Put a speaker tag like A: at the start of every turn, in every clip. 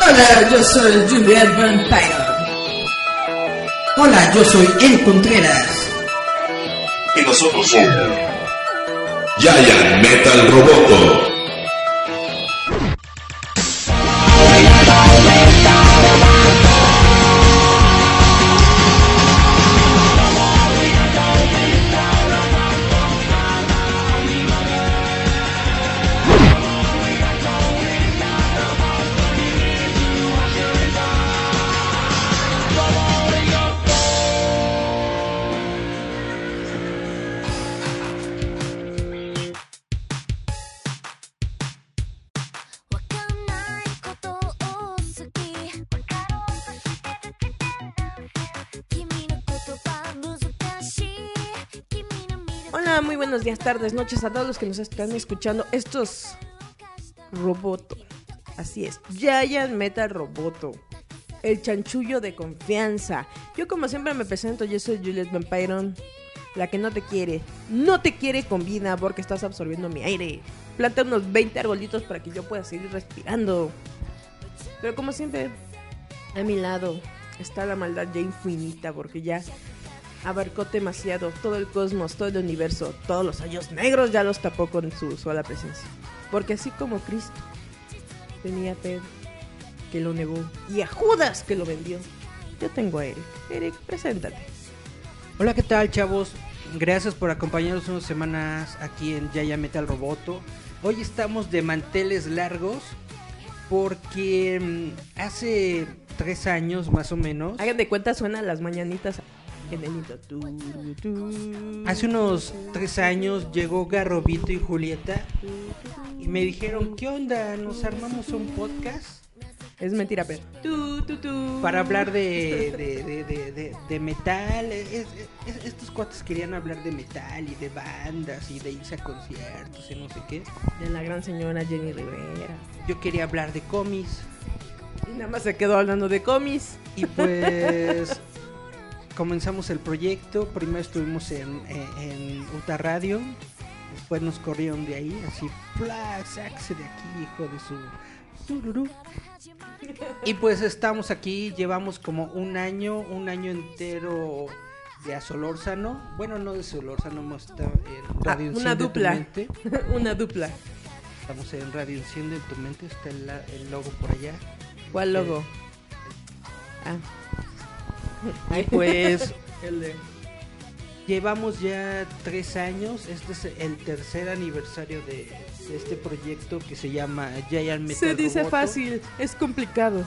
A: Hola, yo soy Juliet Vampire. Hola, yo soy El Contreras.
B: Y nosotros somos Giant Metal Roboto.
C: Noches a todos los que nos están escuchando. Estos Roboto. Así es, Giant Metal Roboto. El chanchullo de confianza. Yo como siempre me presento, yo soy Juliet Vampiron. La que no te quiere. No te quiere con vida porque estás absorbiendo mi aire. Planta unos 20 arbolitos para que yo pueda seguir respirando. Pero como siempre, a mi lado está la maldad ya infinita porque ya abarcó demasiado todo el cosmos, todo el universo, todos los años negros ya los tapó con su sola presencia. Porque así como Cristo tenía a Pedro que lo negó y a Judas que lo vendió, yo tengo a Eric. Eric, preséntate.
D: Hola, ¿qué tal, chavos? Gracias por acompañarnos unas semanas aquí en Yaya Metal Roboto. Hoy estamos de manteles largos porque mm, hace tres años más o menos,
C: Hagan de cuenta, suenan las mañanitas
D: hace unos tres años llegó Garrobito y Julieta y me dijeron, ¿qué onda? ¿Nos armamos un podcast?
C: Es mentira, pero.
D: Para hablar de, de, de, de, de- de metal. Es- es- estos cuates querían hablar de metal y de bandas y de irse a conciertos y no sé qué.
C: De la gran señora Jenny Rivera.
D: Yo quería hablar de cómics.
C: Y nada más se quedó hablando de cómics.
D: Y pues comenzamos el proyecto. Primero estuvimos en, en, en Uta Radio. Después nos corrieron de ahí. Así. ¡Sáquese de aquí, hijo de su. tururú". Y pues estamos aquí. Llevamos como un año, un año entero de a Solórzano. Bueno, no de Solórzano, hemos estado en Radio
C: Ah, una dupla.
D: Mente.
C: Una dupla.
D: Estamos en Radio Enciende tu Mente. Está el, logo por allá.
C: ¿Cuál logo? Ah.
D: Y pues.
C: De.
D: Llevamos ya tres años, este es el tercer aniversario de, este proyecto que se llama Giant Metal
C: Se dice
D: Roboto.
C: fácil, es complicado.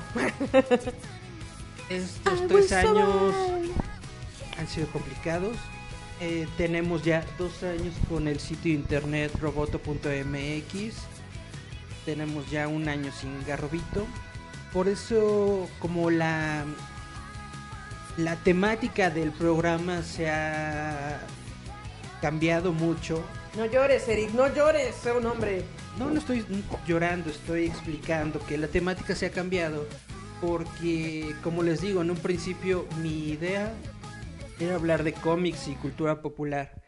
D: Estos tres años han sido complicados. Eh, tenemos ya dos años con el sitio internet roboto.mx. Tenemos ya un año sin Garrobito. Por eso, como la, la temática del programa se ha cambiado mucho,
C: No llores, Eric, no llores, sé un hombre.
D: No, no estoy llorando, estoy explicando que la temática se ha cambiado porque, como les digo, en un principio mi idea era hablar de cómics y cultura popular.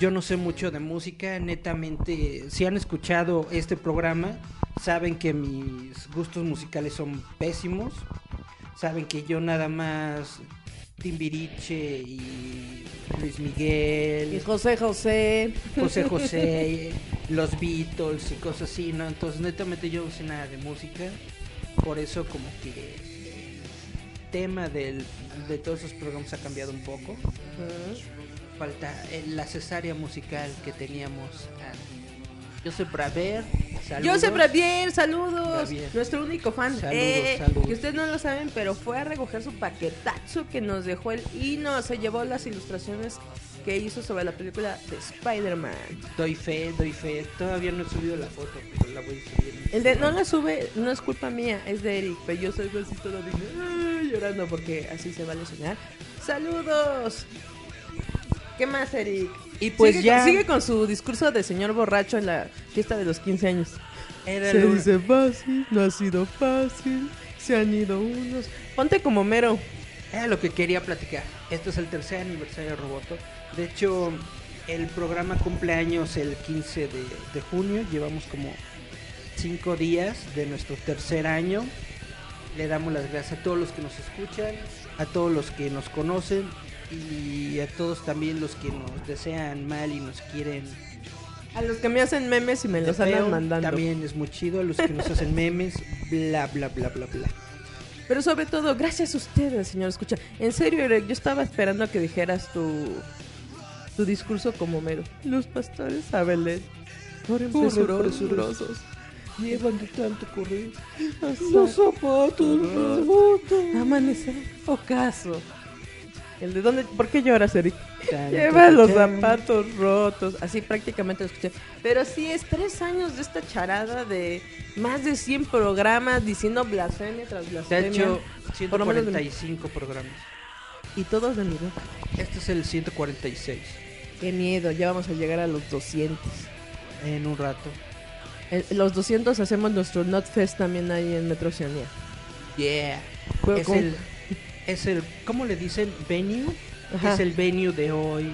D: Yo no sé mucho de música, netamente, si han escuchado este programa, saben que mis gustos musicales son pésimos, saben que yo nada más Timbiriche y Luis Miguel
C: Y José José.
D: José José, los Beatles y cosas así, ¿no? Entonces, netamente yo no sé nada de música. Por eso, como que el tema del, de todos esos programas ha cambiado un poco. Falta eh, la cesárea musical que teníamos antes. Yo soy Braver. Saludos.
C: Bravier, saludos.
D: Bravier.
C: Nuestro único fan.
D: Saludos,
C: Eh,
D: saludos.
C: Que ustedes no lo saben, pero fue a recoger su paquetazo que nos dejó el hino. Se llevó las ilustraciones que hizo sobre la película de Spider-Man.
D: Doy fe, doy fe. Todavía no he subido la foto, pero la voy a subir.
C: El de no la sube, no es culpa mía, es de Eric, pero yo soy así todo "Ay", llorando porque así se va a lesionar. ¡Saludos! ¿Qué más, Eric?
D: Y pues
C: sigue,
D: ya-
C: Con, sigue con su discurso de señor borracho en la fiesta de los 15 años.
D: Era
C: Se
D: lo-
C: dice fácil, no ha sido fácil, se han ido unos. Ponte como mero.
D: Era lo que quería platicar. Este es el tercer aniversario de Roboto. De hecho, El programa cumpleaños el 15 de, de junio. Llevamos como cinco días de nuestro tercer año. Le damos las gracias a todos los que nos escuchan, a todos los que nos conocen y a todos también los que nos desean mal y nos quieren.
C: A los que me hacen memes y me los
D: feo,
C: andan mandando.
D: También es muy chido. A los que nos hacen memes, bla, bla, bla, bla, bla.
C: Pero sobre todo, gracias a ustedes, señor. Escucha, en serio, Eric, yo estaba esperando a que dijeras tu, tu discurso como mero. Los pastores a Belén presurosos, llevan de tanto correr.
D: Los zapatos, los zapatos.
C: Amanecer, ocaso. El de dónde, ¿por qué lloras, Eric? Lleva los zapatos rotos. Así prácticamente lo escuché. Pero sí, es tres años de esta charada de más de 100 programas diciendo blasfemia tras blasfemia.
D: hecho
C: de-
D: 145 programas.
C: Y todos de nivel.
D: Este es el 146.
C: Qué miedo, ya vamos a llegar a los 200.
D: En un rato.
C: Los 200 hacemos nuestro Notfest también ahí en Metro Oceanía.
D: Yeah. Es
C: con-
D: el, es el, ¿cómo le dicen? Venue.
C: Ajá.
D: Es el venue de hoy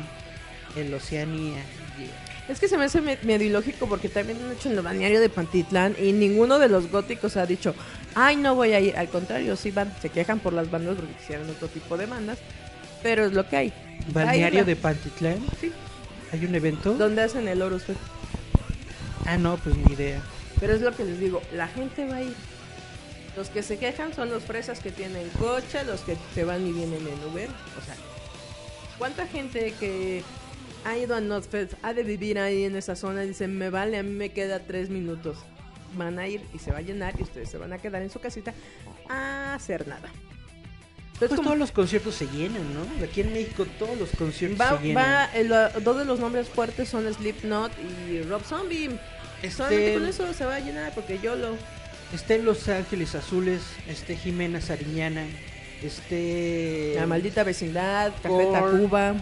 D: en Oceanía.
C: Es que se me hace me- medio ilógico porque también han hecho en el balneario de Pantitlán y ninguno de los góticos ha dicho, ay, no voy a ir. Al contrario, sí van, se quejan por las bandas porque quisieran otro tipo de bandas, pero es lo que hay.
D: Balneario de. Pantitlán.
C: Sí,
D: ¿Hay un evento?
C: donde hacen el Horus Fest.
D: Ah, no, pues ni idea.
C: Pero es lo que les digo, la gente va a ir. Los que se quejan son los fresas que tienen coche, los que se van y vienen en Uber. O sea, ¿cuánta gente que ha ido a Notfest ha de vivir ahí en esa zona y dicen, me vale, a mí me queda tres minutos? Van a ir y se va a llenar y ustedes se van a quedar en su casita a hacer nada. Entonces,
D: Pues
C: como
D: todos los conciertos se llenan, ¿no? Aquí en México todos los conciertos
C: va,
D: se llenan.
C: va el- uh, dos de los nombres fuertes son Slipknot y Rob Zombie. Solamente con
D: Este,
C: eso se va a llenar porque yo lo...
D: está en Los Ángeles Azules, este Jimena Sariñana, este...
C: La maldita vecindad, Café
D: Korn.
C: Tacuba.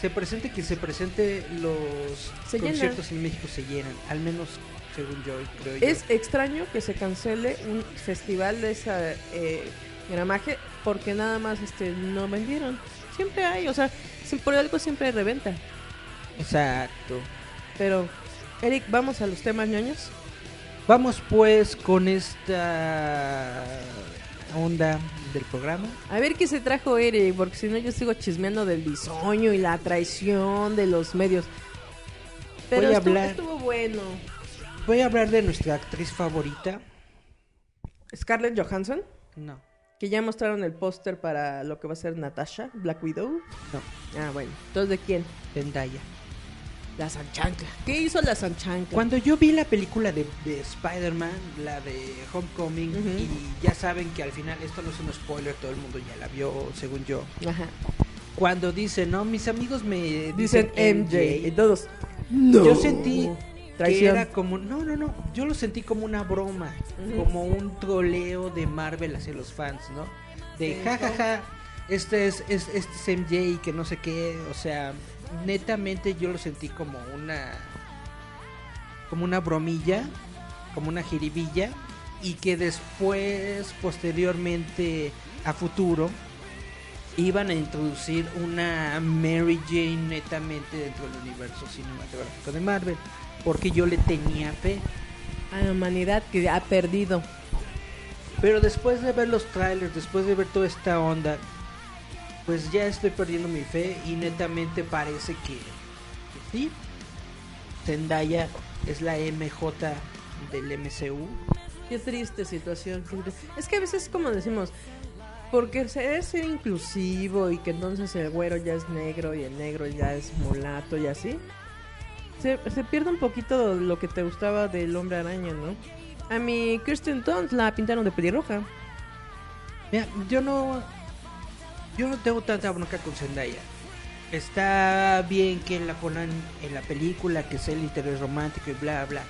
D: Se presente que se presente los
C: Se
D: conciertos en México se llenan, al menos según yo creo yo.
C: Es extraño que se cancele un festival de esa eh, gramaje porque nada más este no vendieron. Siempre hay, o sea, por algo siempre hay reventa.
D: Exacto.
C: Pero, Eric, vamos a los temas ñoños.
D: Vamos pues con esta onda del programa.
C: A ver qué se trajo Eric, porque si no yo sigo chismeando del bisoño y la traición de los medios. Pero
D: Voy a
C: estuvo,
D: hablar.
C: estuvo bueno.
D: Voy a hablar de nuestra actriz favorita.
C: Scarlett Johansson,
D: No,
C: que ya mostraron el póster para lo que va a ser Natasha, Black Widow.
D: no,
C: Ah, bueno. Entonces, ¿de quién?
D: Zendaya.
C: La Sanchancla. ¿Qué hizo la Sanchancla?
D: Cuando yo vi la película de, de Spider-Man, la de Homecoming, y ya saben que al final, esto no es un spoiler, todo el mundo ya la vio, según yo.
C: Ajá.
D: Cuando dice, no, mis amigos me
C: Dicen
D: dicen,
C: MJ. Y todos. No.
D: Yo sentí que era como, no, no, no, yo lo sentí como una broma, como un troleo de Marvel hacia los fans, ¿no? De jajaja, este es, es, este es MJ que no sé qué, o sea, netamente yo lo sentí como una, como una bromilla, como una jiribilla, y que después, posteriormente, a futuro, iban a introducir una Mary Jane netamente dentro del universo cinematográfico de Marvel, porque yo le tenía fe.
C: A la humanidad que ha perdido.
D: Pero después de ver los trailers, después de ver toda esta onda, pues ya estoy perdiendo mi fe y netamente parece que, que sí. Zendaya es la MJ del MCU.
C: Qué triste situación. Es que a veces, como decimos, porque se debe ser inclusivo y que entonces el güero ya es negro y el negro ya es mulato y así. Se, se pierde un poquito lo que te gustaba del hombre araña, ¿no? A mi Kirsten Dunst la pintaron de pelirroja.
D: Mira, yo no. Yo no tengo tanta bronca con Zendaya. Está bien que la ponen en la película, que sea el interés romántico y bla bla.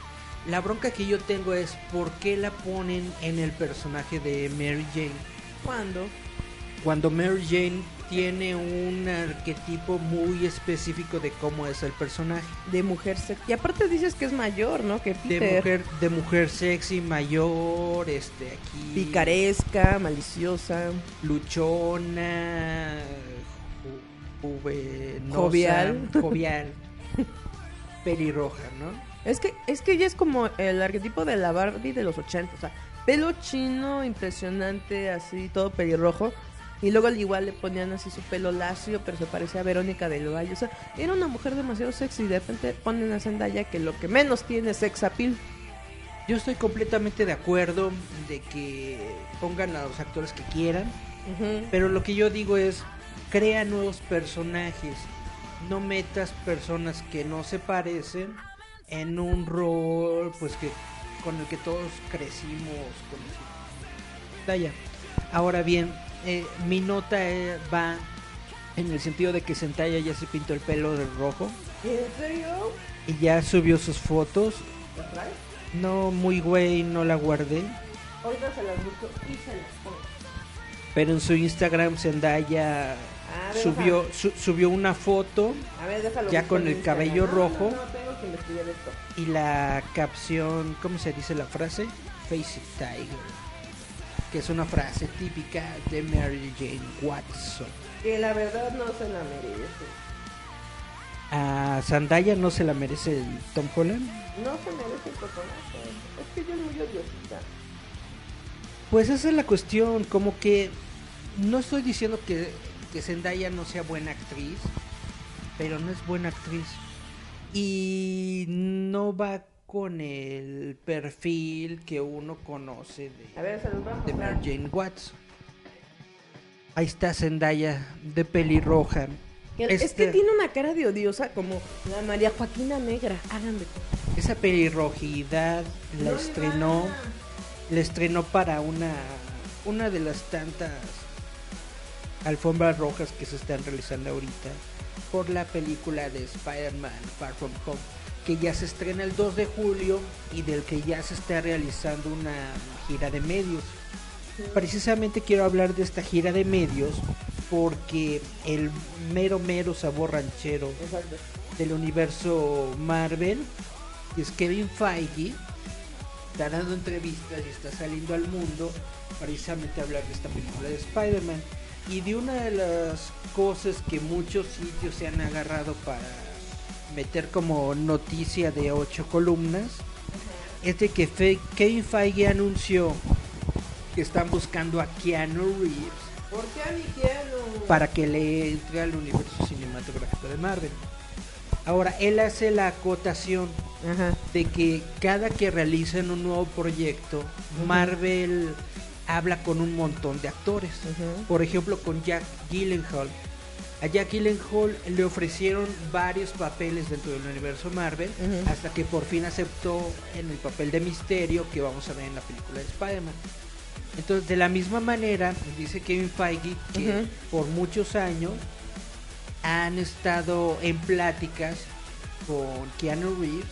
D: La bronca que yo tengo es por qué la ponen en el personaje de Mary Jane.
C: ¿Cuándo?
D: Cuando Mary Jane tiene un arquetipo muy específico de cómo es el personaje.
C: De mujer sexy. Y aparte dices que es mayor, ¿no? Que
D: De mujer, de mujer sexy, mayor, este aquí.
C: Picaresca, maliciosa.
D: luchona, ju- juvenosa,
C: Jovial.
D: jovial. pelirroja, ¿no?
C: Es que, es que ella es como el arquetipo de la Barbie de los 80, o sea, pelo chino, impresionante, así, todo pelirrojo. Y luego al igual le ponían así su pelo lacio, pero se parecía a Verónica del Valle. O sea, era una mujer demasiado sexy. Y de repente ponen a Zendaya que lo que menos tiene es sex appeal.
D: Yo estoy completamente de acuerdo de que pongan a los actores que quieran, pero lo que yo digo es, crea nuevos personajes, no metas personas que no se parecen en un rol pues que con el que todos crecimos con. Ahora bien, eh, mi nota eh, va en el sentido de que Zendaya ya se pintó el pelo de rojo.
C: ¿En serio?
D: Y ya subió sus fotos. No, muy güey, no la guardé.
C: Ahorita se las busco y se las pongo.
D: Pero en su Instagram Zendaya
C: A ver,
D: subió su- subió una foto
C: ver,
D: ya con el
C: Instagram.
D: cabello
C: No,
D: rojo.
C: No, no, tengo que investigar esto.
D: y la capción, ¿cómo se dice la frase? Face Tiger. Que es una frase típica de Mary Jane Watson.
C: Que la verdad no se la merece.
D: A Zendaya no se la merece el Tom Holland.
C: No se merece el personaje. Es que ella es muy odiosita.
D: Pues esa es la cuestión, como que no estoy diciendo que, que Zendaya no sea buena actriz, pero no es buena actriz. Y no va con el perfil que uno conoce de,
C: ver,
D: de. Mary Jane Watson. Ahí está Zendaya de pelirroja.
C: Es
D: Este-
C: que tiene una cara de odiosa como la María Joaquina Negra. Háganme.
D: Esa pelirrojidad la estrenó, la estrenó para una, una de las tantas alfombras rojas que se están realizando ahorita por la película de Spider-Man Far From Home, que ya se estrena el 2 de julio y del que ya se está realizando una gira de medios. Precisamente quiero hablar de esta gira de medios porque el mero mero sabor ranchero
C: Exacto.
D: del universo Marvel, que es Kevin Feige, está dando entrevistas y está saliendo al mundo precisamente a hablar de esta película de Spider-Man. Y de una de las cosas que muchos sitios se han agarrado para meter como noticia de ocho columnas, es de que Fe- Kevin Feige anunció que están buscando a Keanu Reeves
C: ¿Por qué a mi Keanu?
D: para que le entre al universo cinematográfico de Marvel. Ahora, él hace la acotación
C: Ajá.
D: de que cada que realicen un nuevo proyecto, Marvel habla con un montón de actores. Por ejemplo, con Jack Gyllenhaal. A Jack Gyllenhaal le ofrecieron varios papeles dentro del universo Marvel hasta que por fin aceptó en el papel de misterio que vamos a ver en la película de Spider-Man. Entonces, de la misma manera, dice Kevin Feige que por muchos años han estado en pláticas con Keanu Reeves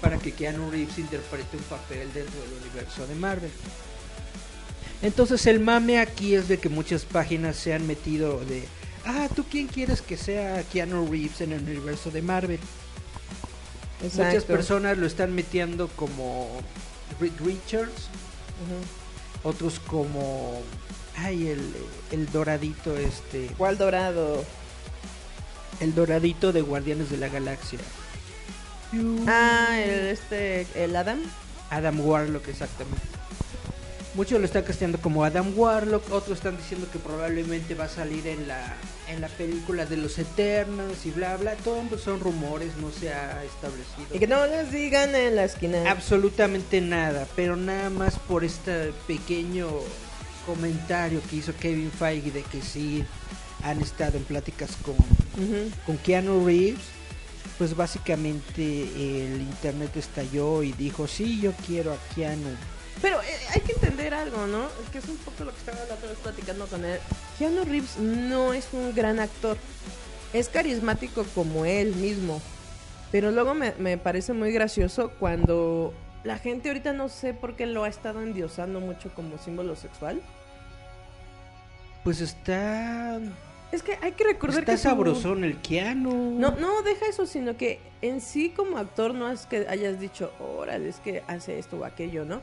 D: para que Keanu Reeves interprete un papel dentro del universo de Marvel. Entonces el mame aquí es de que muchas páginas se han metido de, ah, ¿tú quién quieres que sea Keanu Reeves en el universo de Marvel? Muchas personas lo están metiendo como Rick Richards, otros como, ay, el, el doradito este,
C: ¿Cuál dorado?
D: el doradito de Guardianes de la Galaxia.
C: Ah, el, este, el Adam.
D: Adam Warlock, exactamente. Muchos lo están casteando como Adam Warlock, otros están diciendo que probablemente va a salir en la en la película de los Eternos y bla bla. Todo son rumores, no se ha establecido
C: Y que no les digan en la esquina.
D: absolutamente nada, pero nada más por este pequeño comentario que hizo Kevin Feige de que sí han estado en pláticas con con Keanu Reeves, pues básicamente el internet estalló y dijo, sí, yo quiero a Keanu.
C: Pero eh, hay que entender algo, ¿no? Que es un poco lo que estaba la otra vez platicando con él. Keanu Reeves no es un gran actor. Es carismático como él mismo. Pero luego me, me parece muy gracioso cuando la gente ahorita no sé por qué lo ha estado endiosando mucho como símbolo sexual.
D: Pues está...
C: Es que hay que recordar
D: Está
C: que su-
D: sabrosón el Keanu.
C: No, no, deja eso, sino que en sí como actor no es que hayas dicho, órale, es que hace esto o aquello, ¿no?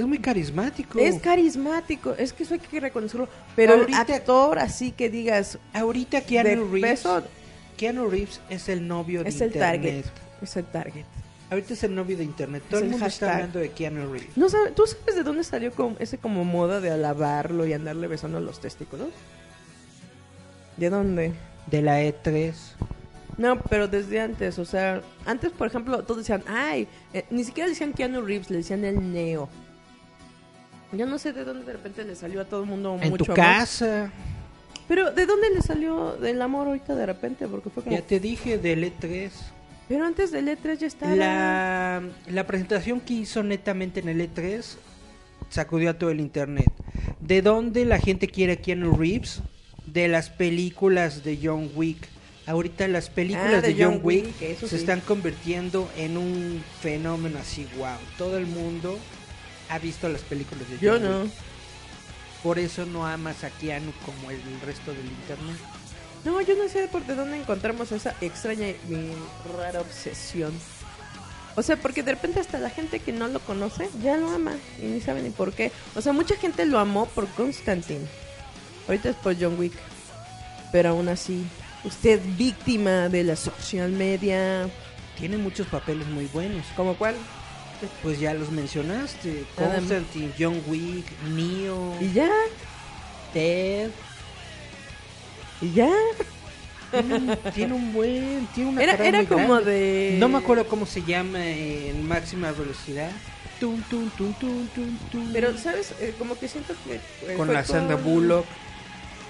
D: Es muy carismático.
C: Es carismático, es que eso hay que reconocerlo. Pero
D: Ahorita-
C: el actor así que digas
D: Ahorita
C: de
D: Keanu Reeves...
C: peso,
D: Keanu Reeves es el novio de
C: Es el
D: internet.
C: target. Es el target.
D: Ahorita es el novio de internet. Todo
C: Es
D: el, mundo está hablando de Keanu Reeves.
C: ¿No sabe- ¿Tú sabes de dónde salió ese como moda de alabarlo y andarle besando los testículos? ¿De dónde?
D: De la E E3.
C: No, pero desde antes, o sea, antes, por ejemplo, todos decían, ay, eh, ni siquiera decían Keanu Reeves, le decían el Neo. Yo no sé de dónde de repente le salió a todo el mundo
D: En
C: mucho
D: tu
C: amor.
D: casa.
C: Pero ¿de dónde le salió el amor ahorita de repente? Porque fue como...
D: Ya te dije del E3.
C: Pero antes del E3 ya estaba...
D: La, la presentación que hizo netamente en el E3 sacudió a todo el internet. ¿De dónde la gente quiere a Keanu Reeves? De las películas de John Wick. Ahorita las películas
C: Ah, de
D: de, John,
C: John
D: Wick, se
C: sí.
D: están convirtiendo en un fenómeno así, wow. Todo el mundo ha visto las películas de
C: Yo
D: John
C: no.
D: Wick. Por eso no amas a Keanu como el resto del internet.
C: No, yo no sé por de dónde encontramos esa extraña y rara obsesión. O sea, porque de repente hasta la gente que no lo conoce ya lo ama y ni sabe ni por qué. O sea, mucha gente lo amó por Constantine. Ahorita es por John Wick. Pero aún así, usted víctima de la social media.
D: Tiene muchos papeles muy buenos.
C: ¿Como cuál?
D: Pues ya los mencionaste. Constantine, John Wick, Neo,
C: Y ya,
D: Ted.
C: y ya.
D: Tiene un, tiene un buen... Tiene una
C: Era, era
D: muy
C: como
D: grande.
C: de...
D: No me acuerdo cómo se llama en máxima velocidad. Tum, tum, tum, tum, tum, tum.
C: Pero, ¿sabes? Eh, como que siento que... eh,
D: con la Sandra
C: con-
D: Bullock.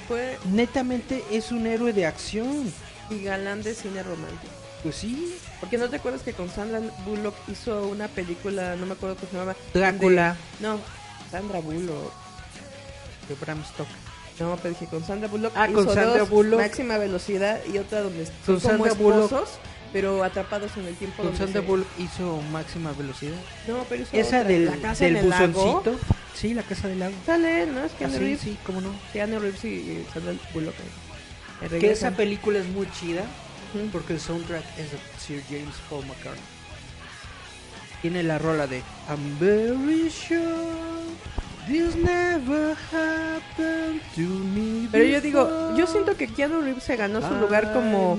C: Fue
D: Netamente es un héroe de acción.
C: y galán de cine romántico.
D: Pues sí.
C: Porque no te acuerdas que con Sandra Bullock hizo una película, no me acuerdo cómo se llamaba.
D: Drácula.
C: de- no, Sandra Bullock.
D: De Bram Stoker.
C: No, pero dije con Sandra Bullock.
D: Ah, con
C: hizo
D: Sandra
C: dos,
D: Bullock.
C: Máxima velocidad y otra donde son
D: Con
C: como
D: Sandra Bullock.
C: esposos, pero atrapados en el tiempo.
D: Con
C: donde
D: Sandra
C: se-
D: Bullock hizo máxima velocidad.
C: No, pero hizo
D: Esa
C: otra,
D: del,
C: la casa
D: del
C: en el lago.
D: buzoncito. Sí, la casa del lago.
C: Sale, ¿no? Es que
D: Ah, sí,
C: Reeves.
D: sí, cómo no.
C: Keanu Reeves y Sandra Bullock. eh,
D: Que esa película es muy chida Porque el soundtrack es de Sir James Paul McCartney. Tiene la rola de I'm very sure this never happened to me.
C: Pero yo digo, yo siento que Keanu Reeves se ganó su lugar como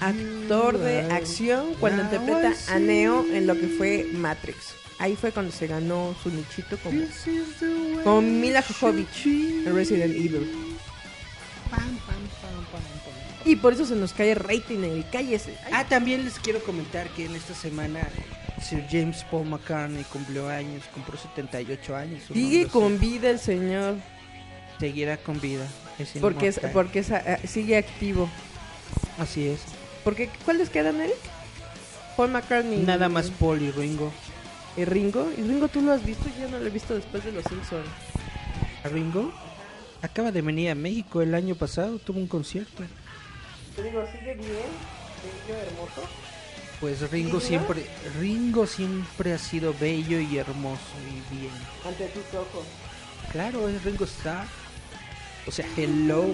C: actor de acción cuando interpreta a Neo en lo que fue Matrix. Ahí fue cuando se ganó su nichito como Con Mila Jovovich en Resident. Evil.
D: Pam, pam, pam.
C: Y por eso se nos cae rating en el. Ay,
D: Ah, también les quiero comentar que en esta semana Sir James Paul McCartney cumplió años, cumplió 78 años.
C: sigue con vida el señor.
D: Seguirá con vida. es
C: Porque, es, porque es, ah, sigue activo.
D: Así es.
C: Porque, ¿Cuáles quedan, Eric? Paul McCartney.
D: Nada más Paul y Ringo.
C: ¿Y Ringo? ¿Y Ringo tú lo has visto? Yo no lo he visto después de Los Simpsons.
D: ¿A Ringo? Acaba de venir a México el año pasado, tuvo un concierto.
C: Digo, sigue bien, bello, hermoso.
D: Pues Ringo
C: ¿Ringo?
D: siempre, Ringo siempre ha sido bello y hermoso y bien.
C: Ante tus ojos.
D: Claro, es Ringo Starr. O sea, hello.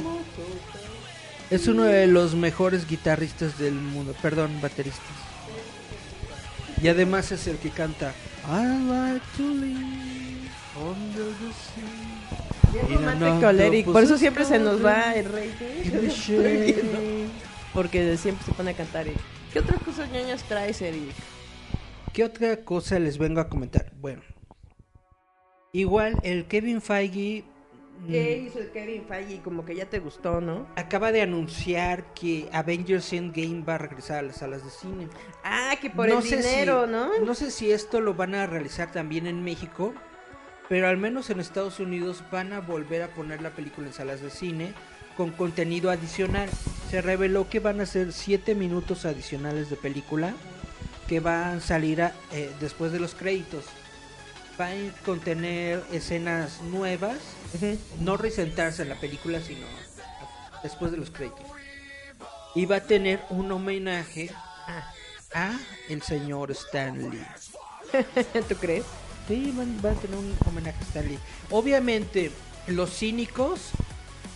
D: Es uno de los mejores guitarristas del mundo. Perdón, bateristas. Y además es el que canta I like to live under the sea.
C: Por eso
D: octopus
C: siempre se nos va el
D: shade.
C: Porque siempre se pone a cantar. Eric. ¿Qué otras cosas ñoñas traes, Eric?
D: ¿Qué otra cosa les vengo a comentar? Bueno, igual el Kevin Feige mm,
C: ¿Qué hizo el Kevin Feige? Como que ya te gustó, ¿no?
D: acaba de anunciar que Avengers Endgame va a regresar a las salas de cine.
C: Ah, que por
D: No
C: el dinero,
D: si-
C: ¿no?
D: No sé si esto lo van a realizar también en México, pero al menos en Estados Unidos van a volver a poner la película en salas de cine con contenido adicional. Se reveló que van a ser 7 minutos adicionales de película que van a salir a- eh, después de los créditos. Van a contener escenas nuevas, no resentarse en la película, sino después de los créditos. Y va a tener un homenaje
C: Ah,
D: a el señor Stan Lee.
C: ¿Tú crees?
D: Sí, van, van a tener un homenaje a Stan Lee. Obviamente, los cínicos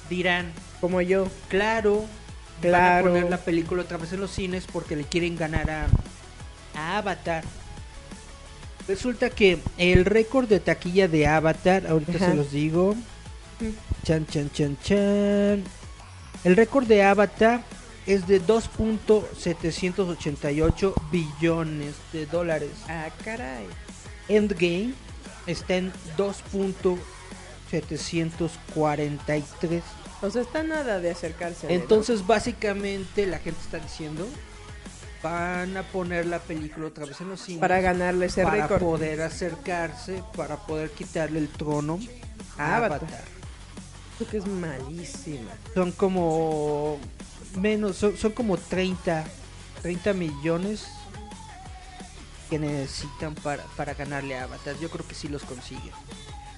D: dirán,
C: Como yo.
D: claro,
C: Claro.
D: van a poner la película otra vez en los cines porque le quieren ganar a, a Avatar. Resulta que el récord de taquilla de Avatar, ahorita
C: Ajá.
D: se los digo, chan, chan, chan, chan. El récord de Avatar es de 2.788 billones de dólares.
C: Ah, caray.
D: Endgame está en 2.743.
C: O sea, está nada de acercarse. a él, ¿no?
D: Entonces, básicamente, la gente está diciendo: van a poner la película otra vez en los cines
C: para ganarle ese
D: para poder acercarse, para poder quitarle el trono a
C: Avatar.
D: Avatar.
C: Esto que es malísima.
D: Son como menos, son, son como 30, 30 millones que necesitan para, para ganarle a Avatar. Yo creo que sí los consiguen.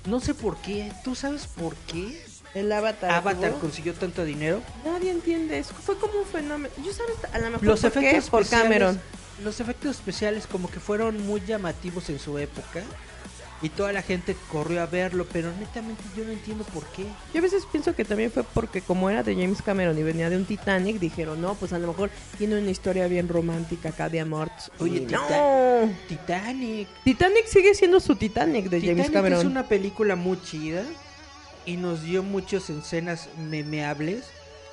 D: No sé por qué, ¿tú sabes por qué
C: El Avatar.
D: Avatar
C: tuvo-
D: consiguió tanto dinero?
C: Nadie entiende eso. Fue como un fenómeno. Yo sabes, a lo mejor
D: Los
C: por qué?
D: efectos
C: por Cameron.
D: Los efectos especiales como que fueron muy llamativos en su época y toda la gente corrió a verlo, pero netamente yo no entiendo por qué.
C: Yo a veces pienso que también fue porque como era de James Cameron y venía de un Titanic, dijeron, no, pues a lo mejor tiene una historia bien romántica acá de amor.
D: Oye,
C: Y no.
D: Titanic.
C: Titanic sigue siendo su Titanic de James Cameron.
D: es una película muy chida y nos dio muchas escenas memeables,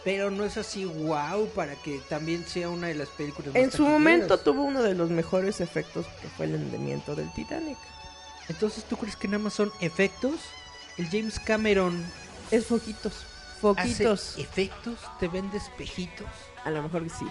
D: pero no es así wow para que también sea una de las películas más
C: En su momento tuvo uno de los mejores efectos que fue el hundimiento del Titanic.
D: Entonces, ¿tú crees que nada más son efectos? El James Cameron
C: Es foquitos.
D: hace
C: Foquitos.
D: efectos, te vende espejitos.
C: A lo mejor que sí.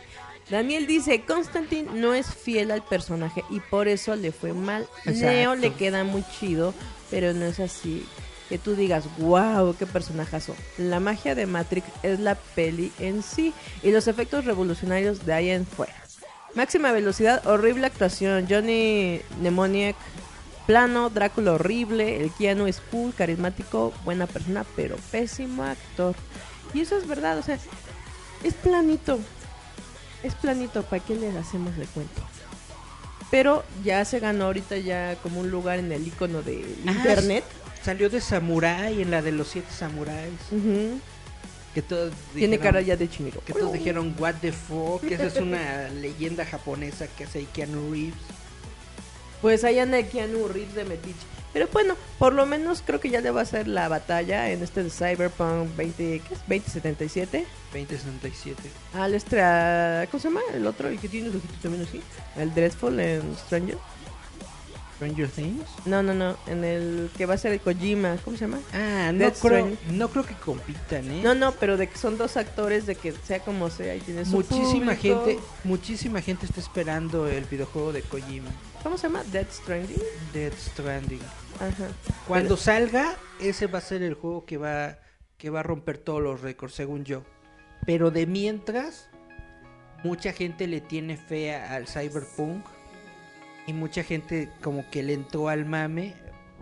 C: Daniel dice, Constantine no es fiel al personaje y por eso le fue mal.
D: Exacto.
C: Neo le queda muy chido, pero no es así que tú digas, wow, qué personajazo. La magia de Matrix es la peli en sí y los efectos revolucionarios de ahí en fuera. Máxima velocidad, horrible actuación, Johnny Mnemonic, plano, Drácula horrible, el Keanu es cool, carismático, buena persona, pero pésimo actor. Y eso es verdad, o sea, es planito. Es planito, ¿para qué le hacemos de cuento? Pero ya se ganó ahorita ya como un lugar en el icono de
D: Ah,
C: internet.
D: Salió de Samurai en la de los siete samuráis. Que todos
C: Tiene
D: dijeron-
C: cara ya de chinito.
D: Que todos dijeron, what the fuck, esa es una leyenda japonesa que hace Keanu Reeves.
C: Pues ahí anda Keanu Reeves de Metiche. Pero bueno, por lo menos creo que ya le va a hacer la batalla en este de Cyberpunk 20, ¿qué es? 2077.
D: 2067.
C: Al extra, ¿cómo se llama? El otro, el que tiene los ojitos también así. El Dreadful en Stranger.
D: Stranger Things.
C: No, no, no. En el que va a ser el Kojima. ¿Cómo se llama?
D: Ah, no
C: Death
D: creo,
C: Stranding.
D: no creo que compitan, ¿eh?
C: No, no, pero de que son dos actores, de que sea como sea, y tiene su
D: muchísima
C: público.
D: gente, muchísima gente está esperando el videojuego de Kojima,
C: ¿Cómo se llama? Death Stranding.
D: Death Stranding.
C: Ajá.
D: Cuando
C: Pero-
D: salga, ese va a ser el juego que va que va a romper todos los récords, según yo. Pero de mientras, mucha gente le tiene fe al Cyberpunk y mucha gente como que le entró al mame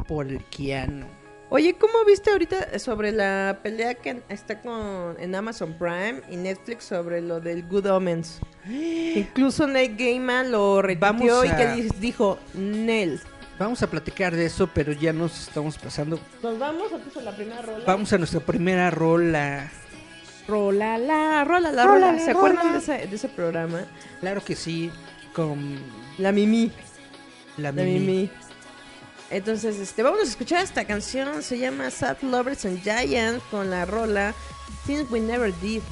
D: por el Keanu.
C: Oye, ¿cómo viste ahorita sobre la pelea que está con en Amazon Prime y Netflix sobre lo del Good Omens? Incluso Neil Gaiman lo retuiteó y
D: a-
C: que di- dijo, Nel.
D: Vamos a platicar de eso, pero ya nos estamos pasando.
C: Nos vamos a la primera rola.
D: Vamos a nuestra primera rola.
C: Rola la, rola la,
D: Rola
C: rola.
D: la,
C: ¿Se acuerdan
D: rola.
C: de ese, de ese programa?
D: Claro que sí, con
C: La Mimi.
D: La Mimi.
C: Mimi. Entonces, este, vamos a escuchar esta canción. Se llama Sad Lovers and Giants con la rola Things We Never Did.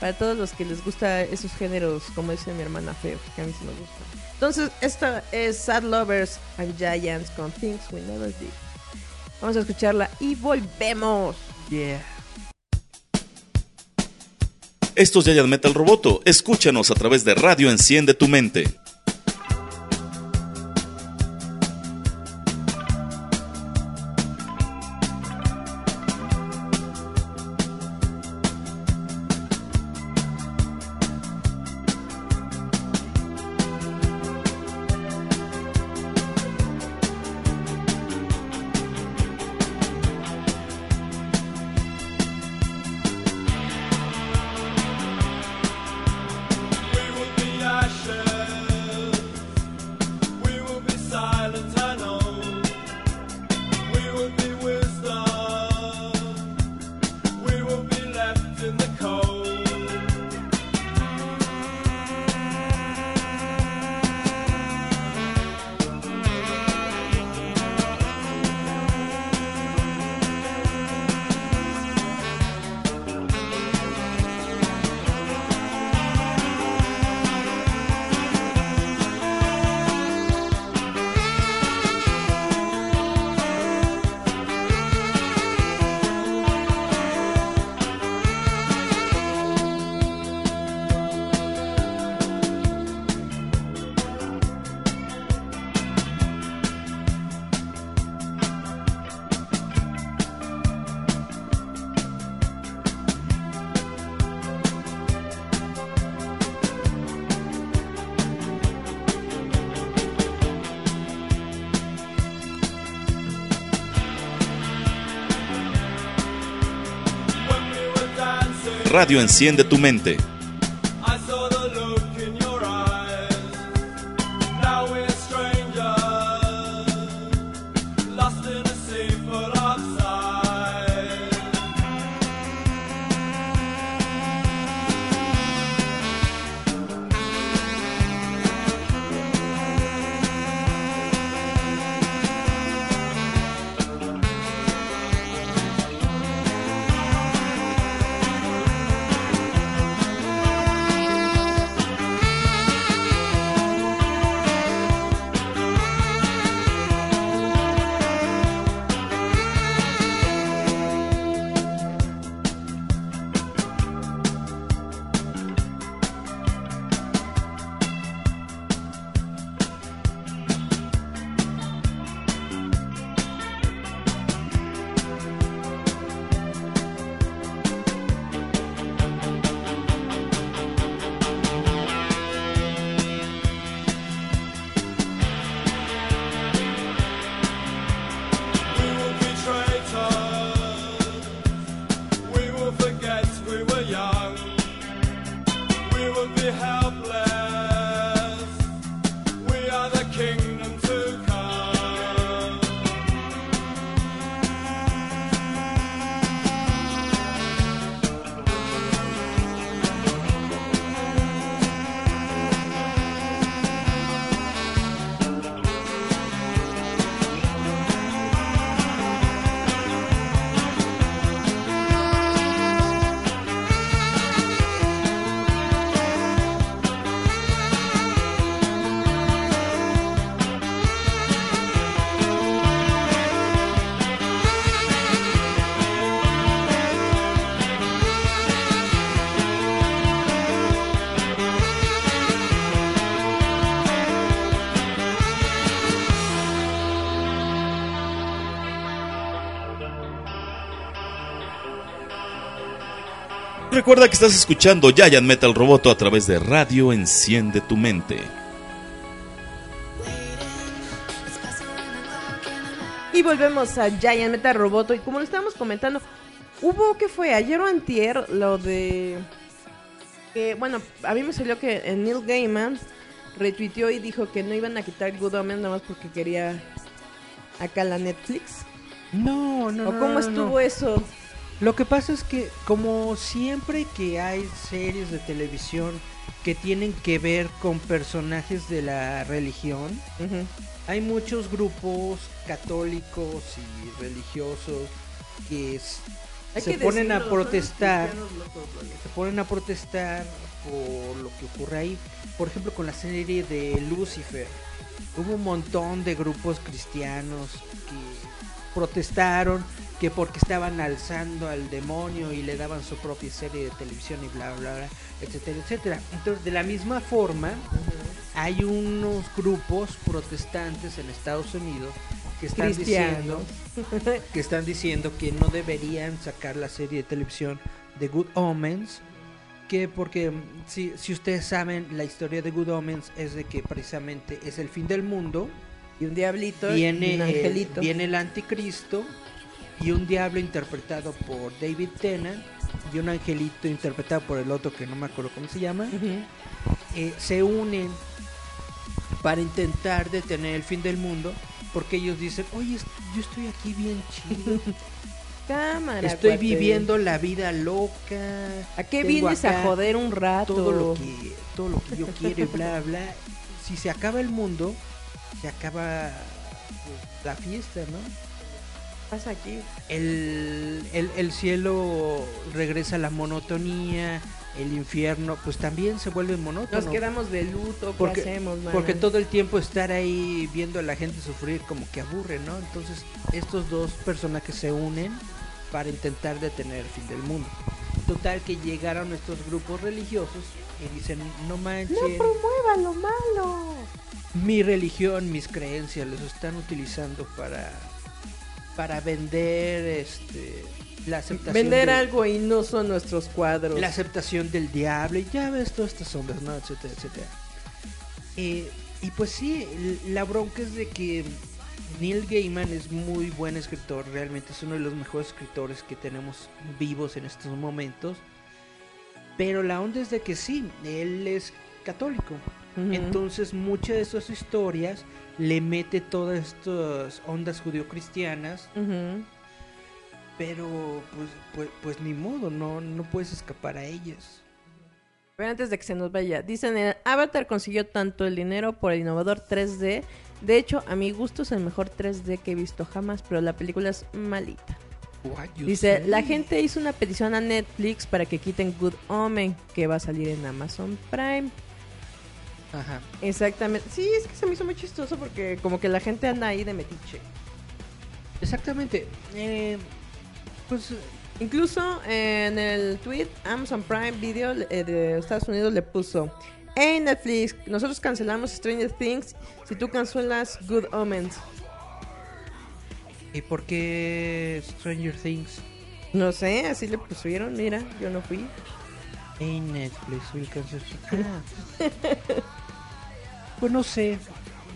C: Para todos los que les gusta esos géneros, como dice mi hermana Feo, que a mí sí me gusta. Entonces, esta es Sad Lovers and Giants con Things We Never Did. Vamos a escucharla y volvemos.
D: Yeah.
B: Esto es Giant Metal Roboto. Escúchanos a través de Radio Enciende tu Mente. Radio Enciende tu Mente. Recuerda que estás escuchando Giant Metal Roboto a través de Radio Enciende tu Mente.
C: Y volvemos a Giant Metal Roboto. Y como lo estábamos comentando, hubo que fue ayer o antier lo de. Que, bueno, a mí me salió que Neil Gaiman retuiteó y dijo que no iban a quitar Good Omens nada más porque quería acá la Netflix.
D: No, no,
C: ¿O cómo estuvo eso?
D: Lo que pasa es que como siempre que hay series de televisión que tienen que ver con personajes de la religión, hay muchos grupos católicos y religiosos que se ponen a protestar, se ponen a protestar por lo que ocurre ahí. Por ejemplo, con la serie de Lucifer, hubo un montón de grupos cristianos que protestaron que porque estaban alzando al demonio y le daban su propia serie de televisión y bla bla bla, etcétera, etcétera. Entonces, de la misma forma, hay unos grupos protestantes en Estados Unidos que están diciendo que están diciendo que no deberían sacar la serie de televisión de Good Omens que porque si, si ustedes saben la historia de Good Omens es de que precisamente es el fin del mundo
C: y un diablito
D: viene
C: y un angelito.
D: viene el anticristo y un diablo interpretado por David Tennant y un angelito interpretado por el otro que no me acuerdo cómo se llama, eh, se unen para intentar detener el fin del mundo porque ellos dicen, oye, yo estoy aquí bien chido.
C: Cámara,
D: Estoy
C: cuate.
D: viviendo la vida loca.
C: ¿A qué vienes a joder un rato?
D: Todo lo que, todo lo que yo quiero y bla, bla. Si se acaba el mundo, se acaba pues, la fiesta, ¿no?
C: Pasa aquí?
D: el, el, el cielo regresa a la monotonía, el infierno pues también se vuelve monótono.
C: Nos quedamos de luto, ¿qué
D: porque,
C: hacemos, man?
D: porque todo el tiempo estar ahí viendo a la gente sufrir como que aburre, ¿no? Entonces estos dos personajes se unen para intentar detener el fin del mundo. Total que llegaron estos grupos religiosos y dicen, no manches,
C: No promueva lo malo.
D: mi religión, mis creencias los están utilizando para para vender este la aceptación
C: Vender
D: de-
C: algo y no son nuestros cuadros.
D: la aceptación del diablo y ya ves todas estas ondas, ¿no? etcétera, etcétera. Eh, y pues sí, la bronca es de que Neil Gaiman es muy buen escritor, realmente es uno de los mejores escritores que tenemos vivos en estos momentos. Pero la onda es de que sí, él es católico. Entonces muchas de esas historias le mete todas estas ondas judio-cristianas, pero pues, pues, pues ni modo, no, no puedes escapar a ellas.
C: Pero antes de que se nos vaya, dicen, el Avatar consiguió tanto el dinero por el innovador 3D. De hecho, a mi gusto es el mejor 3D que he visto jamás, pero la película es malita. Dice,
D: say?
C: la gente hizo una petición a Netflix para que quiten Good Omen, que va a salir en Amazon Prime.
D: Ajá.
C: Exactamente. Sí, es que se me hizo muy chistoso porque como que la gente anda ahí de metiche.
D: Exactamente. Eh, pues
C: Incluso en el tweet Amazon Prime Video eh, de Estados Unidos le puso, Hey Netflix, nosotros cancelamos Stranger Things si tú cancelas Good Omens.
D: ¿y por qué Stranger Things
C: No sé, así le pusieron, mira, yo no fui.
D: en Netflix will cancel- Ah. Pues no sé.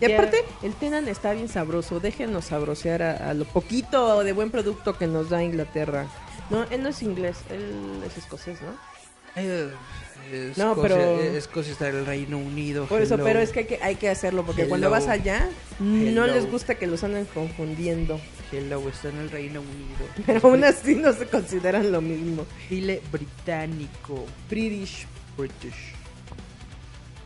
C: Y aparte, el Tenan está bien sabroso, déjenos sabrosear a, a lo poquito de buen producto que nos da Inglaterra. No, él no es inglés, él es escocés, ¿no?
D: Eh, Escocia-
C: No, pero-
D: Escocia está en el Reino Unido.
C: Por eso, pero es que hay, que hay que hacerlo, porque cuando vas allá, no les gusta que los anden confundiendo.
D: Hello, está en el Reino Unido.
C: Pero aún así no se consideran lo mismo.
D: Dile británico.
C: British.
D: British.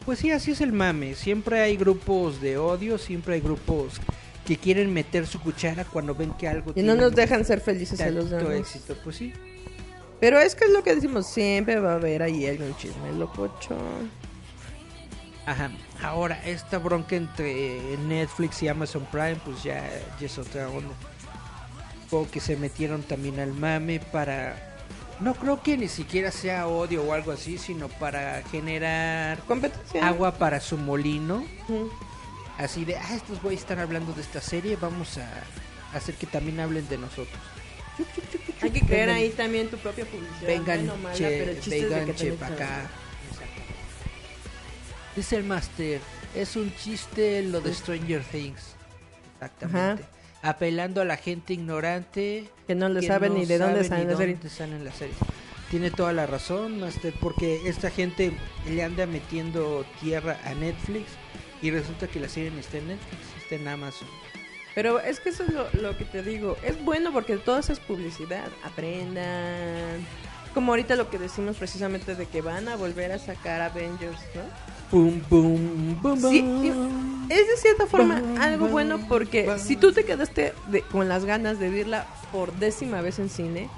D: Pues sí, así es el mame. Siempre hay grupos de odio, siempre hay grupos que quieren meter su cuchara cuando ven que algo
C: Y no nos dejan ser felices a los demás.
D: éxito. Pues sí.
C: Pero es que es lo que decimos, siempre va a haber ahí algún chisme lococho.
D: Ajá. Ahora, esta bronca entre Netflix y Amazon Prime, pues ya, ya es otra onda. O que se metieron también al mame para... No creo que ni siquiera sea odio o algo así, sino para generar
C: Competencia.
D: agua para su molino.
C: Ujú.
D: Así de, ah, estos güeyes están hablando de esta serie, vamos a hacer que también hablen de nosotros.
C: Hay que crear ahí también tu propia publicidad.
D: Vengan,
C: buena o mala,
D: che,
C: pero de
D: vengan,
C: que
D: che,
C: te
D: pa'
C: metan.
D: acá. Dice el Master, es un chiste lo de Stranger Things. Exactamente. Apelando a la gente ignorante.
C: Que no le
D: que
C: saben
D: no
C: ni de dónde
D: sabe
C: salen
D: ni
C: las series.
D: dónde salen las series. Tiene toda la razón, Master, porque esta gente le anda metiendo tierra a Netflix y resulta que la serie no está en Netflix, está en Amazon.
C: Pero es que eso es lo, lo que te digo. Es bueno porque todo eso es publicidad. Aprendan. Como ahorita lo que decimos precisamente de que van a volver a sacar Avengers, ¿no?
D: Boom, boom, boom,
C: Sí. Es de cierta forma algo bueno porque si tú te quedaste de- con las ganas de verla por décima vez en cine,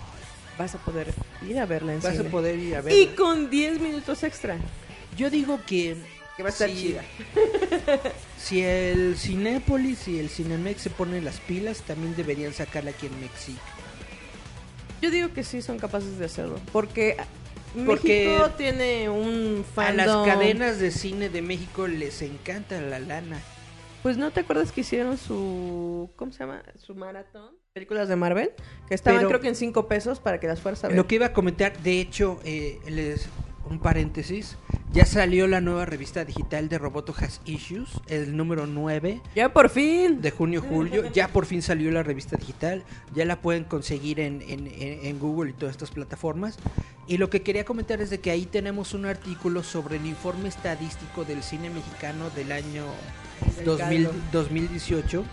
C: vas a poder ir a verla en
D: Vas
C: cine.
D: a poder ir a ver.
C: Y con 10 minutos extra.
D: Yo digo que
C: Que va a estar
D: si-
C: chida.
D: Si el Cinépolis y el Cinemex se ponen las pilas, también deberían sacarla aquí en México.
C: Yo digo que sí son capaces de hacerlo. Porque,
D: Porque
C: México tiene un
D: A
C: fandom.
D: las cadenas de cine de México les encanta la lana.
C: Pues no te acuerdas que hicieron su. ¿Cómo se llama? Su maratón. Películas de Marvel. Que estaban
D: Pero-
C: creo que en 5 pesos para que las fueras a ver.
D: Lo que iba a comentar, de hecho, eh, les, un paréntesis, ya salió la nueva revista digital de Roboto Has Issues, el número 9
C: Ya por fin.
D: de junio-julio. Ya por fin salió la revista digital, ya la pueden conseguir en, en- en- Google y todas estas plataformas. Y lo que quería comentar es de que ahí tenemos un artículo sobre el informe estadístico del cine mexicano del año
C: Del
D: 2000
C: caldo.
D: 2018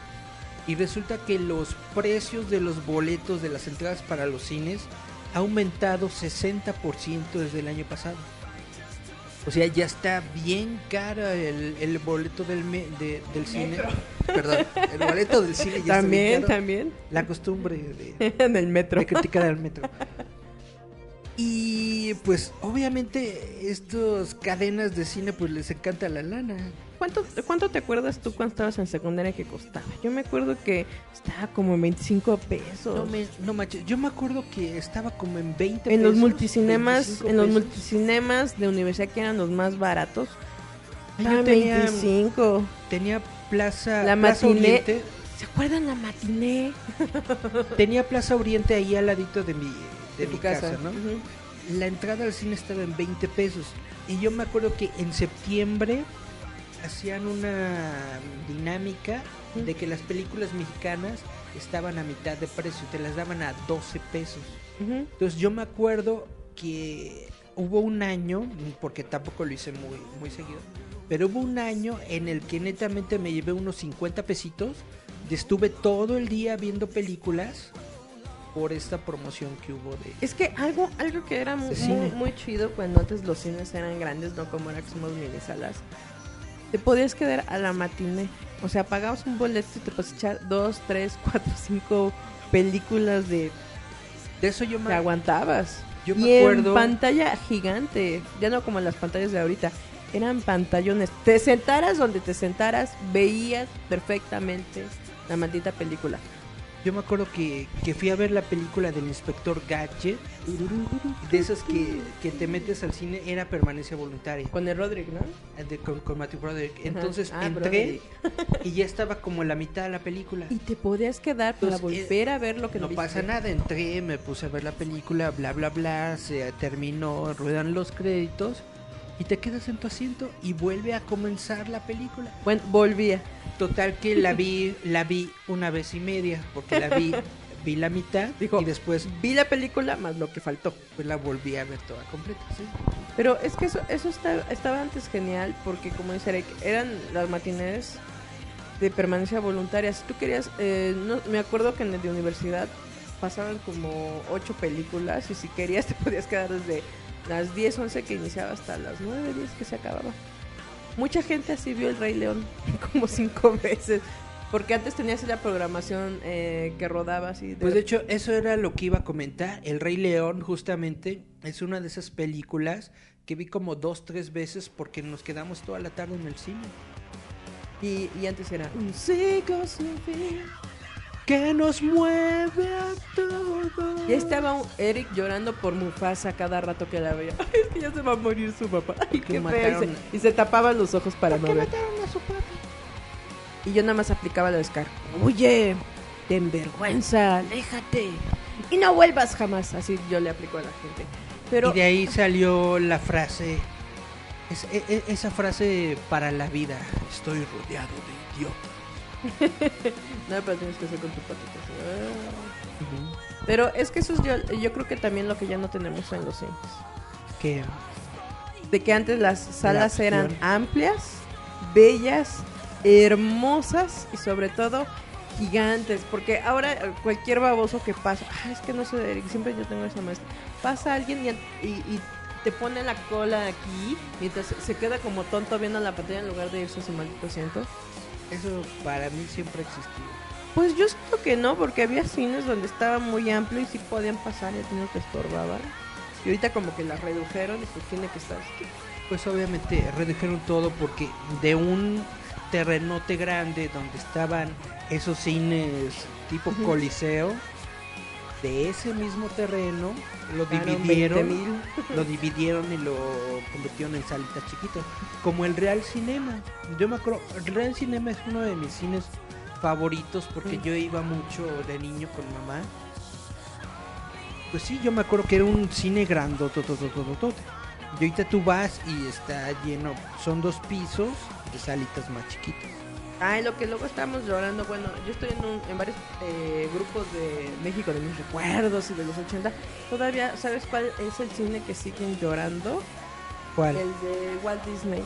D: y resulta que los precios de los boletos de las entradas para los cines ha aumentado 60% desde el año pasado. O sea, ya está bien cara el, el boleto del, me- de- del cine. Perdón, el boleto del cine ya
C: También,
D: está bien caro.
C: también.
D: La costumbre de,
C: en el metro.
D: de criticar al metro. Y pues obviamente estas cadenas de cine pues les encanta la lana.
C: ¿Cuánto, ¿Cuánto te acuerdas tú cuando estabas en secundaria que costaba? Yo me acuerdo que estaba como en 25 pesos.
D: No, me, no manches, yo me acuerdo que estaba como en 20
C: en los
D: pesos,
C: multicinemas,
D: 25
C: en los
D: pesos.
C: multicinemas de universidad que eran los más baratos.
D: Yo
C: estaban
D: tenía-
C: 25.
D: Tenía Plaza,
C: La
D: Plaza
C: matiné.
D: Oriente,
C: ¿Se acuerdan la matiné?
D: tenía Plaza Oriente ahí al ladito de mi, de mi
C: tu
D: casa, ¿no? La entrada al cine estaba en 20 pesos. Y yo me acuerdo que en septiembre hacían una dinámica de que las películas mexicanas estaban a mitad de precio, te las daban a 12 pesos.
C: Ujú.
D: Entonces yo me acuerdo que hubo un año, porque tampoco lo hice muy, muy seguido, pero hubo un año en el que netamente me llevé unos 50 pesitos y estuve todo el día viendo películas por esta promoción que hubo de...
C: Es que algo, algo que era muy, muy chido cuando antes los cines eran grandes, no como ahora que somos mini salas. Te podías quedar a la matiné. O sea, pagabas un boleto y te podías echar dos, tres, cuatro, cinco películas de
D: De eso yo me,
C: aguantabas.
D: yo
C: y
D: me acuerdo...
C: en pantalla gigante, ya no como las pantallas de ahorita, eran pantallones. Te sentaras donde te sentaras, veías perfectamente la maldita película.
D: Yo me acuerdo que, que fui a ver la película del inspector Gadget. De esas que, que te metes al cine, era permanencia voluntaria.
C: Con el Roderick, ¿no?
D: de- con, con Matthew Broderick. Entonces
C: Ah,
D: entré
C: Broderick.
D: y ya estaba como la mitad de la película.
C: Y te podías quedar para
D: Pues,
C: volver a ver lo que
D: no
C: viste.
D: pasa nada, entré, me puse a ver la película, bla, bla, bla, se terminó, ruedan los créditos y te quedas en tu asiento y vuelve a comenzar la película.
C: Bueno, volvía.
D: Total que la vi, la vi una vez y media, porque la vi, vi la mitad
C: Dijo,
D: y después
C: Vi la película más lo que faltó.
D: pues la volví a ver toda completa. ¿sí?
C: Pero es que eso, eso está- estaba antes genial porque, como dice Eric, eran las matines de permanencia voluntaria. Si tú querías, eh, no, me acuerdo que en el de universidad pasaban como ocho películas y si querías te podías quedar desde las 10, 11 que iniciaba hasta las 9, 10 que se acababa. Mucha gente así vio El Rey León como cinco veces. Porque antes tenías la programación eh, que rodaba así.
D: Pues de hecho, eso era lo que iba a comentar. El Rey León, justamente, es una de esas películas que vi como dos, tres veces porque nos quedamos toda la tarde en el cine.
C: y, y antes era un siglo sin fin.
D: Que nos mueve a todos.
C: Ya estaba un Eric llorando por Mufasa cada rato que la veía. Ay, es que ya se va a morir su papá. Ay,
D: Que
C: qué feo. Y
D: mataron-
C: se, y se tapaba los ojos para no ver.
D: mataron a su papá?
C: Y yo nada más aplicaba la descarga. Oye, ten vergüenza, aléjate. Y no vuelvas jamás. Así yo le aplico a la gente. Pero
D: Y de ahí salió la frase, es- e- e- esa frase para la vida. Estoy rodeado de idiotas.
C: no, pero tienes que hacer con tu patita. así. Ah. Pero es que eso es yo, yo creo que también lo que ya no tenemos en los cines.
D: Que
C: de que antes las salas eran amplias, bellas, hermosas y sobre todo gigantes, porque ahora cualquier baboso que pasa, ah, es que no sé, Eric, siempre yo tengo esa maestra, pasa alguien y, y- y te pone la cola aquí, mientras se queda como tonto viendo la pantalla en lugar de irse a su maldito asiento.
D: Eso para mí siempre ha existido.
C: Pues yo siento que no, porque había cines donde estaba muy amplio y sí podían pasar y a ti no te estorbaban. Y ahorita como que las redujeron y pues tiene que estar así.
D: Pues obviamente redujeron todo porque de un terrenote grande donde estaban esos cines tipo coliseo, de ese mismo terreno lo dividieron,
C: 20,000.
D: lo dividieron y lo convirtieron en salitas chiquitas, como el Real Cinema. Yo me acuerdo, el Real Cinema es uno de mis cines favoritos porque
C: Mm.
D: yo iba mucho de niño con mamá. Pues sí, yo me acuerdo que era un cine grandotototototote. Y ahorita tú vas y está lleno, son dos pisos de salitas más chiquitas.
C: Ay, lo que luego estábamos llorando, bueno, yo estoy en, un- en varios eh, grupos de México de mis recuerdos y de los 80. Todavía, ¿sabes cuál es el cine que siguen llorando?
D: ¿Cuál?
C: El de Walt Disney.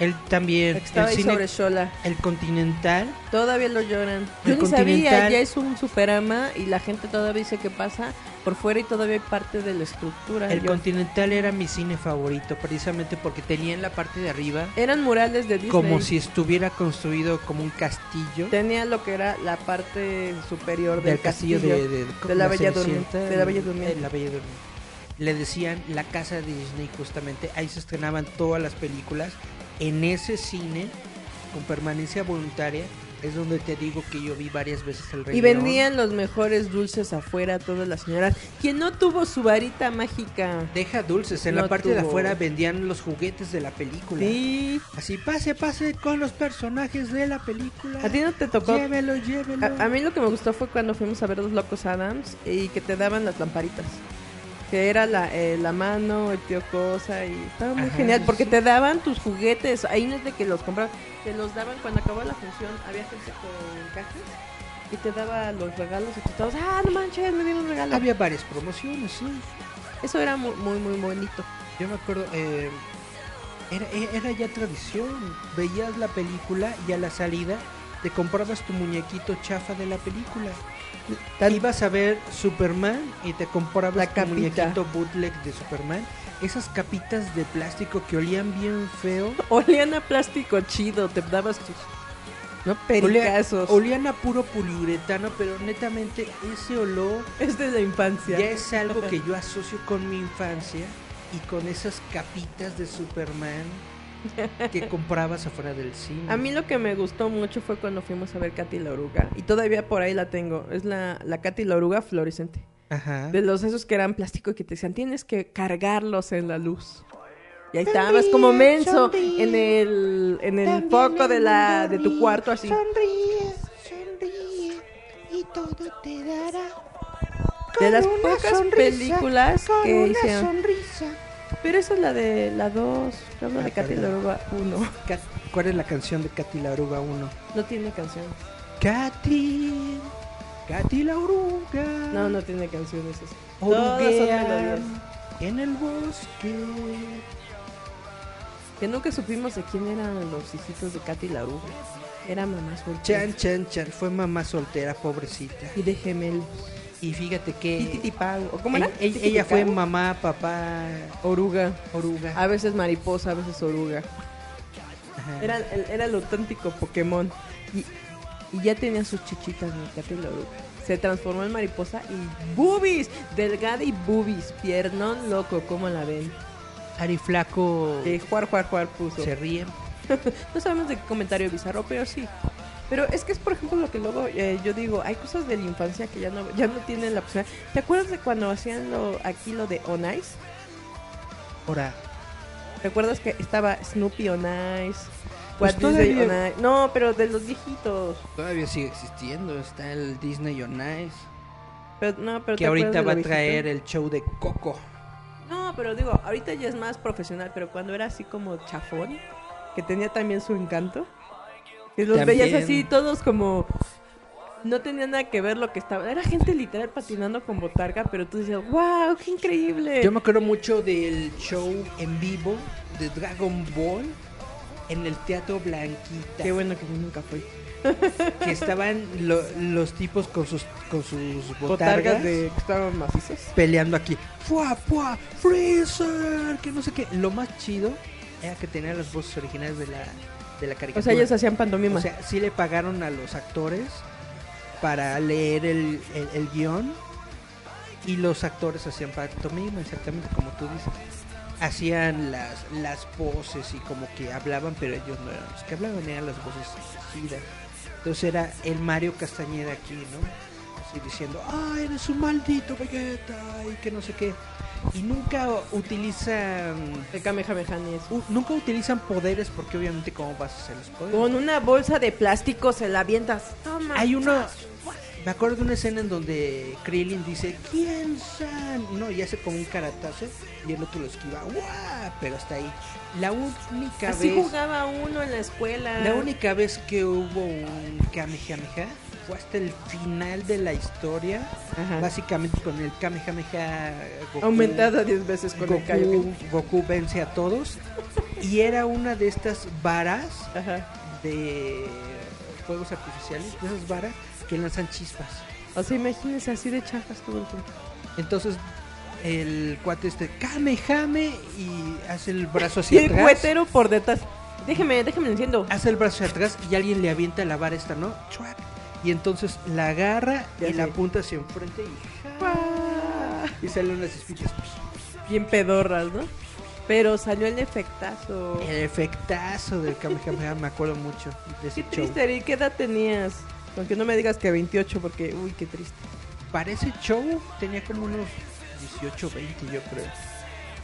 D: Él también,
C: El estaba
D: el cine,
C: sobre Shola.
D: el Continental,
C: Todavía lo lloran.
D: El
C: Yo ni sabía,
D: Continental.
C: ya es un superama y la gente todavía dice que pasa por fuera y todavía hay parte de la estructura.
D: el
C: Yo-
D: Continental era mi cine favorito, precisamente porque tenía en la parte de arriba
C: Eran murales de Disney.
D: como si estuviera construido como un castillo
C: Tenía lo que era la parte superior del,
D: del castillo, de, de,
C: de la Bella Durmiente, de la Bella Durmiente.
D: de la Bella Durmiente. Le decían la casa de Disney justamente, ahí se estrenaban todas las películas. En ese cine, con permanencia voluntaria, es donde te digo que yo vi varias veces el Rey
C: Y
D: León.
C: vendían los mejores dulces afuera todas las señoras. Quien no tuvo su varita mágica.
D: Deja dulces, en
C: No
D: la parte de afuera vendían los juguetes de la película.
C: Sí.
D: Así, pase, pase con los personajes de la película.
C: ¿A ti no te tocó?
D: Llévelo, llévelo.
C: A, a mí lo que me gustó fue cuando fuimos a ver los Locos Adams y que te daban las lamparitas. Que era la, eh, la mano, el tío Cosa y estaba muy
D: Ajá,
C: genial porque
D: sí.
C: te daban tus juguetes. Ahí no es de que los compraban, te los daban cuando acabó la función. Había gente con cajas y te daba los regalos y tú estabas, ah, no manches, me dieron un regalo.
D: Había varias promociones, sí.
C: Eso era muy, muy, muy bonito.
D: Yo me acuerdo, eh, era, e, era ya tradición. Veías la película y a la salida te comprabas tu muñequito chafa de la película.
C: Tan-
D: Ibas a ver Superman y te
C: capita.
D: muñequito bootleg de Superman. Esas capitas de plástico que olían bien feo.
C: Olían a plástico chido, te dabas tus. No, pericazos.
D: olían a puro poliuretano, pero netamente ese olor
C: Es de la infancia.
D: ya es algo que yo asocio con mi infancia y con esas capitas de Superman que comprabas afuera del cine.
C: A mí lo que me gustó mucho fue cuando fuimos a ver Katy la oruga. Y todavía por ahí la tengo. Es la, la Katy la oruga fluorescente.
D: Ajá.
C: De los esos que eran plástico y que te decían, tienes que cargarlos en la luz. Y ahí estabas como menso en el, en el foco de, la, de tu cuarto así.
E: Sonríe, sonríe y todo te dará.
C: De las pocas
E: sonrisa,
C: películas
E: con
C: que
E: una
C: hicieron.
E: sonrisa.
C: Pero esa es la de la 2. Yo hablo
D: Ah,
C: de Katy la oruga 1.
D: Cat- ¿Cuál es la canción de Katy la Oruga 1?
C: No tiene canción.
D: Katy, Katy la Oruga.
C: No, no tiene canciones esa. Todas son melodías.
D: En el bosque.
C: Que nunca supimos de quién eran los hijitos de Katy la oruga. Era mamá soltera.
D: Chan, chan, chan. Fue mamá soltera, pobrecita.
C: Y de gemelos.
D: Y fíjate que
C: Tititipau. ¿O ¿Cómo era?
D: ella, fue mamá, papá,
C: Oruga.
D: oruga.
C: A veces mariposa, a veces oruga.
D: Ajá.
C: Era, el- era el auténtico Pokémon. Y, y ya tenía sus chichitas, mi la oruga. Se transformó en mariposa y boobies. Delgada y boobies. Piernón loco, ¿cómo la ven?
D: Ari Flaco
C: Que juar, juar, juar puso.
D: se ríe.
C: No sabemos de qué comentario bizarro, pero sí. Pero es que es, por ejemplo, lo que luego eh, yo digo, hay cosas de la infancia que ya no, ya no tienen la opción. ¿Te acuerdas de cuando hacían lo, aquí lo de On Ice?
D: Ahora,
C: ¿Recuerdas que estaba Snoopy On Ice?
D: Pues
C: Disney On Ice? No, pero de los viejitos.
D: todavía sigue existiendo. Está el Disney on Ice.
C: Pero, no, pero
D: Que
C: ¿te
D: ahorita va a traer
C: viejito?
D: el show de Coco.
C: No, pero digo, ahorita ya es más profesional, pero cuando era así como chafón, que tenía también su encanto. Que los
D: También.
C: veías así, todos como... No tenía nada que ver lo que estaba. Era gente literal patinando con botarga, pero tú decías, wow, qué increíble.
D: Yo me acuerdo mucho del show en vivo de Dragon Ball en el Teatro Blanquita.
C: Qué bueno que yo nunca fui.
D: Que estaban lo- los tipos con sus, con sus botargas,
C: Botargas de que estaban macizas.
D: peleando aquí. ¡Fua, fua! ¡Freezer! Que no sé qué. Lo más chido era que tenían las voces originales de la, de la
C: O
D: caricatura.
C: sea, ellos hacían pantomima.
D: O sea, sí le pagaron a los actores para leer el, el, el guion y los actores hacían pantomima, exactamente como tú dices. Hacían las, las voces y como que hablaban, pero ellos no eran los que hablaban, eran las voces chidas. Entonces era el Mario Castañeda aquí, ¿no? Así diciendo, ¡ah, eres un maldito Vegeta! Y que no sé qué. Y nunca utilizan...
C: de Kamehameha ni eso.
D: u- nunca utilizan poderes porque obviamente cómo vas a hacer los poderes.
C: Con una bolsa de plástico se la avientas. Toma.
D: Hay uno. Me acuerdo de una escena en donde Krillin dice, ¿quién san? No, y hace como un caratazo y el otro lo esquiva. ¡Guau! Pero hasta ahí. La única
C: Así
D: vez.
C: jugaba uno en la escuela.
D: La única vez que hubo un Kamehameha fue hasta el final de la historia.
C: Ajá.
D: Básicamente con el Kamehameha Goku,
C: Aumentada 10 veces con el
D: Goku,
C: Kaioken.
D: Goku vence a todos. Y era una de estas varas
C: Ajá.
D: de fuegos artificiales, de esas varas que lanzan chispas.
C: O sea, imagínense así de chafas todo el tiempo.
D: Entonces el cuate este Kamehame y hace el brazo
C: Y
D: hacia
C: el
D: atrás.
C: cuetero por detrás. Déjeme, déjeme enciendo.
D: Hace el brazo hacia atrás y alguien le avienta la vara esta, ¿no? Chuac. Y entonces la agarra
C: Ya
D: y la apunta hacia enfrente y ¡ja! y salen unas espitas.
C: Bien pedorras, ¿no? Pero salió el efectazo.
D: El efectazo del Kamehameha me acuerdo mucho de ese
C: Qué
D: show.
C: triste, Eric. ¿Qué edad tenías? Aunque no me digas que 28, porque, uy, qué triste.
D: Para ese show tenía como unos 18, 20 yo creo.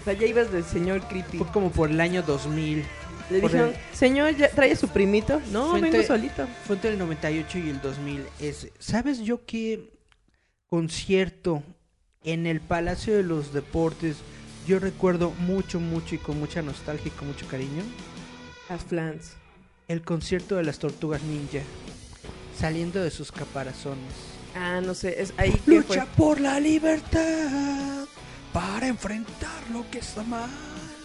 C: O sea, ya ibas del señor creepy.
D: Fue como por el año 2000.
C: Le dijeron, señor, ¿ya trae a su primito? No,
D: Fue
C: vengo
D: entre-
C: solito.
D: Fue entre el 98 y el 2000. Es, ¿Sabes yo qué concierto en el Palacio de los Deportes yo recuerdo mucho, mucho y con mucha nostalgia y con mucho cariño?
C: Las flans.
D: El concierto de las Tortugas Ninja. Saliendo de sus caparazones.
C: Ah, no sé, es ahí que fue.
D: Lucha por la libertad para enfrentar lo que está mal.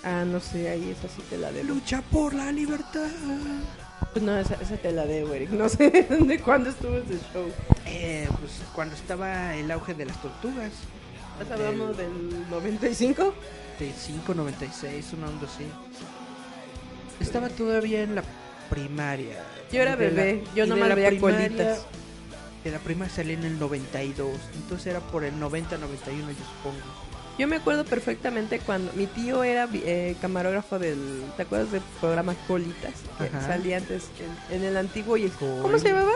C: Ah, no sé, ahí esa sí te la debo.
D: Lucha por la libertad.
C: Pues no, esa, esa te la debo, Eric. No sé de cuándo estuvo ese show.
D: Eh, pues cuando estaba el auge de las tortugas.
C: ¿Estás hablando del 95?
D: 95, 96, una onda así. Estaba todavía en la primaria.
C: Yo era bebé, yo
D: y de
C: nomás
D: la
C: veía
D: primaria-
C: colitas.
D: De la primaria salí en el 92. Entonces era por el 90, 91, yo supongo.
C: Yo me acuerdo perfectamente cuando mi tío era eh, camarógrafo del. ¿Te acuerdas del programa Colitas? Que
D: Ajá.
C: salía antes en, en el antiguo y el. ¿Cómo se llamaba?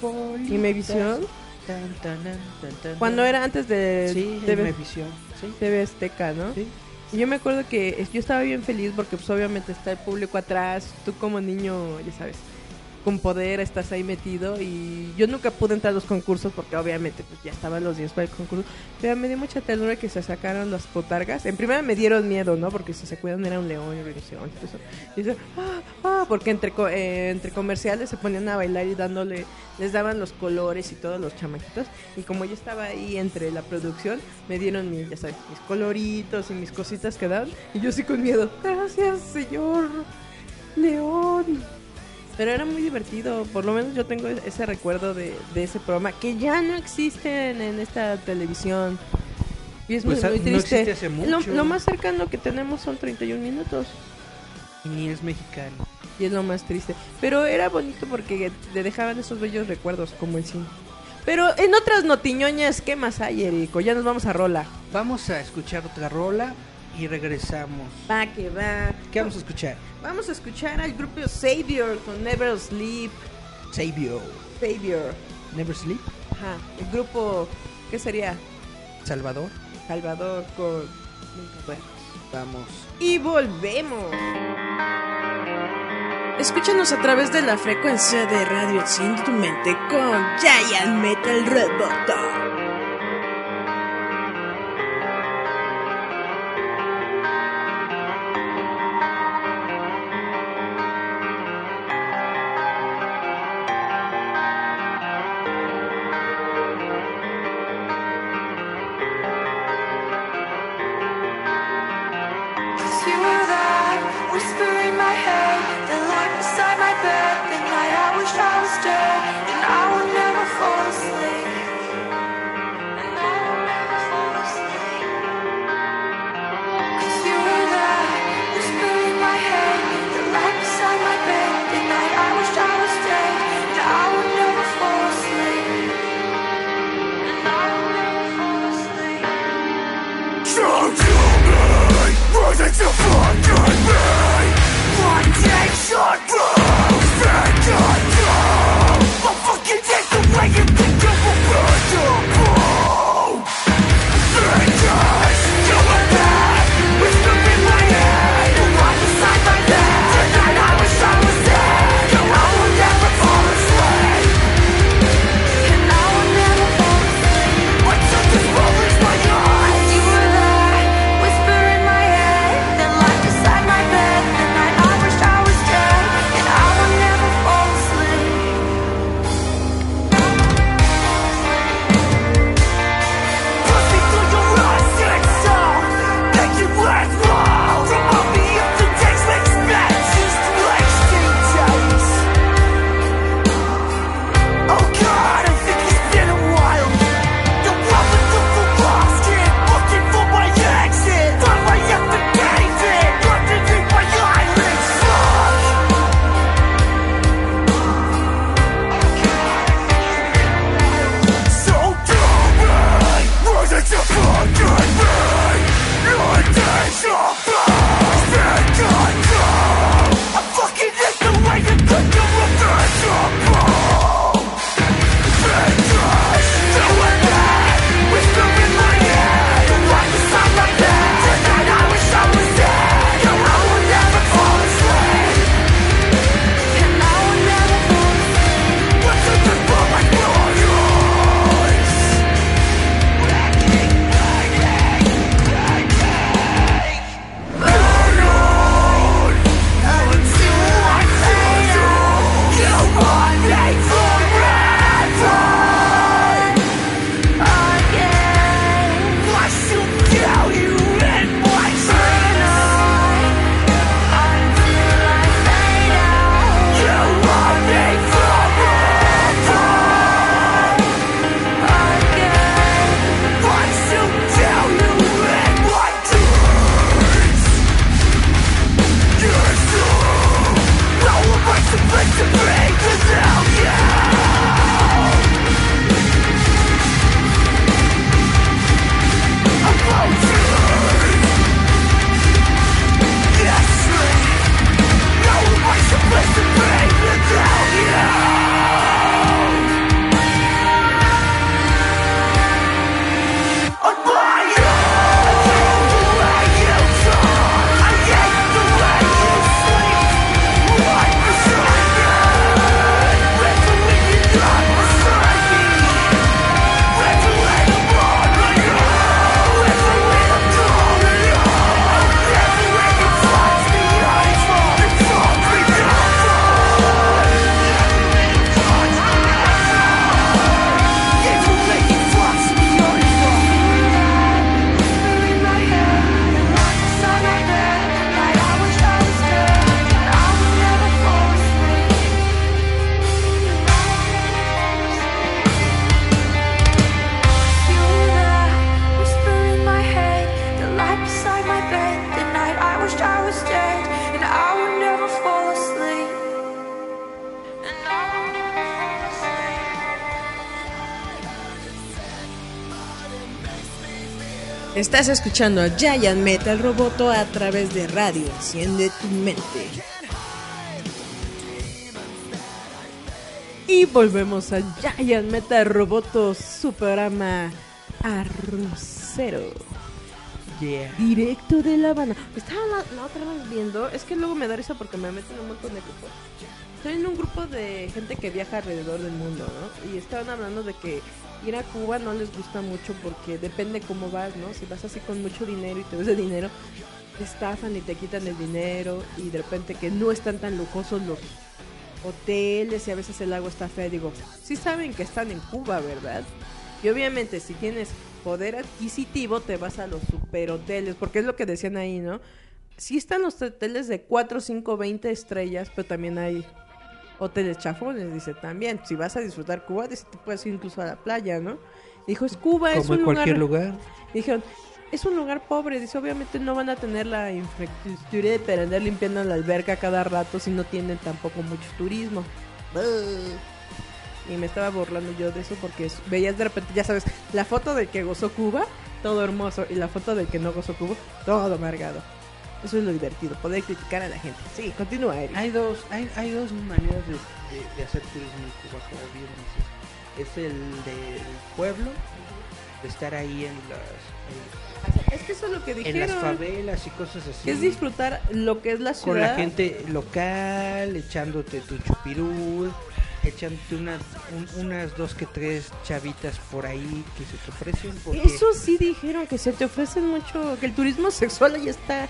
D: Colitas,
C: Imevisión.
D: tan,
C: Cuando era antes de
D: Sí,
C: TV,
D: Imevisión. Sí,
C: TV Azteca, ¿no?
D: sí.
C: Y yo me acuerdo que yo estaba bien feliz porque pues obviamente está el público atrás, tú como niño, ya sabes, con poder estás ahí metido y yo nunca pude entrar a los concursos porque obviamente pues ya estaban los días para el concurso, pero me dio mucha ternura que se sacaran las potargas. En primera me dieron miedo, ¿no? Porque si se cuidan era un león y un rinoceronte y eso. Ah, ah, porque entre, eh, entre comerciales se ponían a bailar y dándole, les daban los colores y todos los chamaquitos. Y como yo estaba ahí entre la producción, me dieron ya sabes, mis coloritos y mis cositas que dan. Y yo sí con miedo, gracias, señor León. Pero era muy divertido, por lo menos yo tengo ese recuerdo de, de ese programa que ya no existen en esta televisión. Y es
D: Pues,
C: muy, muy
D: no
C: triste.
D: existe hace
C: Lo,
D: mucho.
C: lo más cercano que tenemos son 31 minutos.
D: Y ni es mexicano.
C: Y es lo más triste. Pero era bonito porque te dejaban esos bellos recuerdos como el cine. Pero en otras notiñoñas, ¿qué más hay, Erico? Ya nos vamos a rola.
D: Vamos a escuchar otra rola y regresamos.
C: Va que va.
D: ¿Qué vamos a escuchar?
C: Vamos a escuchar al grupo Savior con Never Sleep.
D: Savior.
C: Savior.
D: Never Sleep.
C: Ajá. El grupo, ¿qué sería?
D: Salvador.
C: Salvador con Nunca.
D: Vamos.
C: Y volvemos. Escúchanos a través de la frecuencia de Radio Enciende tu mente con Giant Metal Roboto.
F: too far
C: Estás escuchando a Giant Metal Roboto a través de radio. Enciende tu mente. Y volvemos a Giant Metal Roboto, su programa arrocero.
D: Yeah.
C: Directo de La Habana. Estaba la, la otra vez viendo, es que luego me da risa porque me meten en un montón de grupos. Estoy en un grupo de gente que viaja alrededor del mundo, ¿no? Y estaban hablando de que ir a Cuba no les gusta mucho porque depende cómo vas, ¿no? Si vas así con mucho dinero y te ves de dinero, te estafan y te quitan el dinero y de repente que no están tan lujosos los hoteles y a veces el agua está fea. Digo, sí saben que están en Cuba, ¿verdad? Y obviamente si tienes poder adquisitivo te vas a los superhoteles, porque es lo que decían ahí, ¿no? Sí están los hoteles de 4, 5, 20 estrellas, pero también hay hoteles chafones, dice también. Si vas a disfrutar Cuba, dice, te puedes ir incluso a la playa, ¿no? Dijo, es Cuba, es un
D: en cualquier
C: lugar...
D: lugar.
C: Dijeron, es un lugar pobre, dice, obviamente no van a tener la infraestructura de andar limpiando la alberca cada rato si no tienen tampoco mucho turismo. Y me estaba burlando yo de eso porque veías de repente, ya sabes, la foto del que gozó Cuba, todo hermoso, y la foto del que no gozó Cuba, todo amargado. Eso es lo divertido, poder criticar a la gente. Sí, continúa, Eric.
D: Hay dos, hay, hay dos maneras de, de- de hacer turismo en Cuba, como bien dices. Es el del pueblo, de estar ahí en las,
C: Es que eso es lo que dijeron.
D: en las favelas y cosas así.
C: Es disfrutar lo que es la ciudad.
D: con la gente local, echándote tu chupirul, echándote unas, un- unas dos que tres chavitas por ahí que se te ofrecen. Porque
C: Eso sí dijeron que se te ofrecen mucho, que el turismo sexual ahí está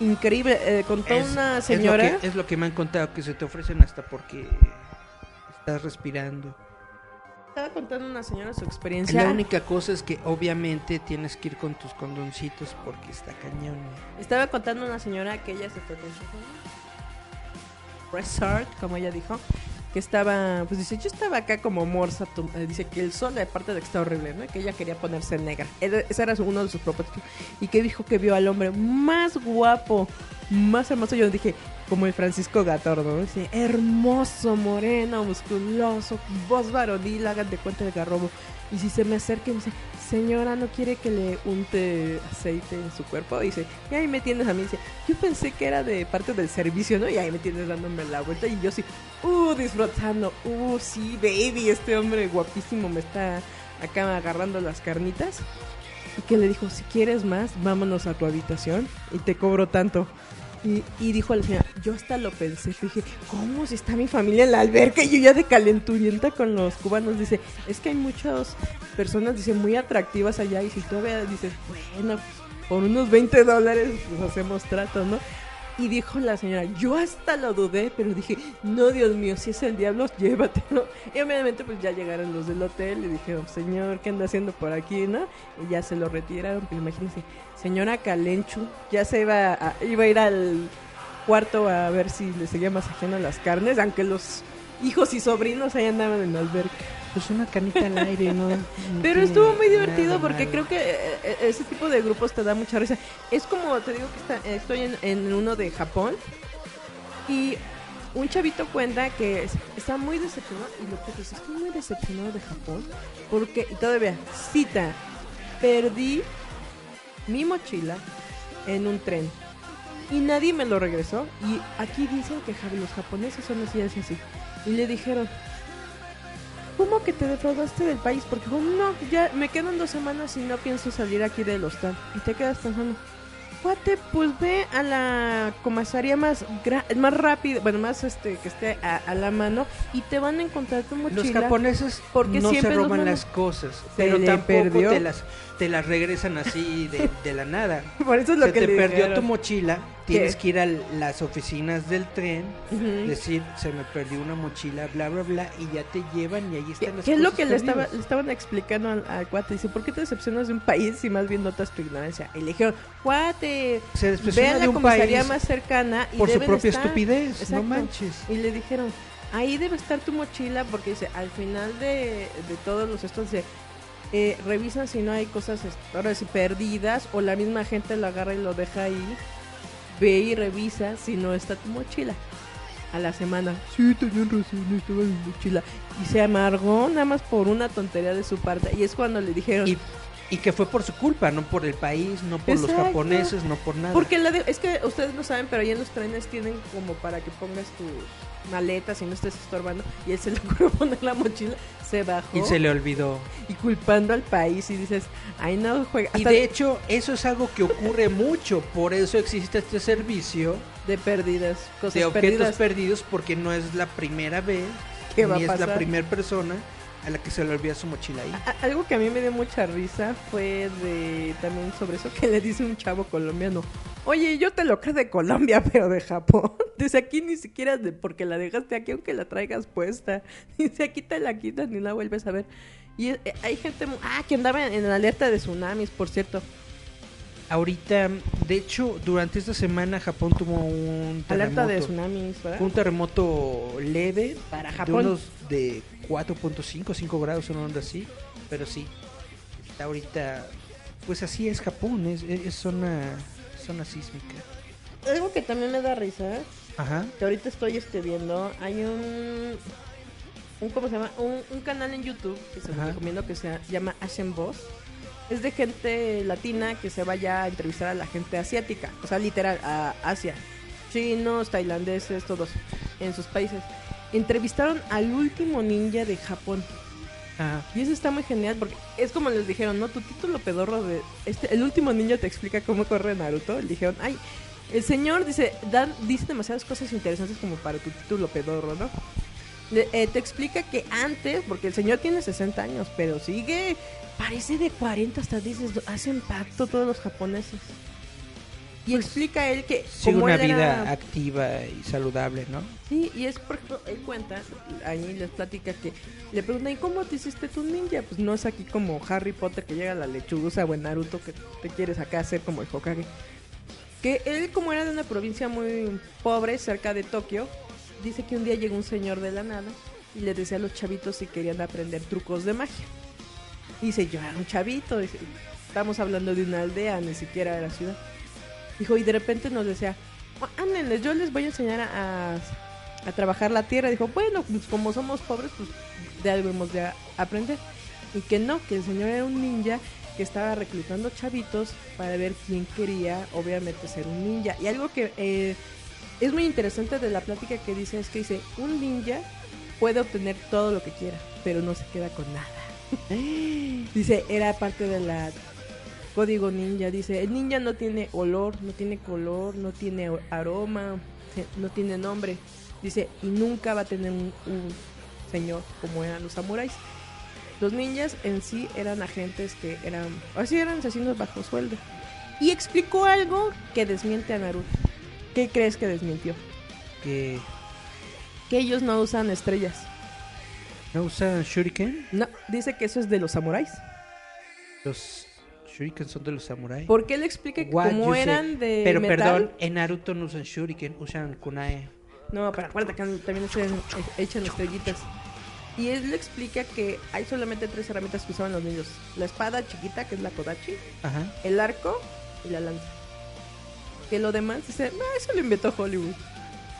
C: increíble. Eh, contó
D: es-
C: una
D: es lo
C: señora.
D: que- Es lo, que, me han contado, que se te ofrecen hasta porque estás respirando.
C: Estaba contando una señora su experiencia.
D: La única cosa es que obviamente tienes que ir con tus condoncitos porque está cañón.
C: Estaba contando una señora que ella se fue con su resort, como ella dijo, que estaba, pues dice, yo estaba acá como morsa, eh, dice que el sol, aparte de que está horrible, ¿no? Que ella quería ponerse negra. Ese era uno de sus propósitos. Y que dijo que vio al hombre más guapo, más hermoso. Yo dije, como el Francisco Gatordo, hermoso, moreno, musculoso, voz varonil, hagan de cuenta de garrobo. Y si se me acerca y me dice, señora, ¿no quiere que le unte aceite en su cuerpo? Dice, y ahí me tienes a mí. Dice, yo pensé que era de parte del servicio, ¿no? Y ahí me tienes dándome la vuelta. Y yo sí, uh, disfrutando. Uh, sí, baby, este hombre guapísimo me está acá agarrando las carnitas. Y que le dijo, si quieres más, vámonos a tu habitación y te cobro tanto. Y, y dijo la señora, yo hasta lo pensé, dije, ¿cómo si está mi familia en la alberca? Y yo ya de calenturienta con los cubanos, dice, es que hay muchas personas, dice, muy atractivas allá y si todavía dices, bueno, por unos 20 dólares pues hacemos trato, ¿no? Y dijo la señora, yo hasta lo dudé, pero dije, no, Dios mío, si es el diablo, llévatelo. Y obviamente pues ya llegaron los del hotel y dijeron, señor, ¿qué anda haciendo por aquí, no? Y ya se lo retiraron, pero imagínense, señora Calenchu ya se iba a, iba a ir al cuarto a ver si le seguía masajeando las carnes, aunque los hijos y sobrinos ahí andaban en la alberca.
D: Pues una canita al aire, ¿no?
C: Pero estuvo muy divertido porque
D: malo.
C: creo que eh, eh, ese tipo de grupos te da mucha risa. Es como, te digo que está- estoy en, en uno de Japón y un chavito cuenta que es- está muy decepcionado y lo que dice, estoy muy decepcionado de Japón porque, y todavía, cita, perdí mi mochila en un tren y nadie me lo regresó y aquí dicen que los japoneses son así, así, así. Y le dijeron, ¿Cómo que te defraudaste del país? Porque dijo, no, ya me quedan dos semanas y no pienso salir aquí del hostal. Y te quedas pensando, cuate, pues ve a la comisaría más gra- más rápida, bueno, más este que esté a, a la mano y te van a encontrar tu mochila.
D: Los japoneses
C: porque
D: no se
C: siempre los
D: roban las cosas,
C: Se
D: pero tampoco
C: perdió.
D: te las, te las regresan así de, de la nada.
C: Por eso es lo
D: Se
C: que
D: te
C: le
D: perdió
C: dijeron.
D: tu mochila, tienes
C: ¿Qué?
D: que ir a las oficinas del tren, decir, se me perdió una mochila, bla, bla, bla, y ya te llevan y ahí
C: ¿Qué,
D: están las
C: qué es lo que le, estaba, le estaban explicando al, al cuate? Dice, ¿por qué te decepcionas de un país si más bien notas tu ignorancia? Y le dijeron, cuate,
D: Se
C: ve a
D: de
C: la comisaría más cercana y
D: por su propia
C: estar".
D: estupidez, no manches.
C: Y le dijeron, ahí debe estar tu mochila porque dice, al final de, de todos los estos dice, eh, revisan si no hay cosas est- ahora sí perdidas o la misma gente lo agarra y lo deja ahí. Ve y revisa si no está tu mochila. A la semana, sí, tenían razón, no estaba mi mochila. Y se amargó nada más por una tontería de su parte. Y es cuando le dijeron,
D: Y Y que fue por su culpa, no por el país, no por los japoneses, no por nada.
C: Porque la de- es que ustedes no saben, pero ahí en los trenes tienen como para que pongas tus maletas y no estés estorbando. Y él se le ocurrió poner la mochila, se bajó
D: Y se le olvidó.
C: y culpando al país y dices, ay no, juega.
D: Y de hecho, eso es algo que ocurre mucho. Por eso existe este servicio
C: de pérdidas, cosas
D: de objetos
C: perdidas.
D: perdidos, porque no es la primera vez,
C: ¿Qué va
D: ni
C: a
D: es la primera persona a la que se le olvida su mochila ahí.
C: A- Algo que a mí me dio mucha risa fue de también sobre eso que le dice un chavo colombiano. Oye, yo te lo creo de Colombia, pero de Japón. Dice aquí ni siquiera de porque la dejaste aquí aunque la traigas puesta. Dice aquí te la quitas ni la vuelves a ver. Y eh, hay gente ah que andaba en, en alerta de tsunamis, por cierto.
D: Ahorita, de hecho, durante esta semana Japón tuvo un terremoto.
C: Alerta de tsunamis, ¿verdad?
D: Un terremoto leve.
C: Para
D: De
C: Japón.
D: unos de 4.5, 5 grados, una onda así. Pero sí, está ahorita... Pues así es Japón, es, es zona, zona sísmica.
C: Algo que también me da risa,
D: Ajá.
C: que ahorita estoy este, viendo, hay un, un ¿cómo se llama? Un, un canal en YouTube que se recomiendo que se llama Asian Boss. Es de gente latina que se vaya a entrevistar a la gente asiática, o sea, literal, a Asia. Chinos, tailandeses, todos, en sus países. Entrevistaron al último ninja de Japón.
D: Ajá.
C: Y eso está muy genial porque es como les dijeron, ¿no? Tu título pedorro de este, el último ninja te explica cómo corre Naruto. Le dijeron, ay, el señor dice, dan, dice demasiadas cosas interesantes como para tu título pedorro, ¿no? Le- eh, te explica que antes, porque el señor tiene 60 años, pero sigue, parece de 40 hasta dices, hace impacto todos los japoneses. Y explica él que
D: Sí,
C: como
D: una
C: él era-
D: vida activa y saludable, ¿no?
C: Sí, y es por ejemplo, él cuenta, ahí les platica que le preguntan, ¿y cómo te hiciste tu ninja? Pues no es aquí como Harry Potter que llega a la lechuza o en Naruto que te quieres acá hacer como el Hokage. Que él, como era de una provincia muy pobre, cerca de Tokio, dice que un día llegó un señor de la nada y le decía a los chavitos si querían aprender trucos de magia. Dice, yo era un chavito, dice, estamos hablando de una aldea, ni siquiera de la ciudad. Dijo, y de repente nos decía, "Ah, ándenles, yo les voy a enseñar a, a- trabajar la tierra. Dijo, bueno, pues como somos pobres, pues de algo hemos de aprender. Y que no, que el señor era un ninja que estaba reclutando chavitos para ver quién quería, obviamente, ser un ninja. Y algo que eh, es muy interesante de la plática que dice es que dice, un ninja puede obtener todo lo que quiera, pero no se queda con nada. dice, era parte de la código ninja. Dice, el ninja no tiene olor, no tiene color, no tiene aroma, no tiene nombre. Dice, y nunca va a tener un, un señor como eran los samuráis. Los ninjas en sí eran agentes que eran, así eran asesinos bajo sueldo. Y explicó algo que desmiente a Naruto. ¿Qué crees que desmintió?
D: Que
C: Que ellos no usan estrellas.
D: no usan shuriken.
C: No, dice que eso es de los samuráis.
D: Los shuriken son de los samuráis.
C: Porque él explica que
D: What
C: como
D: you say.
C: eran de
D: Pero
C: metal,
D: perdón, en Naruto no usan shuriken, usan kunai.
C: No, pero acuérdate que también echan, echan estrellitas. Y él le explica que hay solamente tres herramientas que usaban los niños. La espada chiquita, que es la Kodachi,
D: Ajá.
C: el arco y la lanza. Que lo demás, dice, no, eso lo inventó Hollywood.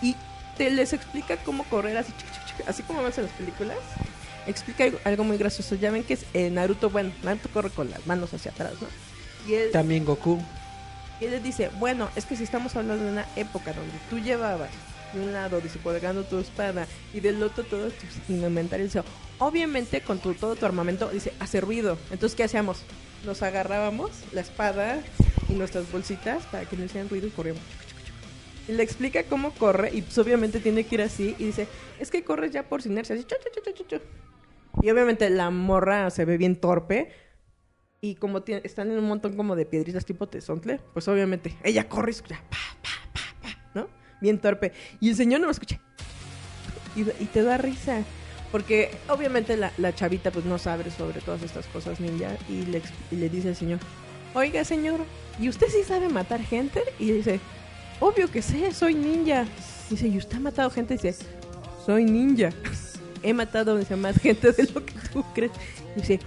C: Y te les explica cómo correr así, chic, chic, chic, así como ves en las películas. Explica algo, muy gracioso. Ya ven que es, eh, Naruto, bueno, Naruto corre con las manos hacia atrás, ¿no? Y él,
D: También Goku.
C: y él les dice, bueno, es que si estamos hablando de una época donde tú llevabas de un lado, dice, colgando tu espada y del otro todos tus indumentarios, obviamente con tu, todo tu armamento, dice, hace ruido. Entonces, ¿qué hacíamos? Nos agarrábamos la espada y nuestras bolsitas para que no hicieran ruido y corríamos. Y le explica cómo corre y pues obviamente tiene que ir así y dice, es que corres ya por inercia, así, chu, chu, chu. Y obviamente la morra se ve bien torpe, y como están en un montón como de piedritas tipo tesontle, pues obviamente ella corre y escucha, pa, pa, pa, pa, ¿no? Bien torpe. Y el señor no lo escucha. Y te da risa. Porque obviamente la, la chavita pues no sabe sobre todas estas cosas ninja. Y le, y le dice al señor, oiga señor, ¿y usted sí sabe matar gente? Y dice, obvio que sé, soy ninja. Dice, ¿y usted ha matado gente? Dice, soy ninja. He matado dice, más gente de lo que tú crees. Dice,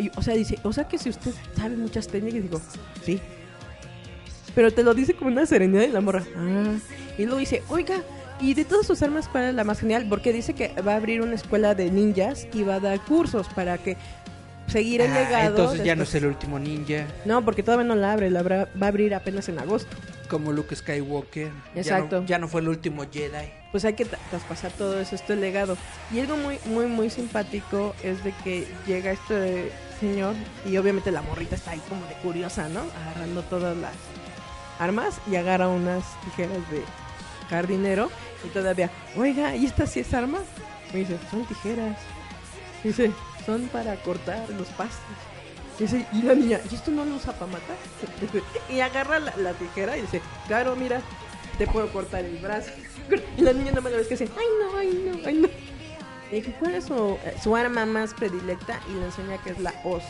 C: y- o sea, dice, o sea que si usted sabe muchas técnicas, digo, sí. Pero te lo dice con una serenidad y la morra. Ah. Y luego dice, oiga, y de todas sus armas, ¿cuál es la más genial? Porque dice que va a abrir una escuela de ninjas y va a dar cursos para que seguir el
D: Ah,
C: legado.
D: entonces ya no es el último ninja,
C: No, porque todavía no la abre, la abra- va a abrir apenas en agosto.
D: como Luke Skywalker. Ya
C: Exacto.
D: no- Ya no, fue el último Jedi.
C: Pues hay que tra- traspasar todo eso, este legado. Y algo muy, muy, muy simpático es de que llega este señor y obviamente la morrita está ahí como de curiosa, ¿no? Agarrando todas las armas y agarra unas tijeras de jardinero y todavía, oiga, ¿y esta sí es arma? Me dice, son tijeras. Dice, son para cortar los pastos. Dice, y la niña, ¿y esto no lo usa para matar? y agarra la, la tijera y dice, claro, mira, te puedo cortar el brazo. Y la niña no me lo ves que dice, ay no, ay no, ay no. Y dije, ¿cuál es su, eh, su arma más predilecta? Y le enseña que es la hoz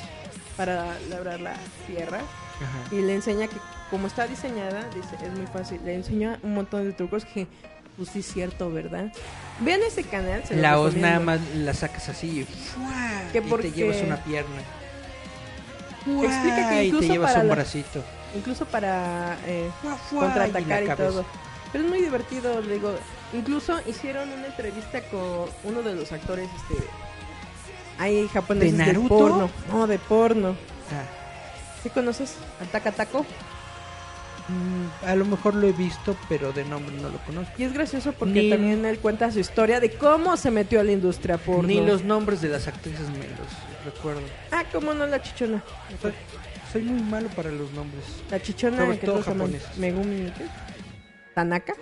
C: para labrar la tierra.
D: Ajá.
C: Y le enseña que como está diseñada, dice, es muy fácil. Le enseña un montón de trucos que, pues sí es cierto, ¿verdad? Vean ese canal. Se
D: La hoz
C: recomiendo.
D: nada más la sacas así y, ¡fua!
C: Que
D: y
C: porque-
D: te llevas una pierna.
C: Explica que
D: ¡Fua! y
C: incluso
D: te llevas
C: para
D: un
C: la-
D: bracito.
C: Incluso para eh,
D: ¡Fua, fua!
C: contraatacar
D: y
C: y,
D: la
C: todo. Pero es muy divertido, le digo. Incluso hicieron una entrevista con uno de los actores, este... Hay japoneses
D: ¿De Naruto?
C: porno. No, de porno.
D: Ah,
C: ¿Sí conoces? Al Takatako.
D: Mm, a lo mejor lo he visto, pero de nombre no lo conozco.
C: Y es gracioso porque
D: Ni-
C: también él cuenta su historia de cómo se metió a la industria porno.
D: Ni los nombres de las actrices me los recuerdo.
C: Ah, cómo no, la chichona.
D: Soy, soy muy malo para los nombres.
C: La chichona
D: Sobre
C: que
D: todo japoneses.
C: Megumi. ¿qué? Tanaka.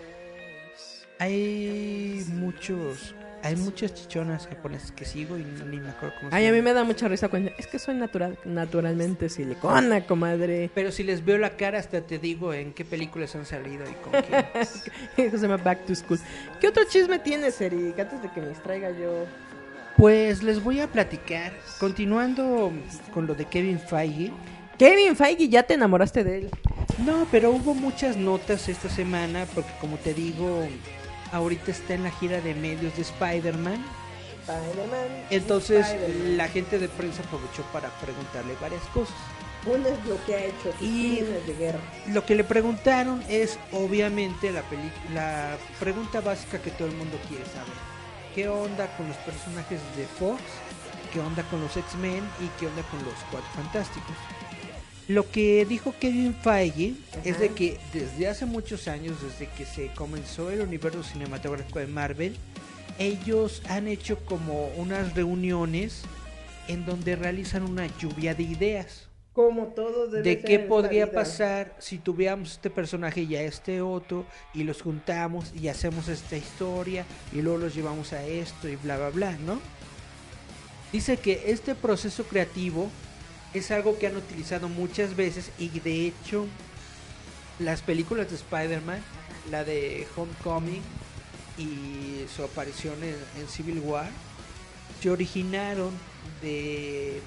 D: Hay muchos, hay muchas chichonas japonesas que sigo y no- ni me acuerdo cómo se
C: Ay, a mí me da mucha risa cuando es que soy natural, naturalmente silicona, comadre.
D: Pero si les veo la cara hasta te digo en qué películas han salido y con quién.
C: se llama Back to School. ¿Qué otro chisme tienes, Eric? Antes de que me distraiga yo.
D: Pues les voy a platicar, continuando con lo de Kevin Feige.
C: Kevin Feige, ya te enamoraste de él.
D: No, pero hubo muchas notas esta semana porque como te digo, ahorita está en la gira de medios de Spider-Man.
C: Spider-Man.
D: Entonces la gente de prensa aprovechó para preguntarle varias cosas.
C: Uno es lo que ha hecho,
D: Y-
C: de guerra.
D: Lo que le preguntaron es obviamente la, la pregunta básica que todo el mundo quiere saber. ¿Qué onda con los personajes de Fox? ¿Qué onda con los X-Men? ¿Y qué onda con los Cuatro Fantásticos? Lo que dijo Kevin Feige es de que desde hace muchos años, desde que se comenzó el universo cinematográfico de Marvel, ellos han hecho como unas reuniones en donde realizan una lluvia de ideas.
C: Como todo debe
D: de
C: ser
D: qué podría pasar si tuviéramos este personaje y a este otro y los juntamos y hacemos esta historia y luego los llevamos a esto y bla bla bla, ¿no? Dice que este proceso creativo es algo que han utilizado muchas veces y de hecho las películas de Spider-Man, la de Homecoming y su aparición en, en Civil War, se originaron de,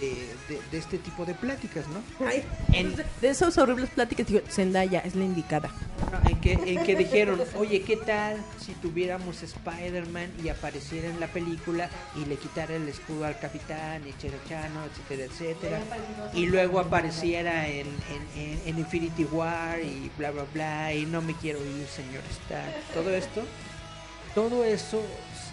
D: de, de- de este tipo de pláticas, ¿no?
C: Ay,
D: En-
C: de esas horribles pláticas, digo, Zendaya es la indicada.
D: No, en, que, en que dijeron, oye, ¿qué tal si tuviéramos Spider-Man y apareciera en la película y le quitara el escudo al capitán, y Cherachano, etcétera, etcétera? Y luego apareciera en, en, en- en Infinity War y bla, bla, bla, y no me quiero ir, señor Stark. Todo esto, todo eso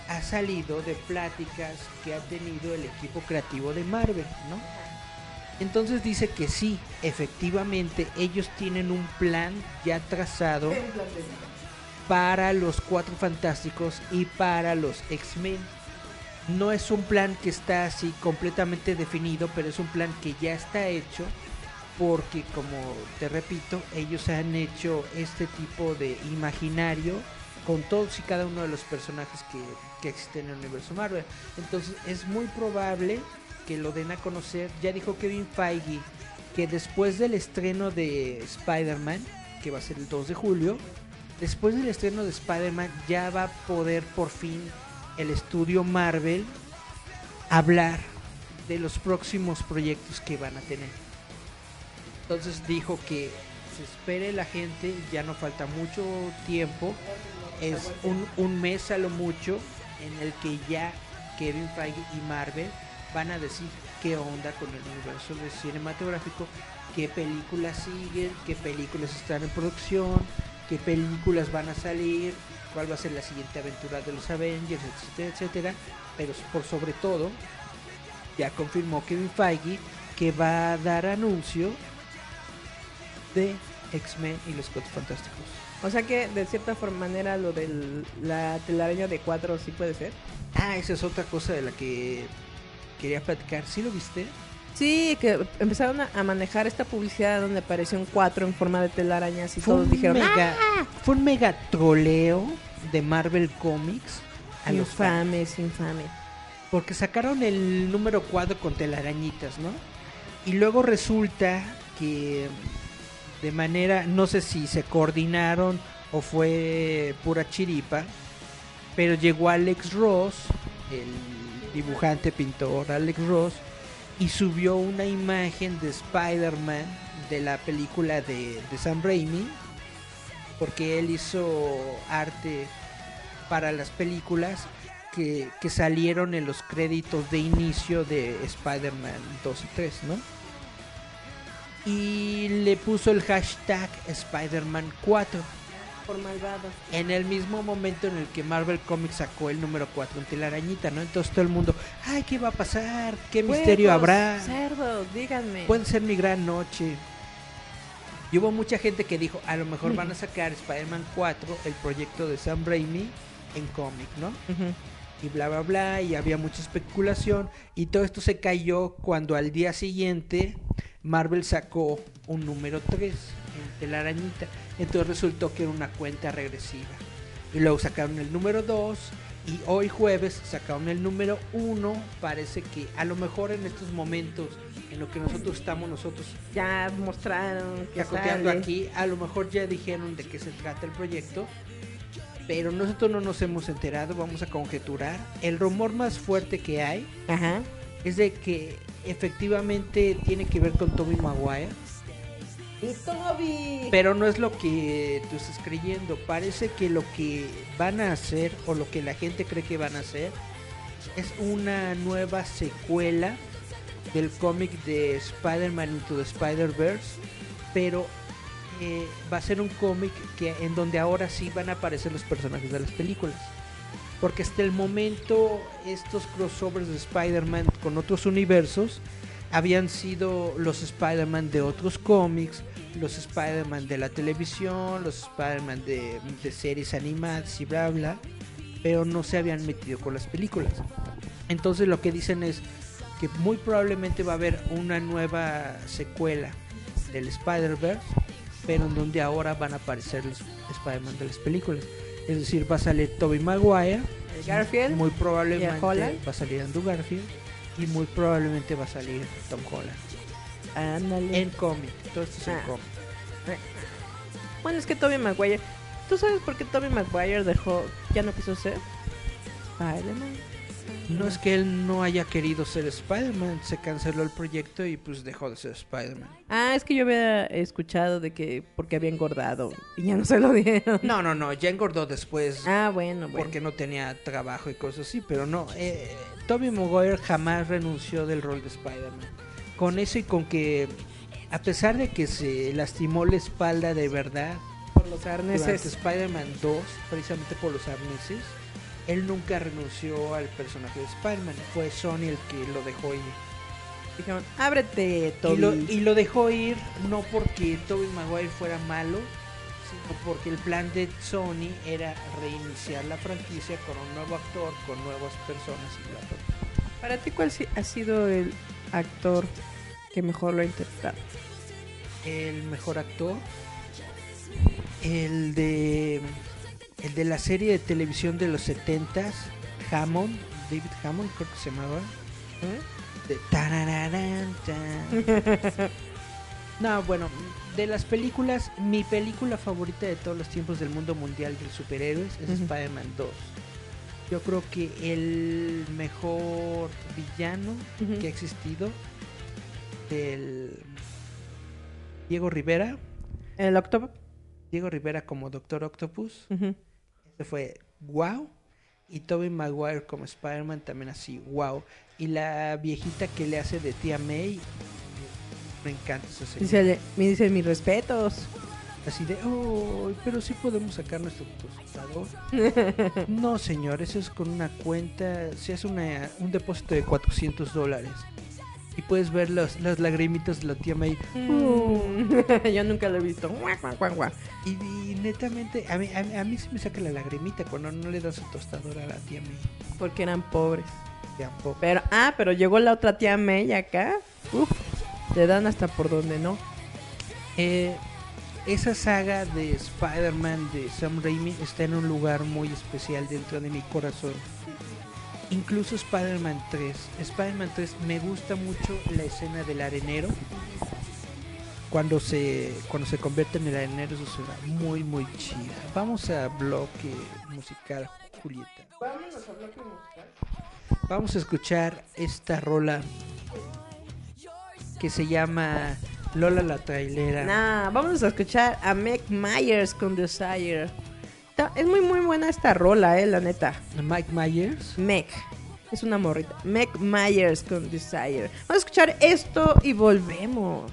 D: ha salido de pláticas que ha tenido el equipo creativo de Marvel, ¿no? Entonces dice que sí, efectivamente ellos tienen un plan ya trazado para los Cuatro Fantásticos y para los X-Men. No es un plan que está así completamente definido, pero es un plan que ya está hecho porque, como te repito, ellos han hecho este tipo de imaginario con todos y cada uno de los personajes que, que existen en el universo Marvel. Entonces es muy probable que lo den a conocer. Ya dijo Kevin Feige que después del estreno de Spider-Man, que va a ser el 2 de julio, después del estreno de Spider-Man ya va a poder por fin el estudio Marvel hablar de los próximos proyectos que van a tener. Entonces dijo que se espere la gente, ya no falta mucho tiempo, es un, un mes a lo mucho en el que ya Kevin Feige y Marvel van a decir qué onda con el universo cinematográfico, qué películas siguen, qué películas están en producción, qué películas van a salir, cuál va a ser la siguiente aventura de los Avengers, etcétera, etcétera, pero por sobre todo ya confirmó Kevin Feige que va a dar anuncio de X-Men y los Cuatro Fantásticos.
C: O sea que de cierta forma manera lo de la telaraña de cuatro sí puede ser.
D: Ah, esa es otra cosa de la que quería platicar. ¿Sí lo viste?
C: Sí, que empezaron a, a manejar esta publicidad donde apareció un cuatro en forma de telarañas y
D: Fue
C: todos dijeron,
D: mega, fue un mega troleo de Marvel Comics
C: "Ah,
D: a los
C: infame, es infame.
D: Porque sacaron el número 4 con telarañitas, ¿no? Y luego resulta que de manera, no sé si se coordinaron o fue pura chiripa, pero llegó Alex Ross, el dibujante, pintor Alex Ross, y subió una imagen de Spider-Man de la película de, de Sam Raimi, porque él hizo arte para las películas que, que salieron en los créditos de inicio de Spider-Man 2 y 3, ¿no? Y le puso el hashtag Spider-Man 4
C: Por malvado.
D: en el mismo momento en el que Marvel Comics sacó el número 4 en telarañita, ¿no? Entonces todo el mundo, ay, ¿qué va a pasar? ¿Qué misterio habrá?
C: Cerdos, díganme.
D: Puede ser mi gran noche. Y hubo mucha gente que dijo, a lo mejor van a sacar Spider-Man 4, el proyecto de Sam Raimi, en cómic, ¿no? Y bla bla bla y había mucha especulación y todo esto se cayó cuando al día siguiente Marvel sacó un número 3 en telarañita. Entonces resultó que era una cuenta regresiva. Y luego sacaron el número 2 y hoy jueves sacaron el número 1 parece que a lo mejor en estos momentos en lo que nosotros estamos nosotros
C: Ya mostraron que
D: aquí a lo mejor ya dijeron de qué se trata el proyecto. Pero nosotros no nos hemos enterado, vamos a conjeturar. El rumor más fuerte que hay
C: Ajá.
D: Es de que efectivamente tiene que ver con Tommy Maguire,
C: Y Toby.
D: pero no es lo que tú estás creyendo. Parece que lo que van a hacer o lo que la gente cree que van a hacer es una nueva secuela del cómic de Spider-Man Into the Spider-Verse, pero eh, va a ser un cómic que en donde ahora sí van a aparecer los personajes de las películas. Porque hasta el momento estos crossovers de Spider-Man con otros universos habían sido los Spider-Man de otros cómics, los Spider-Man de la televisión, los Spider-Man de, series animadas y bla bla, pero no se habían metido con las películas. Entonces lo que dicen es que muy probablemente va a haber una nueva secuela del Spider-Verse, pero en donde ahora van a aparecer los Spider-Man de las películas. Es decir, va a salir Tobey Maguire,
C: El Garfield.
D: muy
C: ¿Y
D: probablemente va a salir Andrew Garfield y muy probablemente va a salir Tom Holland.
C: Ándale.
D: En cómic, todo esto es en
C: Ah.
D: cómic.
C: Bueno, es que Toby Maguire. ¿Tú sabes por qué Toby Maguire dejó, ya no quiso ser? Spider-Man.
D: No es que él no haya querido ser Spider-Man, se canceló el proyecto y pues dejó de ser Spider-Man.
C: Ah, es que yo había escuchado de que porque había engordado y ya no se lo dieron.
D: No, no, no, ya engordó después
C: Ah, bueno, bueno.
D: porque no tenía trabajo y cosas así, pero no, eh, Tobey Maguire jamás renunció del rol de Spider-Man. Con eso y con que, a pesar de que se lastimó la espalda de verdad
C: por los arneses.
D: Spider-Man 2, precisamente por los arneses, él nunca renunció al personaje de Spider-Man, fue Sony el que lo dejó ir.
C: Dijeron, ábrete, Toby.
D: Y lo, y lo dejó ir no porque Tobey Maguire fuera malo, sino porque el plan de Sony era reiniciar la franquicia con un nuevo actor, con nuevas personas y bla.
C: Para ti, ¿cuál ha sido el actor que mejor lo ha interpretado?
D: El mejor actor, el de el de la serie de televisión de los 70s, Hammond, David Hammond creo que se llamaba.
C: ¿Eh?
D: De. No, bueno, de las películas, mi película favorita de todos los tiempos del mundo mundial de superhéroes es. Spider-Man 2. Yo creo que el mejor villano que ha existido del Diego Rivera,
C: ¿El Octopus?
D: Diego Rivera como Doctor Octopus, fue wow. Y Tobey Maguire como Spider-Man también así, wow. Y la viejita que le hace de tía May, me encanta esa serie.
C: Dice, me dice mis respetos.
D: Así de, oh, pero sí podemos sacar nuestro tostador. no, señor, eso es con una cuenta, se hace una, un depósito de 400 dólares. Y puedes ver los, las lagrimitas de la tía May.
C: Mm. Yo nunca lo he visto.
D: Y, y netamente, a mí, a, a mí sí me saca la lagrimita cuando no le das su tostador a la tía May.
C: Porque eran pobres. Pero, ah, pero llegó la otra tía May acá. Uf, te dan hasta por donde no.
D: Eh, esa saga de Spider-Man de Sam Raimi está en un lugar muy especial dentro de mi corazón. Incluso Spider-Man 3. Spider-Man 3 me gusta mucho la escena del arenero. Cuando se, cuando se convierte en el arenero, eso suena muy, muy chida. Vamos a bloque musical, Julieta. Vamos a escuchar esta rola que se llama Lola la trailera.
C: Nah, vamos a escuchar a Meg Myers con Desire. Está- Es muy, muy buena esta rola, eh, la neta.
D: Mike Myers.
C: Meg. Es una morrita. Meg Myers con Desire. Vamos a escuchar esto y volvemos.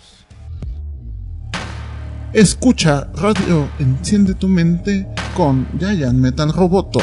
G: Escucha Radio Enciende tu mente con Giant Metal Roboto.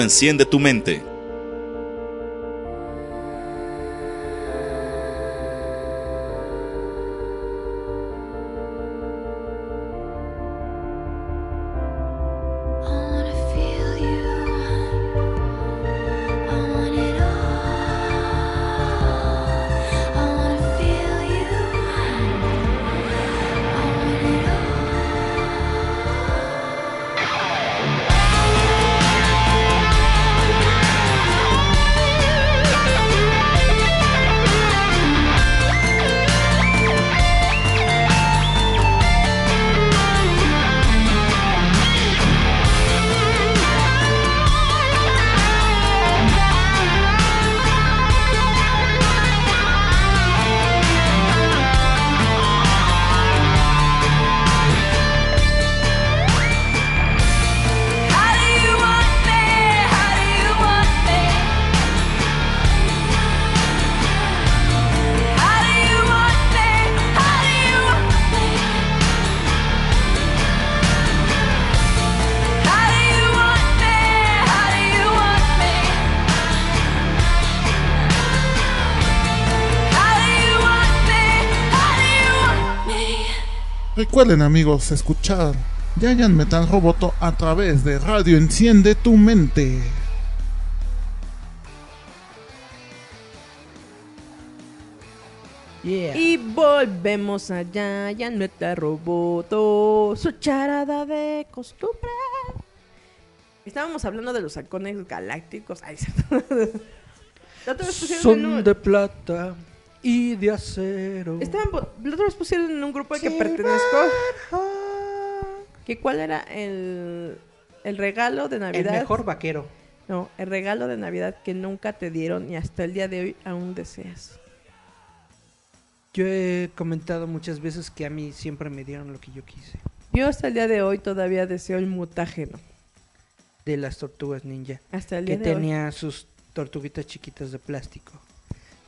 B: Enciende tu mente.
G: Recuerden amigos escuchar Giant Metal Roboto a través de Radio Enciende tu Mente.
D: Yeah.
C: Y volvemos a Giant Metal Roboto, su charada de costumbre. Estábamos hablando de los halcones galácticos. Ay,
D: Son de plata y de acero.
C: Estaban, la otra vez pusieron en un grupo al que pertenezco. que ¿Cuál era el, el regalo de
D: El
C: Navidad?
D: mejor vaquero.
C: No, el regalo de Navidad que nunca te dieron y hasta el día de hoy aún deseas.
D: Yo he comentado muchas veces que a mí siempre me dieron lo que yo quise.
C: Yo hasta el día de hoy todavía deseo el mutágeno.
D: De las tortugas ninja.
C: Hasta el
D: Que
C: día de hoy.
D: tenía sus tortuguitas chiquitas de plástico.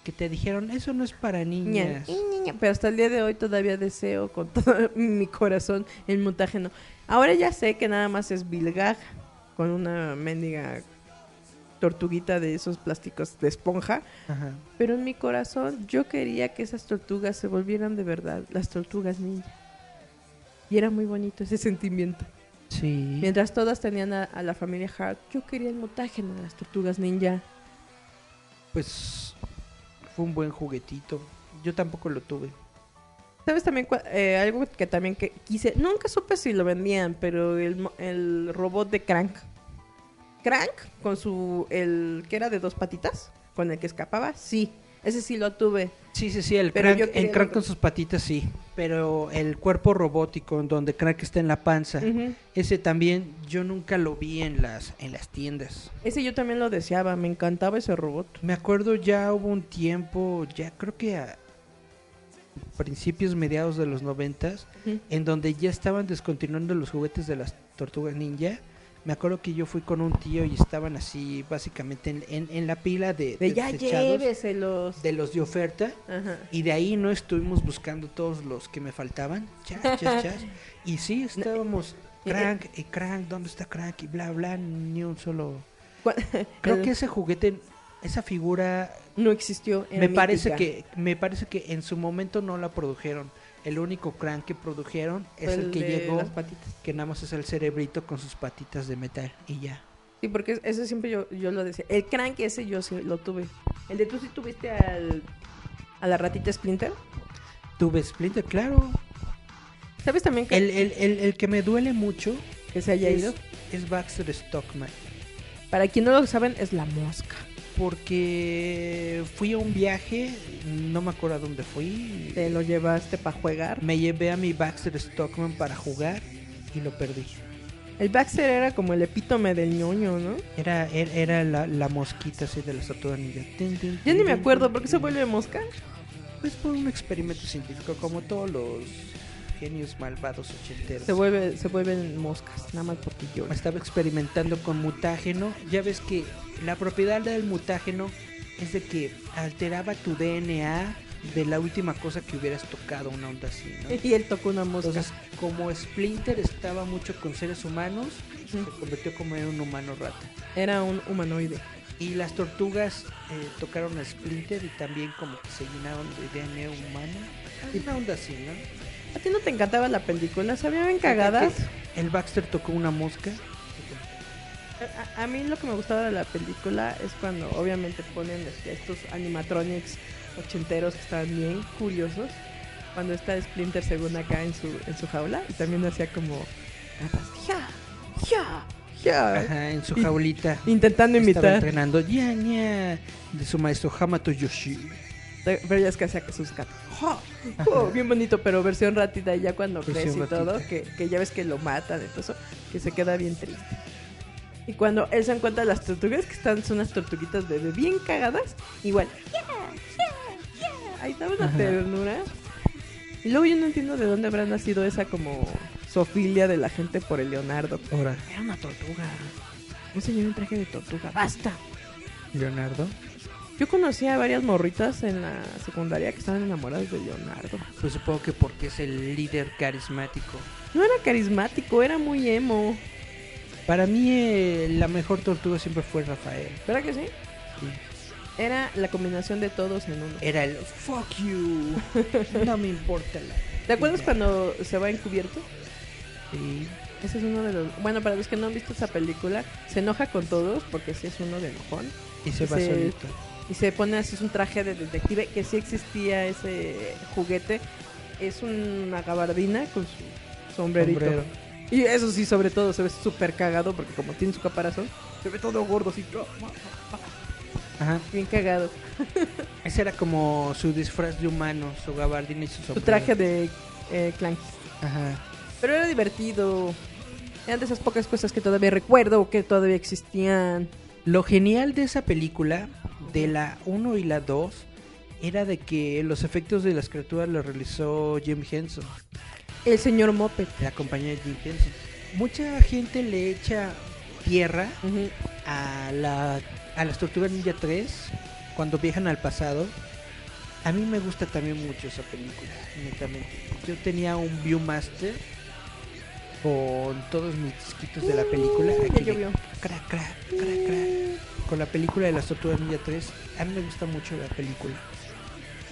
D: Que te dijeron, eso no es para
C: Ña,
D: niñas.
C: ña, ña, Pero hasta el día de hoy todavía deseo con todo mi corazón el mutágeno. Ahora ya sé que nada más es Vilgag con una mendiga tortuguita de esos plásticos de esponja.
D: Ajá.
C: Pero en mi corazón yo quería que esas tortugas se volvieran de verdad las tortugas ninja. Y era muy bonito ese sentimiento.
D: Sí.
C: Mientras todas tenían a, a la familia Hart, yo quería el mutágeno de las tortugas ninja.
D: Pues fue un buen juguetito. Yo tampoco lo tuve.
C: ¿Sabes también eh, algo que también que quise? Nunca supe si lo vendían, pero el, el robot de Crank. Crank, con su... el que era de dos patitas, con el que escapaba, sí. Ese sí lo tuve.
D: Sí, sí, sí, el
C: Pero
D: crank, el crank con sus patitas sí. Pero el cuerpo robótico en donde crank está en la panza, ese también yo nunca lo vi en las, en las tiendas.
C: Ese yo también lo deseaba, me encantaba ese robot.
D: Me acuerdo ya hubo un tiempo, ya creo que a principios, mediados de los noventas, en donde ya estaban descontinuando los juguetes de las tortugas ninja. Me acuerdo que yo fui con un tío y estaban así básicamente en, en- en la pila de,
C: De
D: de
C: ya lléveselos.
D: de los de oferta.
C: Ajá.
D: Y de ahí no estuvimos buscando todos los que me faltaban. Chas, chas, chas. Y sí, estábamos crank y crank, ¿dónde está crank? Y bla, bla, ni un solo... Creo que ese juguete, esa figura,
C: no existió. era
D: me parece
C: mítica.
D: que me parece que en su momento no la produjeron. El único crank que produjeron es
C: Fue
D: el que llegó,
C: las patitas.
D: que nada más es el cerebrito con sus patitas de metal y ya.
C: Sí, porque ese siempre yo, yo lo decía. El crank ese yo sí lo tuve. El de tú sí tuviste al, a la ratita Splinter.
D: Tuve Splinter, claro.
C: ¿Sabes también que,
D: El, el, el, el que me duele mucho
C: que se haya
D: es,
C: ido?
D: es Baxter Stockman.
C: Para quien no lo saben, es la mosca.
D: Porque fui a un viaje, no me acuerdo a dónde fui.
C: Te lo llevaste para jugar.
D: Me llevé a mi Baxter Stockman para jugar y lo perdí.
C: El Baxter era como el epítome del ñoño, ¿no?
D: Era, era, era la, la mosquita así de. Tin, tin,
C: Ya ni me acuerdo por qué se vuelve mosca.
D: Pues por un experimento científico, como todos los genios malvados ochenteros.
C: Se vuelve, se vuelven moscas, nada más porque yo.
D: Estaba experimentando con mutágeno. Ya ves que la propiedad del mutágeno es de que alteraba tu DNA de la última cosa que hubieras tocado, una onda así, ¿no?
C: Y él tocó una mosca.
D: Entonces, como Splinter estaba mucho con seres humanos, se convirtió como en un humano rata.
C: Era un humanoide.
D: Y las tortugas eh, tocaron a Splinter y también como que se llenaron de DNA humano. Una onda así, ¿no?
C: ¿A ti no te encantaba la película? ¿Se habían cagadas?
D: El Baxter tocó una mosca.
C: A, a mí lo que me gustaba de la película es cuando obviamente ponen estos animatronics ochenteros que estaban bien curiosos. Cuando está Splinter según acá en su, en su jaula y también hacía como... Ya, ya, ya.
D: Ajá, en su jaulita.
C: Intentando
D: Estaba
C: imitar.
D: entrenando ya, ya, de su maestro Hamato Yoshi.
C: Pero ya es que hacía sus gatos. ¡Ja! Oh, bien bonito, pero versión ratita. Y ya cuando
D: Versión
C: crece y todo, que, que ya ves que lo matan y todo eso, que se queda bien triste. Y cuando él se encuentra las tortugas, que están, son unas tortuguitas bebé bien cagadas, igual. Ahí estaba una ternura. Y luego yo no entiendo de dónde habrá nacido esa como sofilia de la gente por el Leonardo.
D: Ahora,
C: Era una tortuga. Un señor en traje de tortuga. ¡Basta!
D: Leonardo.
C: Yo conocí a varias morritas en la secundaria que estaban enamoradas de Leonardo.
D: Pues supongo que porque es el líder carismático.
C: No era carismático, era muy emo.
D: Para mí, eh, la mejor tortuga siempre fue Rafael.
C: ¿Verdad que sí?
D: Sí.
C: Era la combinación de todos en uno.
D: Era el fuck you. No me importa la.
C: ¿Te acuerdas
D: Ya.
C: cuando se va encubierto?
D: Sí.
C: Ese es uno de los... Bueno, para los que no han visto esa película, se enoja con todos porque sí es uno de enojón.
D: Y se va
C: Sí.
D: solito.
C: Y se pone así, es un traje de detective, que sí existía ese juguete. Es una gabardina con su sombrerito.
D: Sombrero.
C: Y eso sí, sobre todo, se ve súper cagado porque como tiene su caparazón, se ve todo gordo, así,
D: Ajá.
C: bien cagado.
D: Ese era como su disfraz de humano, su gabardina y su
C: Su
D: sombrero.
C: traje de eh, clan.
D: Ajá.
C: Pero era divertido. Eran de esas pocas cosas que todavía recuerdo que todavía existían.
D: Lo genial de esa película, de la 1 y la 2, era de que los efectos de las criaturas los realizó Jim Henson,
C: El señor Moped.
D: la compañía de Jim Henson. Mucha gente le echa tierra a la a las Tortugas Ninja 3 cuando viajan al pasado. A mí me gusta también mucho esa película, netamente. Yo tenía un Viewmaster con todos mis disquitos de la película.
C: Uh,
D: Aquí crack, crack, crack, crack. Con la película de las Tortugas Ninja 3. A mí me gusta mucho la película.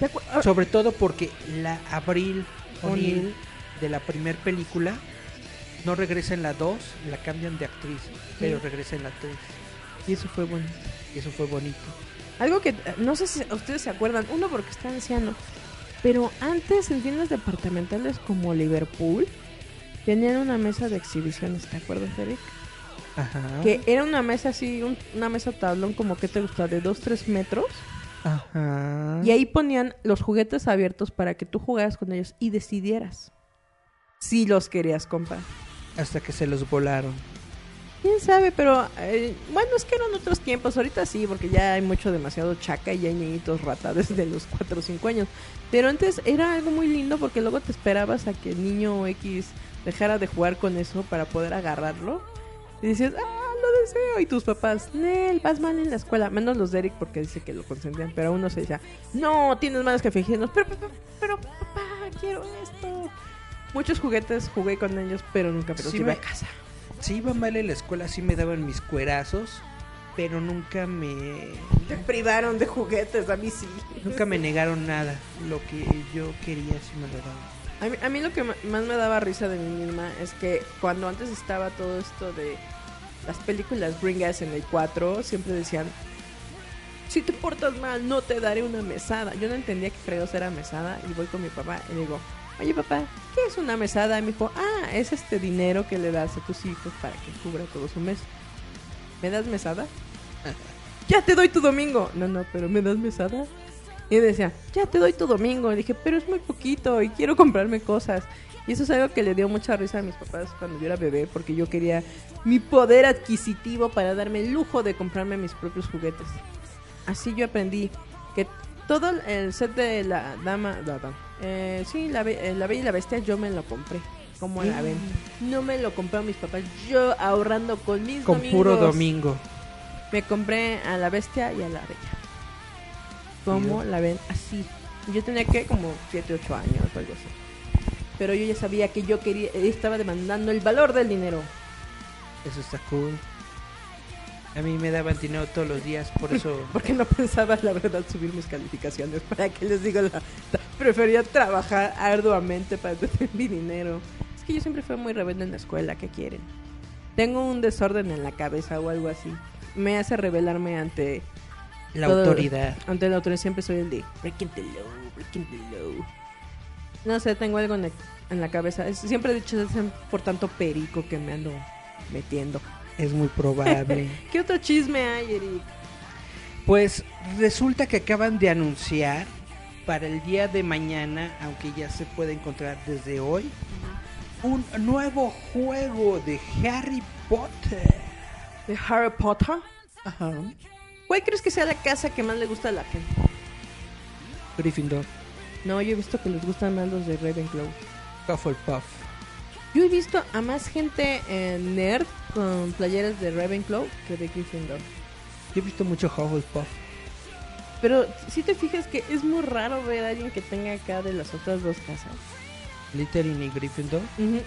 C: ¿Te acu- ah,
D: Sobre todo porque la Abril O'Neill de la primera película no regresa en la 2, la cambian de actriz, pero regresa en la 3.
C: Y eso fue bueno.
D: Y eso fue bonito.
C: Algo que no sé si ustedes se acuerdan, uno porque está anciano, pero antes en tiendas departamentales como Liverpool tenían una mesa de exhibiciones, ¿te acuerdas, Eric?
D: Ajá.
C: Que era una mesa así, un- una mesa tablón como que te gusta de 2-3 metros
D: Ajá.
C: y ahí ponían los juguetes abiertos para que tú jugaras con ellos y decidieras si los querías comprar.
D: Hasta que se los volaron.
C: Quién sabe, pero eh, bueno, es que eran otros tiempos. Ahorita sí, porque ya hay mucho demasiado chaca y ya hay niñitos rata desde los 4 o 5 años. Pero antes era algo muy lindo porque luego te esperabas a que el niño X dejara de jugar con eso para poder agarrarlo. Y decías, ah, lo deseo. Y tus papás, Nel, vas mal en la escuela. Menos los de Eric porque dice que lo consentían. Pero uno se decía, no, tienes malas cafeginos. Pero, pero, pero, papá, quiero esto. Muchos juguetes jugué con ellos, pero nunca me los
D: Sí
C: llevé
D: me-
C: a casa.
D: Si iba mal en la escuela, sí me daban mis cuerazos, pero nunca me
C: Te privaron de juguetes, a mí sí.
D: nunca me negaron nada. Lo que yo quería sí me lo daban.
C: A mí, a mí lo que más me daba risa de mí misma es que cuando antes estaba todo esto de las películas Bring Us en el 4, siempre decían, si te portas mal, no te daré una mesada. Yo no entendía que fregados era mesada y voy con mi papá y le digo, oye papá, ¿qué es una mesada? Y me dijo, ah, es este dinero que le das a tus hijos para que cubra todo su mes. ¿Me das mesada? ya te doy tu domingo. No, no, pero ¿me das mesada? Y decía, ya te doy tu domingo. Y dije, pero es muy poquito y quiero comprarme cosas. Y eso es algo que le dio mucha risa a mis papás cuando yo era bebé, porque yo quería mi poder adquisitivo para darme el lujo de comprarme mis propios juguetes. Así yo aprendí que todo el set de la dama, la dama, eh, sí, la, eh, la Bella y la Bestia, yo me lo compré. Como la ven. No me lo compraron mis papás, yo ahorrando con mis
D: Con puro domingo.
C: Me compré a la bestia y a la bella. Como la ven así. Yo tenía que como 7, 8 años o algo así. Pero yo ya sabía que yo quería, estaba demandando el valor del dinero.
D: Eso está cool. A mí me daban dinero todos los días, por eso
C: Porque no pensaba, la verdad, subir mis calificaciones. ¿Para qué les digo la? Prefería trabajar arduamente para tener mi dinero. Es que yo siempre fui muy rebelde en la escuela. ¿Qué quieren? Tengo un desorden en la cabeza o algo así. Me hace rebelarme ante
D: la
C: Todo-
D: autoridad.
C: Ante la autoridad siempre soy el de breaking the law, breaking the law. No sé, tengo algo en la, en la cabeza. Es- siempre he dicho es por tanto perico que me ando metiendo.
D: Es muy probable.
C: ¿Qué otro chisme hay, Eric?
D: Pues resulta que acaban de anunciar para el día de mañana, aunque ya se puede encontrar desde hoy, un nuevo juego de Harry Potter.
C: ¿De Harry Potter?
D: Ajá.
C: ¿Cuál crees que sea la casa que más le gusta a la gente?
D: Gryffindor,
C: No, yo he visto que les gustan más los de Ravenclaw.
D: Hufflepuff.
C: Yo he visto a más gente eh, nerd con playeras de Ravenclaw que de Gryffindor.
D: Yo he visto mucho Hufflepuff.
C: Pero si te fijas que es muy raro ver a alguien que tenga acá de las otras dos casas.
D: Slytherin y Gryffindor.
C: Ujú.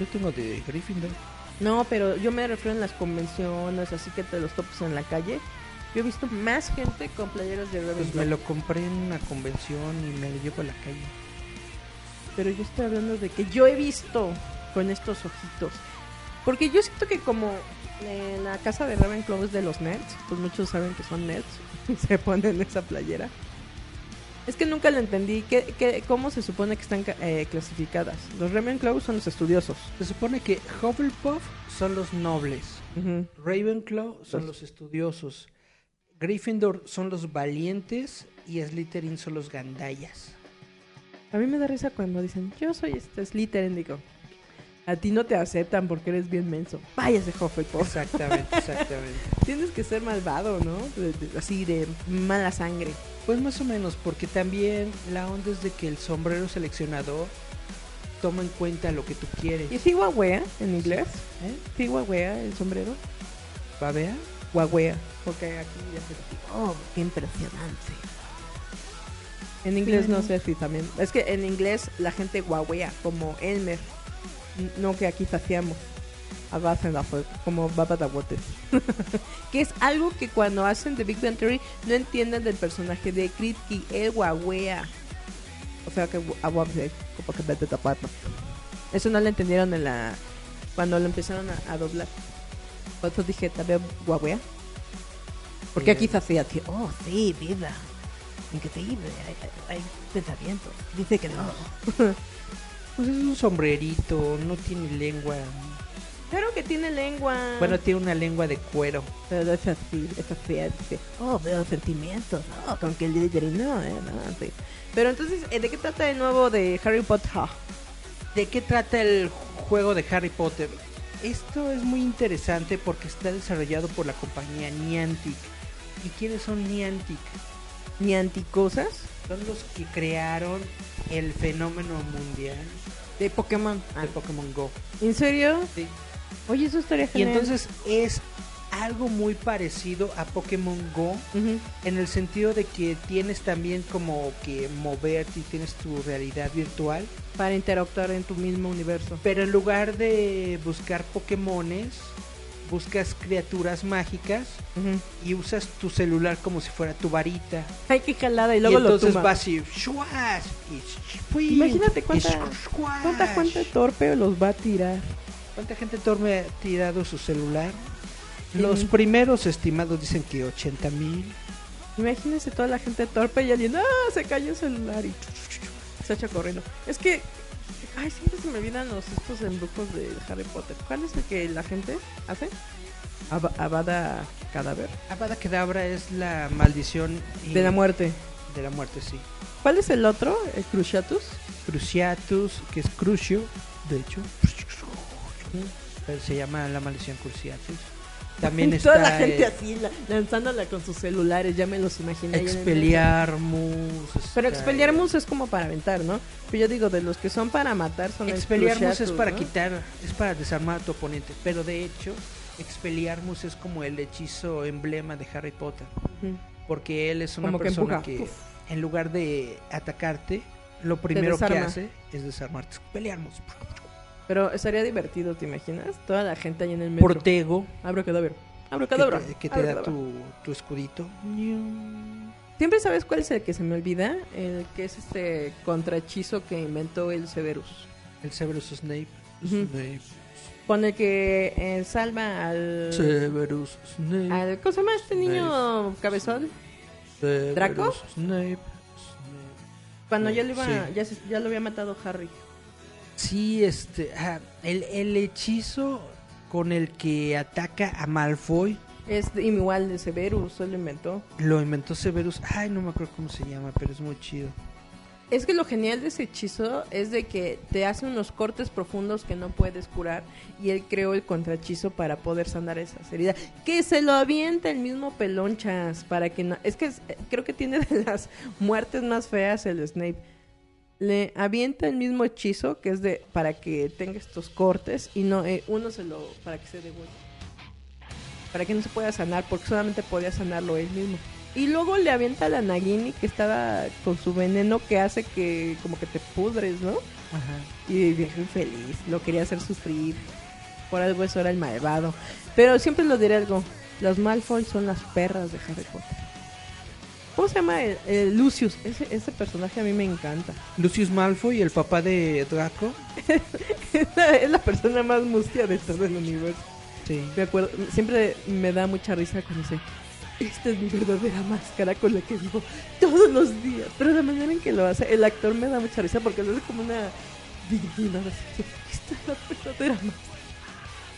D: Yo tengo de Gryffindor.
C: No, pero yo me refiero en las convenciones, así que te los topes en la calle. Yo he visto más gente con playeras de
D: Pues
C: Ravenclaw.
D: me lo compré en una convención y me lo llevo a la calle.
C: pero yo estoy hablando de que yo he visto con estos ojitos. Porque yo siento que como en la casa de Ravenclaw es de los nerds, pues muchos saben que son nerds y se ponen esa playera. Es que nunca lo entendí. ¿Qué, qué- cómo se supone que están eh, clasificadas? Los Ravenclaw son los estudiosos.
D: Se supone que Hufflepuff son los nobles. Ravenclaw son
C: Los-
D: los estudiosos, Gryffindor son los valientes y Slytherin son los gandallas.
C: A mí me da risa cuando dicen, yo soy este Slytherin, digo, a ti no te aceptan porque eres bien menso. Váyase, Hufflepuff.
D: Exactamente, exactamente.
C: Tienes que ser malvado, ¿no? De- de- así de mala sangre.
D: Pues más o menos, porque también la onda es de que el sombrero seleccionador toma en cuenta lo que tú quieres.
C: ¿Y si guagüea en inglés?
D: ¿Eh?
C: ¿Sí guagüea el sombrero?
D: ¿Babea?
C: Guagüea. Porque aquí ya se dice, oh, qué impresionante. En inglés no sé si también. Es que en inglés la gente guagüea, como Elmer. No que aquí hacíamos. Hacen la fue como Baba Dawote. que es algo que cuando hacen The Big Bang Theory no entienden del personaje de Kripke. Él guagüea. O sea que gu- agua- como que vete a tapar, ¿no? Eso no lo entendieron en la cuando lo empezaron a, a doblar. Por eso dije, también guagüea. Porque aquí se hacía así, oh, sí, vida. Increíble, hay, hay pensamientos. Dice que no.
D: Pues es un sombrerito, no tiene lengua.
C: Claro que tiene lengua.
D: Bueno, tiene una lengua de cuero.
C: pero es así, es así, dice, oh, veo sentimientos, no, con que el líder no, eh, no, sí. Pero entonces, eh, ¿de qué trata de nuevo de Harry Potter?
D: ¿De qué trata el juego de Harry Potter? Esto es muy interesante porque está desarrollado por la compañía Niantic. ¿Y quiénes son Niantic?
C: Ni anticosas
D: Son los que crearon el fenómeno mundial
C: de Pokémon.
D: de Pokémon Go.
C: ¿En serio?
D: Sí.
C: Oye, eso estaría
D: Y
C: genial.
D: entonces es algo muy parecido a Pokémon Go en el sentido de que tienes también como que moverte y tienes tu realidad virtual,
C: Para interactuar en tu mismo universo.
D: pero en lugar de buscar Pokémones, buscas criaturas mágicas y usas tu celular como si fuera tu varita.
C: Ay, qué jalada. Y luego
D: y entonces
C: lo
D: vas y ¡shuas! y.
C: Imagínate cuánta, cuánta gente torpe los va a tirar.
D: ¿Cuánta gente torme ha tirado su celular? Los primeros estimados dicen que 80 mil.
C: Imagínense toda la gente torpe y alguien, ah, se cayó el celular y se echa corriendo. Es que, ay, siempre se me olvidan los estos embrujos de Harry Potter. ¿Cuál es el que la gente hace? Ab- Avada cadáver.
D: Avada Kedavra es la maldición y-
C: De la muerte.
D: de la muerte, sí.
C: ¿Cuál es el otro? ¿El Cruciatus?
D: Cruciatus, que es Crucio, de hecho. Se llama la maldición Cruciatus. También está
C: Toda la gente
D: eh,
C: así, la- lanzándola con sus celulares, ya me los imaginé.
D: Expelliarmus.
C: Pero
D: está-
C: Expelliarmus es como para aventar, ¿no? Pero yo digo, de los que son para matar son el
D: Expelliarmus es para
C: ¿no?
D: quitar, es para desarmar a tu oponente. Pero de hecho, Expelliarmus es como el hechizo emblema de Harry Potter. Porque él es una
C: Como que
D: persona
C: empuja.
D: que, en lugar de atacarte, lo primero que hace es desarmarte. Expelliarmus.
C: Pero estaría divertido, ¿te imaginas? Toda la gente ahí en el metro.
D: Portego.
C: Abro cadáver. Abro
D: que te, que te da tu, tu escudito.
C: Siempre sabes cuál es el que se me olvida, el que es este contrahechizo que inventó el Severus.
D: El Severus Snape. Snape.
C: Con el que eh, salva al
D: Severus Snape.
C: al ¿cómo se llama este niño cabezón?
D: Severus
C: ¿Draco?
D: Snape.
C: Cuando ya lo iba,
D: Sí.
C: ya, se- ya lo había matado Harry.
D: Sí, este, ah, el, el hechizo con el que ataca a Malfoy
C: Es de- igual de Severus, él lo inventó.
D: lo inventó Severus. Ay, no me acuerdo cómo se llama, pero es muy chido.
C: Es que lo genial de ese hechizo es de que te hace unos cortes profundos que no puedes curar y él creó el contrahechizo para poder sanar esas heridas. Que se lo avienta el mismo pelonchas para que no... Es que es- creo que tiene de las muertes más feas el Snape. Le avienta el mismo hechizo que es de para que tenga estos cortes y no eh, uno se lo para que se devuelva. Para que no se pueda sanar porque solamente podía sanarlo él mismo. Y luego le avienta a la Nagini que estaba con su veneno que hace que como que te pudres, ¿no?
D: Ajá.
C: Y viejo infeliz, lo quería hacer sufrir. Por algo eso era el malvado. Pero siempre lo diré algo, los Malfoy son las perras de Harry Potter. ¿Cómo se llama? El, el Lucius. Ese, ese personaje a mí me encanta.
D: Lucius Malfoy, el papá de Draco.
C: es, la, es la persona más mustia de todo el universo.
D: Sí.
C: Me acuerdo, siempre me da mucha risa cuando dice, esta es mi verdadera máscara con la que vivo todos los días. Pero la manera en que lo hace, el actor me da mucha risa porque lo hace como una divinidad. Así, esta es la verdadera máscara.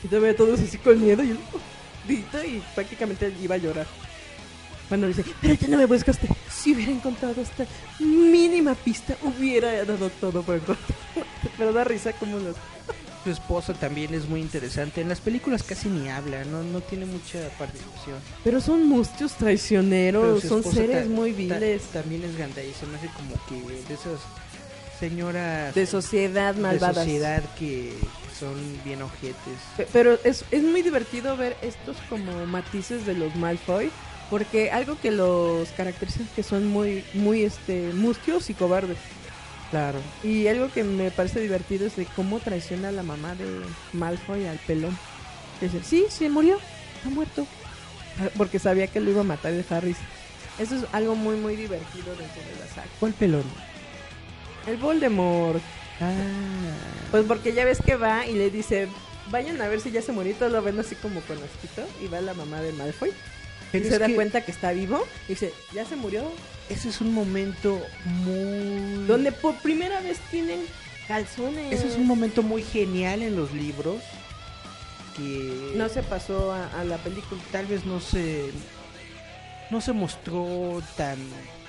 C: Y todavía todos así con miedo y él, oh, y prácticamente iba a llorar. Cuando dice, pero ya no me buscaste. Si hubiera encontrado esta mínima pista, hubiera dado todo por encontrar. Pero da risa como los...
D: Su esposa también es muy interesante. En las películas casi ni habla, no, no tiene mucha participación.
C: Pero son mustios
D: Pero
C: traicioneros, son seres
D: ta-
C: muy
D: ta-
C: viles.
D: también es grande y se me hace como que de esas señoras
C: De sociedad
D: de
C: malvadas.
D: sociedad que, son bien ojetes.
C: Pe- Pero es, es muy divertido ver estos como matices de los Malfoy. Porque algo que los caracteriza es que son muy, muy este, mustios y cobardes.
D: Claro.
C: Y algo que me parece divertido es de cómo traiciona a la mamá de Malfoy al pelón. Dice, sí, se murió, está muerto. Ah, Porque sabía que lo iba a matar el Harris. Eso es algo muy, muy divertido dentro de la saga.
D: ¿Cuál pelón?
C: El Voldemort.
D: Ah,
C: Pues porque ya ves que va y le dice, vayan a ver si ya se murió. Todos lo ven así como con asquito. Y va la mamá de Malfoy.
D: Pero
C: y se da
D: que
C: cuenta que está vivo. Y dice, ya se murió.
D: ese es un momento muy...
C: Donde por primera vez tienen calzones.
D: Ese es un momento muy genial en los libros que
C: No se pasó a, a la película.
D: tal vez no se no se mostró tan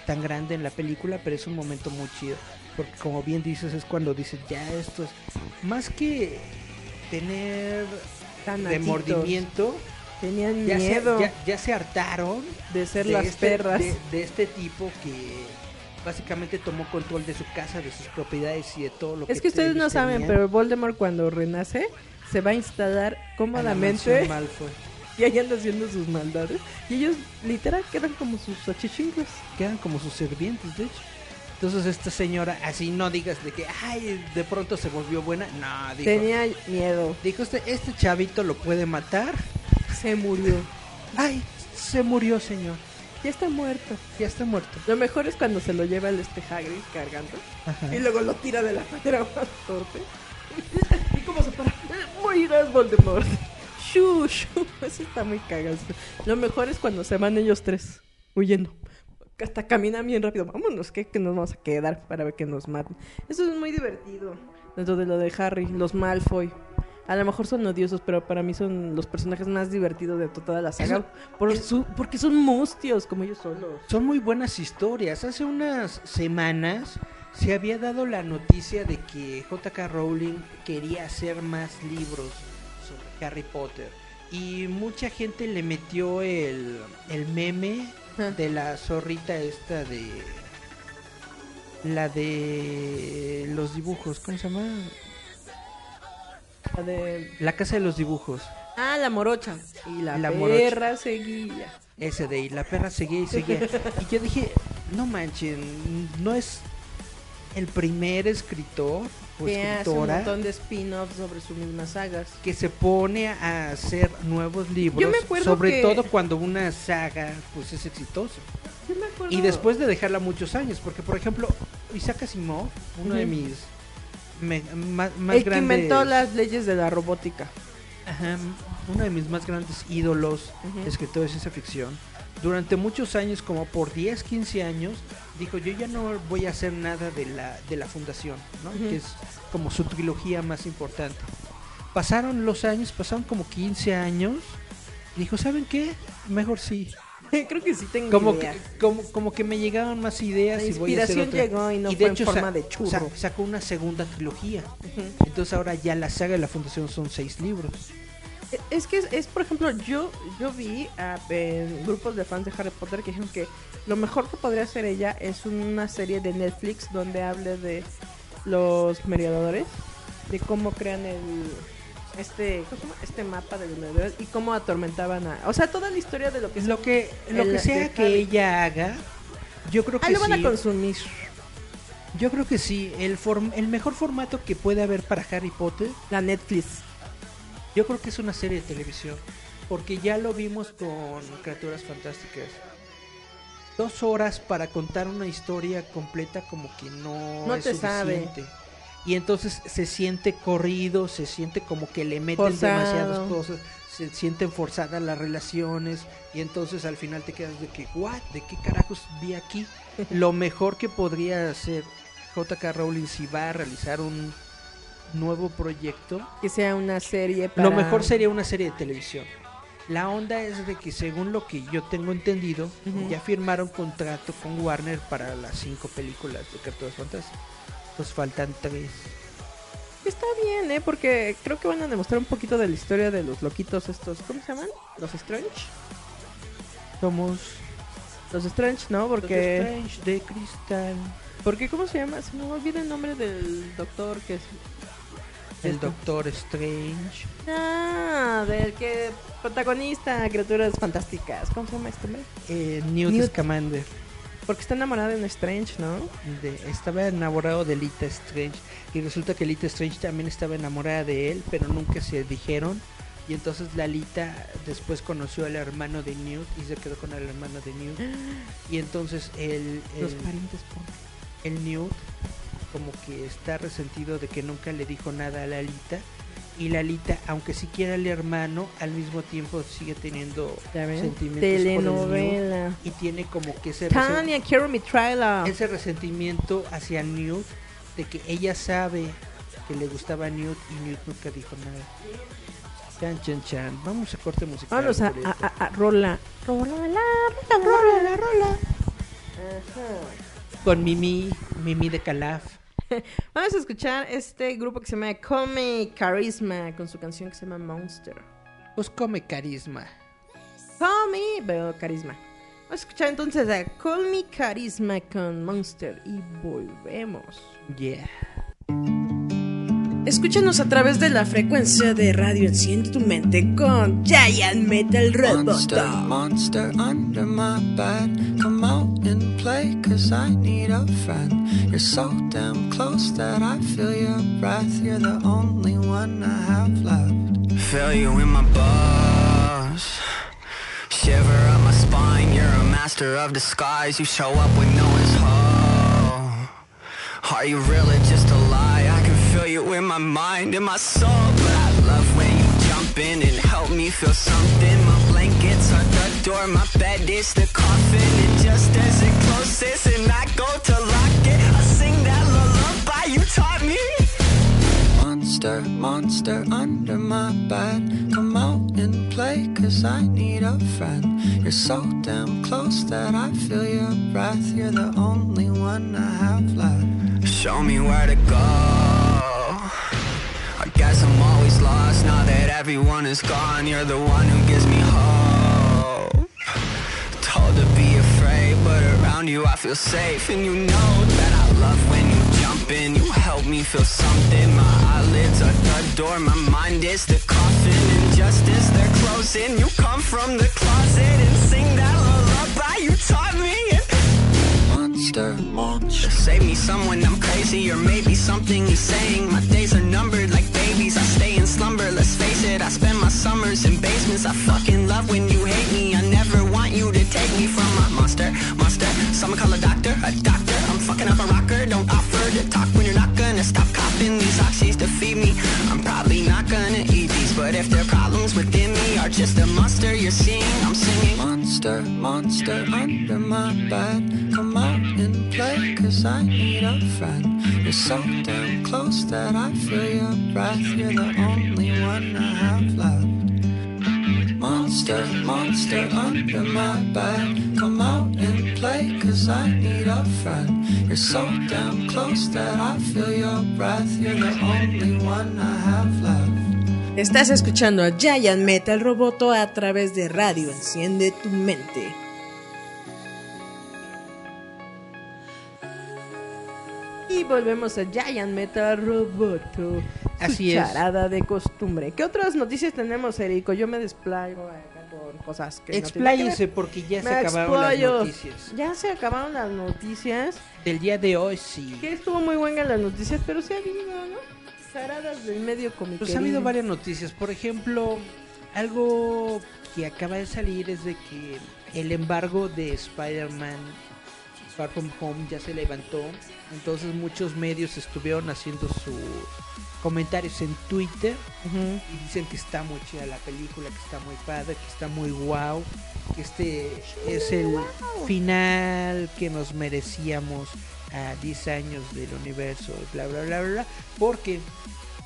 D: tan grande en la película, pero es un momento muy chido, porque como bien dices es cuando dices, ya esto es más que tener
C: Tan
D: remordimiento,
C: Tenían
D: ya se,
C: miedo
D: ya, ya se hartaron
C: de ser
D: de
C: las
D: este,
C: perras.
D: de, de este tipo que básicamente tomó control de su casa, de sus propiedades y de todo lo que
C: Es que ustedes no saben, pero Voldemort cuando renace se va a instalar
D: A la
C: cómodamente
D: Malfoy.
C: y ahí anda haciendo sus maldades. Y ellos literal quedan como sus achichingos.
D: quedan como sus sirvientes, de hecho. Entonces esta señora, así no digas de que, ay, de pronto se volvió buena. No, dijo,
C: Tenía miedo.
D: dijo este, este chavito lo puede matar.
C: Se murió.
D: Ay, se murió, señor.
C: Ya está muerto.
D: Ya está muerto.
C: Lo mejor es cuando se lo lleva el este Hagrid cargando
D: Ajá.
C: y luego lo tira de la manera más torpe. ¿Y cómo se para? Morirás, Voldemort. Shu, shu. Eso está muy cagado. Lo mejor es cuando se van ellos tres huyendo. Hasta caminan bien rápido. Vámonos, que, que nos vamos a quedar para ver que nos maten. Eso es muy divertido. Dentro de lo de Harry, los Malfoy. A lo mejor son odiosos, pero para mí son los personajes más divertidos de toda la saga.
D: Eso-
C: por
D: es-
C: su- porque son mustios, como ellos solos.
D: Son muy buenas historias. Hace unas semanas se había dado la noticia de que JK Rowling quería hacer más libros sobre Harry Potter. Y mucha gente le metió el, el meme
C: Ajá.
D: de la zorrita esta de... La de los dibujos, ¿cómo se llama?
C: La de...
D: La casa de los dibujos.
C: Ah, la morocha. Y la,
D: La morocha.
C: perra seguía.
D: Ese de ahí, la perra seguía y seguía. y yo dije, no manchen, no es el primer escritor o
C: Que hace un
D: escritora
C: montón de spin-offs sobre sus mismas sagas.
D: que se pone a hacer nuevos libros.
C: Yo me acuerdo
D: sobre
C: que-
D: todo cuando una saga pues es exitosa.
C: Yo me acuerdo...
D: Y después de dejarla muchos años, porque por ejemplo, Isaac Asimov, uno de mis me- más, más
C: El que inventó las leyes de la robótica.
D: Ajá, uno de mis más grandes ídolos,
C: Ujú.
D: escritor de ciencia ficción, durante muchos años, como por 10, 15 años, dijo, yo ya no voy a hacer nada de la, de la fundación, ¿no? Que es como su trilogía más importante. Pasaron los años, pasaron como 15 años, dijo, ¿saben qué? Mejor sí.
C: Creo que sí tengo
D: Como que, como, como que me llegaban más ideas
C: La
D: y voy a hacer
C: inspiración llegó y no
D: de
C: fue en
D: hecho,
C: forma de churro.
D: sa- sacó una segunda trilogía. Entonces ahora ya la saga de la fundación son seis libros.
C: Es que es, es, por ejemplo, yo yo vi a eh, grupos de fans de Harry Potter que dijeron que lo mejor que podría hacer ella es una serie de Netflix donde hable de los mediadores, de cómo crean el este este mapa de los y cómo atormentaban a, o sea, toda la historia de lo que
D: Lo que, lo
C: el-
D: que sea que ella haga, yo creo que
C: Ah, lo van
D: sí.
C: a consumir.
D: Yo creo que sí. El, form- el mejor formato que puede haber para Harry Potter,
C: La Netflix.
D: yo creo que es una serie de televisión. Porque ya lo vimos con Criaturas Fantásticas. dos horas para contar una historia completa como que no,
C: No
D: es
C: te sabe.
D: Y entonces se siente corrido, se siente como que le meten
C: Forzado.
D: demasiadas cosas, se sienten forzadas las relaciones y entonces al final te quedas de que, what, ¿de qué carajos vi aquí? Lo mejor que podría hacer JK Rowling si va a realizar un nuevo proyecto
C: Que sea una serie para...
D: lo mejor sería una serie de televisión. La onda es de que según lo que yo tengo entendido, ya firmaron contrato con Warner para las cinco películas de Cartoons Fantásticos. Pues faltan tres.
C: Está bien, ¿eh? Porque creo que van a demostrar un poquito de la historia de los loquitos estos. ¿Cómo se llaman? Los Strange.
D: Somos
C: Los Strange, ¿no?
D: los
C: Porque...
D: Strange de cristal.
C: Porque, ¿cómo se llama? Se me olvida el nombre del doctor que es...
D: El. Doctor Strange.
C: Ah, del que protagonista criaturas fantásticas. ¿Cómo se llama este hombre?
D: Eh, Newt,
C: Newt.
D: Scamander.
C: Porque está enamorada de un Strange, ¿no?
D: De- estaba enamorado de Lita Strange. Y resulta que Lita Strange también estaba enamorada de él, pero nunca se dijeron. Y entonces la Lita después conoció al hermano de Newt y se quedó con el hermano de Newt. Y entonces el,
C: Los parientes por...
D: el Newt como que está resentido de que nunca le dijo nada a la Lita. Y la Lita, aunque sí quiera al hermano, al mismo tiempo sigue teniendo sentimientos por el
C: telenovela.
D: Y tiene como que ese
C: Tania, quiero mi trailer.
D: ese resentimiento hacia Newt de que ella sabe que le gustaba a Newt y Newt nunca dijo nada. Chan, chan, chan. Vamos a corte musical.
C: Vamos a,
D: por
C: a,
D: esto.
C: a, a rola. Rola, la, rola, rola, la rola.
D: Con Mimi, Mimi de Calaf.
C: Vamos a escuchar este grupo que se llama Come Charisma con su canción que se llama Monster.
D: Pues come carisma.
C: Come, veo carisma. Vamos a escuchar entonces a Call Me Charisma con Monster y volvemos.
D: Yeah.
C: Escúchanos a través de la frecuencia de radio Enciende tu mente con Giant Metal
H: Monster,
C: Roboto.
H: monster under my bed. Come out and play, cause I need a friend. You're so damn close that I feel your breath. You're the only one I have left. Feel you in my bones. Shiver up my spine, you're a master of disguise. You show up when no one's home. Are you really just a you in my mind, and my soul. But I love when you jump in and help me feel something. My blankets are the door, my bed is the coffin. And just as it closes and I go to lock it, I sing that lullaby you taught me. Monster, monster under my bed. Come out and play, cause I need a friend. You're so damn close that I feel your breath. You're the only one I have left. Show me where to go. I guess I'm always lost now that everyone is gone. You're the one who gives me hope. Told to be afraid, but around you I feel safe. And you know that I love when you jump in. You help me feel something. My eyelids door, my mind is the coffin. As they're closing, you come from the closet and sing that lullaby you taught me. Monster, monster. Save me someone, I'm crazy, or maybe something saying. My days are numbered like babies. I stay in slumber, let's face it. I spend my summers in basements. I fucking love when you hate me. I never want you to take me from my monster, monster. Someone call a doctor, a doctor. I'm fucking up a rocker. Don't offer to talk when you're not gonna stop coughing these oxys to feed me. I'm probably not gonna eat but if are problems within me are just a monster you're seeing, I'm singing. Monster, monster under my bed. Come out and play, cause I need a friend. You're so damn close that I feel your breath. You're the only one I have left. Monster, monster under my bed. Come out and play, cause I need a friend. You're so damn close that I feel your breath. You're the only one I have left.
C: Estás escuchando a Giant Metal Roboto a través de radio Enciende tu mente. Y volvemos a Giant Metal Roboto. Su
D: Así es.
C: charada de costumbre. ¿Qué otras noticias tenemos, Erico? Yo me desplayo acá con cosas que no
D: Expláyense
C: ver.
D: porque ya se acabaron las noticias.
C: Ya se acabaron las noticias.
D: Del día de hoy sí.
C: Que estuvo muy buena las noticias, pero sí ha habido, ¿no? Charadas del medio cómico.
D: Pues ha habido varias noticias. Por ejemplo, algo que acaba de salir es de que el embargo de Spider-Man Far From Home ya se levantó. Entonces muchos medios estuvieron haciendo sus comentarios en Twitter y dicen que está muy chida la película, que está muy padre, que está muy wow, que este es el final que nos merecíamos a 10 años del universo, bla bla bla bla, bla, porque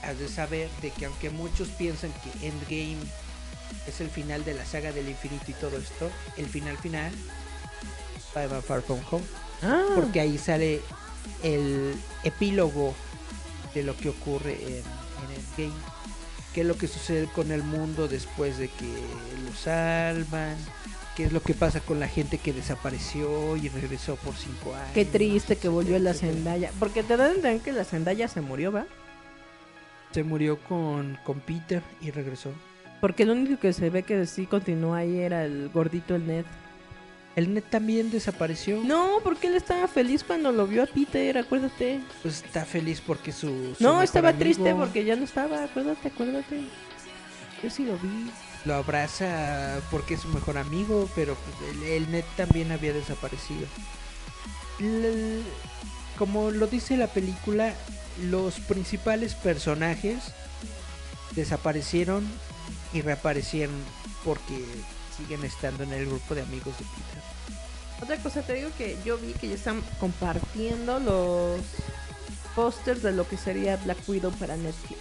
D: has de saber de que aunque muchos piensan que Endgame es el final de la saga del infinito y todo esto, el final final Spider-Man Far From Home,
C: Ah,
D: porque ahí sale el epílogo de lo que ocurre en, en Endgame, qué es lo que sucede con el mundo después de que lo salvan, qué es lo que pasa con la gente que desapareció y regresó por cinco años.
C: qué triste que volvió la. Zendaya. Porque te dan a entender que la Zendaya se murió, ¿va?
D: Se murió con, con Peter y regresó.
C: Porque el único que se ve que sí continuó ahí era el gordito, el Ned.
D: El Ned también desapareció.
C: No, porque él estaba feliz cuando lo vio a Peter, acuérdate.
D: Pues está feliz porque su. su
C: No, estaba
D: amigo
C: triste porque ya no estaba, acuérdate, acuérdate. Yo sí lo vi.
D: Lo abraza porque es su mejor amigo, pero pues, el, el Ned también había desaparecido. Como lo dice la película, los principales personajes desaparecieron y reaparecieron porque siguen estando en el grupo de amigos de Peter.
C: Otra cosa te digo que yo vi que ya están compartiendo los pósters de lo que sería Black Widow para Netflix.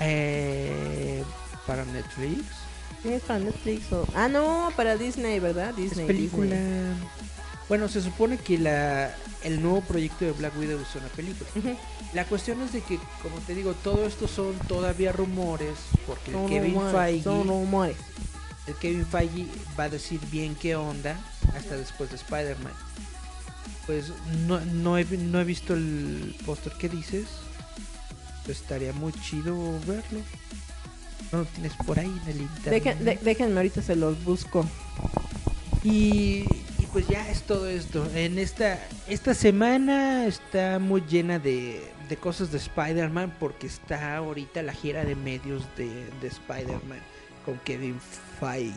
D: Eh, para Netflix.
C: ¿Sí es para Netflix o...? Ah, no, para Disney, ¿verdad? Disney.
D: es película.
C: Disney.
D: Bueno, se supone que la, el nuevo proyecto de Black Widow es una película. La cuestión es de que, como te digo, todo esto son todavía rumores, porque el
C: Son
D: Kevin
C: rumores,
D: Feige,
C: son rumores.
D: el Kevin Feige va a decir bien qué onda hasta después de Spider-Man. Pues no, no, he, no he visto el póster que dices. Pues estaría muy chido verlo. No lo tienes por ahí en el internet.
C: Dejen- de- déjenme ahorita se los busco.
D: Y, y pues ya es todo esto. En esta, esta semana está muy llena de, de cosas de Spider-Man porque está ahorita la gira de medios de, de Spider-Man con Kevin Feige.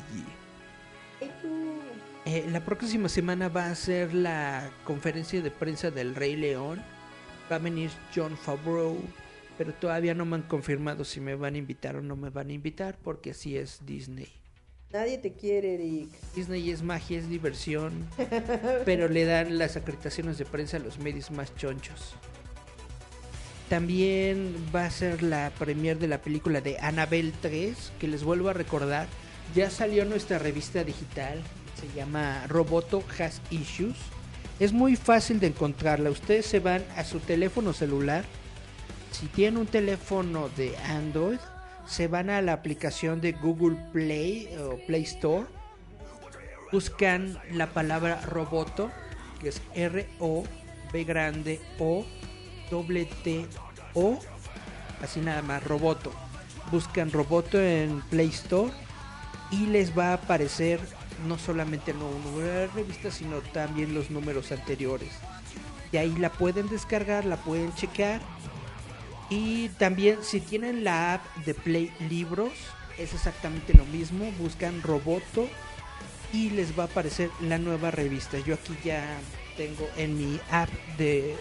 D: Eh, la próxima semana va a ser la conferencia de prensa del Rey León. Va a venir John Favreau, pero todavía no me han confirmado si me van a invitar o no me van a invitar porque así es Disney.
C: Nadie te quiere, Eric.
D: Disney es magia, es diversión, pero le dan las acreditaciones de prensa a los medios más chonchos. También va a ser la premier de la película de Annabelle 3, que les vuelvo a recordar, ya salió nuestra revista digital, se llama Roboto Has Issues. Es muy fácil de encontrarla, ustedes se van a su teléfono celular, si tienen un teléfono de Android, se van a la aplicación de Google Play o Play Store, buscan la palabra roboto, que es R O B grande O doble T O, así nada más, roboto. Buscan roboto en Play Store y les va a aparecer no solamente el nuevo número de la revista, sino también los números anteriores. Y ahí la pueden descargar, la pueden checar. Y también si tienen la app de Play Libros, es exactamente lo mismo. Buscan Roboto y les va a aparecer la nueva revista. Yo aquí ya tengo en mi app de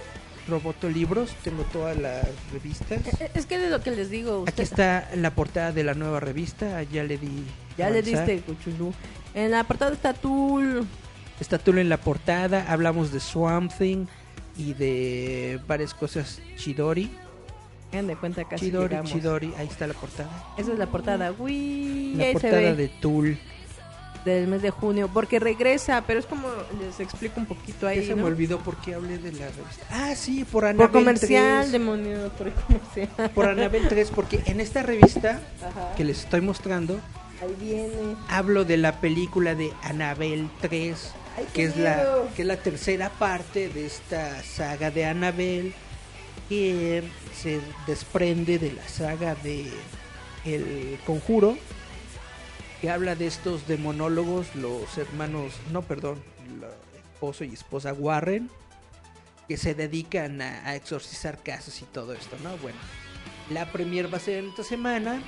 D: Roboto Libros, tengo todas las revistas.
C: Eh, Es que de lo que les digo,
D: Aquí está la portada de la nueva revista, ya le di.
C: ya le diste cuchulú. En la apartado está Tool.
D: Está Tool en la portada, hablamos de Swamp Thing y de varias cosas Chidori.
C: Hagan de cuenta casi
D: Chidori,
C: llegamos.
D: Chidori, ahí está la portada.
C: Esa es la portada. Uy,
D: La
C: ahí se
D: portada
C: ve
D: de Tool.
C: del mes de junio. Porque regresa, pero es como les explico un poquito
D: Ya
C: ahí.
D: se
C: ¿no?
D: me olvidó por qué hablé de la revista. Ah, sí, por
C: Por
D: Anabel
C: comercial,
D: 3.
C: demonio, por comercial.
D: Por Anabel 3, porque en esta revista
C: Ajá.
D: que les estoy mostrando,
C: Ahí viene.
D: hablo de la película de Anabel 3,
C: Ay,
D: que es, la, que es la tercera parte de esta saga de Anabel, que se desprende de la saga de El Conjuro, que habla de estos demonólogos, los hermanos, no, perdón, esposo y esposa Warren, que se dedican a, exorcizar casas y todo esto, ¿no? Bueno, la premier va a ser en esta semana.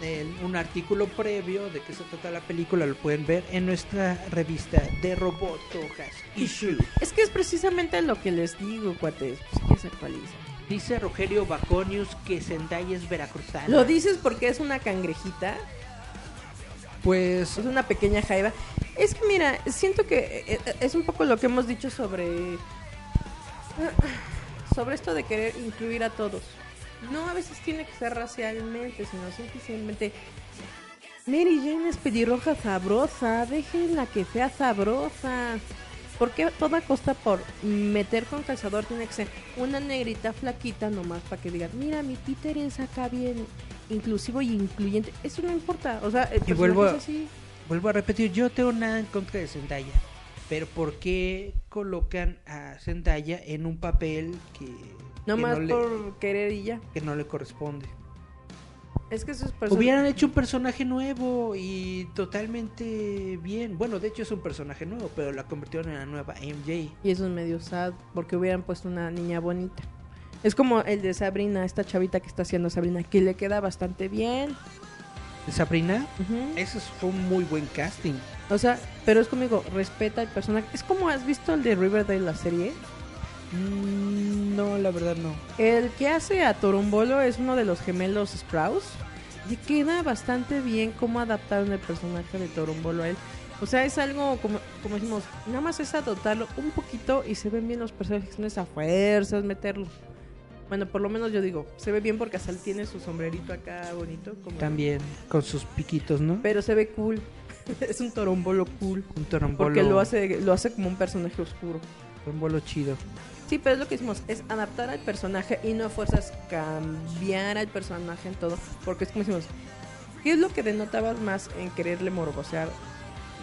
D: el- un artículo previo de qué se trata la película, lo pueden ver en nuestra revista de Roboto Has Issue.
C: Es que es precisamente lo que les digo, cuates. Pues que se actualiza.
D: Dice Rogelio Baconius que Zendaya es veracruzana.
C: Lo dices porque es una cangrejita.
D: Pues
C: Es una pequeña jaiba. Es que mira, siento que eh, eh, es un poco lo que hemos dicho sobre sobre esto de querer incluir a todos. No a veces tiene que ser racialmente, sino simplemente Mary Jane es pelirroja sabrosa, déjenla que sea sabrosa. ¿Por qué a toda costa por meter con calzador tiene que ser una negrita flaquita nomás para que digan, mira, mi Peter es acá bien inclusivo y incluyente? Eso no importa, o sea, el
D: Y vuelvo
C: es así.
D: vuelvo a repetir, yo tengo nada en contra de Zendaya. Pero ¿por qué colocan a Zendaya en un papel que,
C: No
D: que
C: más
D: no, le,
C: por querer y ya.
D: que no le corresponde?
C: Es que esos personajes...
D: Hubieran hecho un personaje nuevo y totalmente bien. Bueno, de hecho es un personaje nuevo, pero la convirtieron en la nueva MJ.
C: Y eso es medio sad, porque hubieran puesto una niña bonita. Es como el de Sabrina, esta chavita que está haciendo Sabrina, que le queda bastante bien.
D: Sabrina,
C: Ujú.
D: ese fue un muy buen casting.
C: O sea, pero es conmigo, respeta el personaje. Es como has visto el de Riverdale, la serie.
D: Mm, no, la verdad no.
C: El que hace a Torumbolo es uno de los gemelos Sprouse. Y queda bastante bien cómo adaptaron el personaje de Torumbolo a él. O sea, es algo como, como decimos, nada más es adoptarlo un poquito y se ven bien los personajes, no es a fuerzas meterlo. Bueno, por lo menos yo digo, se ve bien porque hasta él tiene su sombrerito acá bonito. Como
D: También con sus piquitos, ¿no?
C: Pero se ve cool. es un Torumbolo cool.
D: Un torombolo,
C: Porque lo hace, lo hace como un personaje oscuro.
D: torombolo chido.
C: Sí, pero es lo que decimos, es adaptar al personaje y no a fuerzas cambiar al personaje en todo. Porque es como decimos, ¿qué es lo que denotabas más en quererle morbosear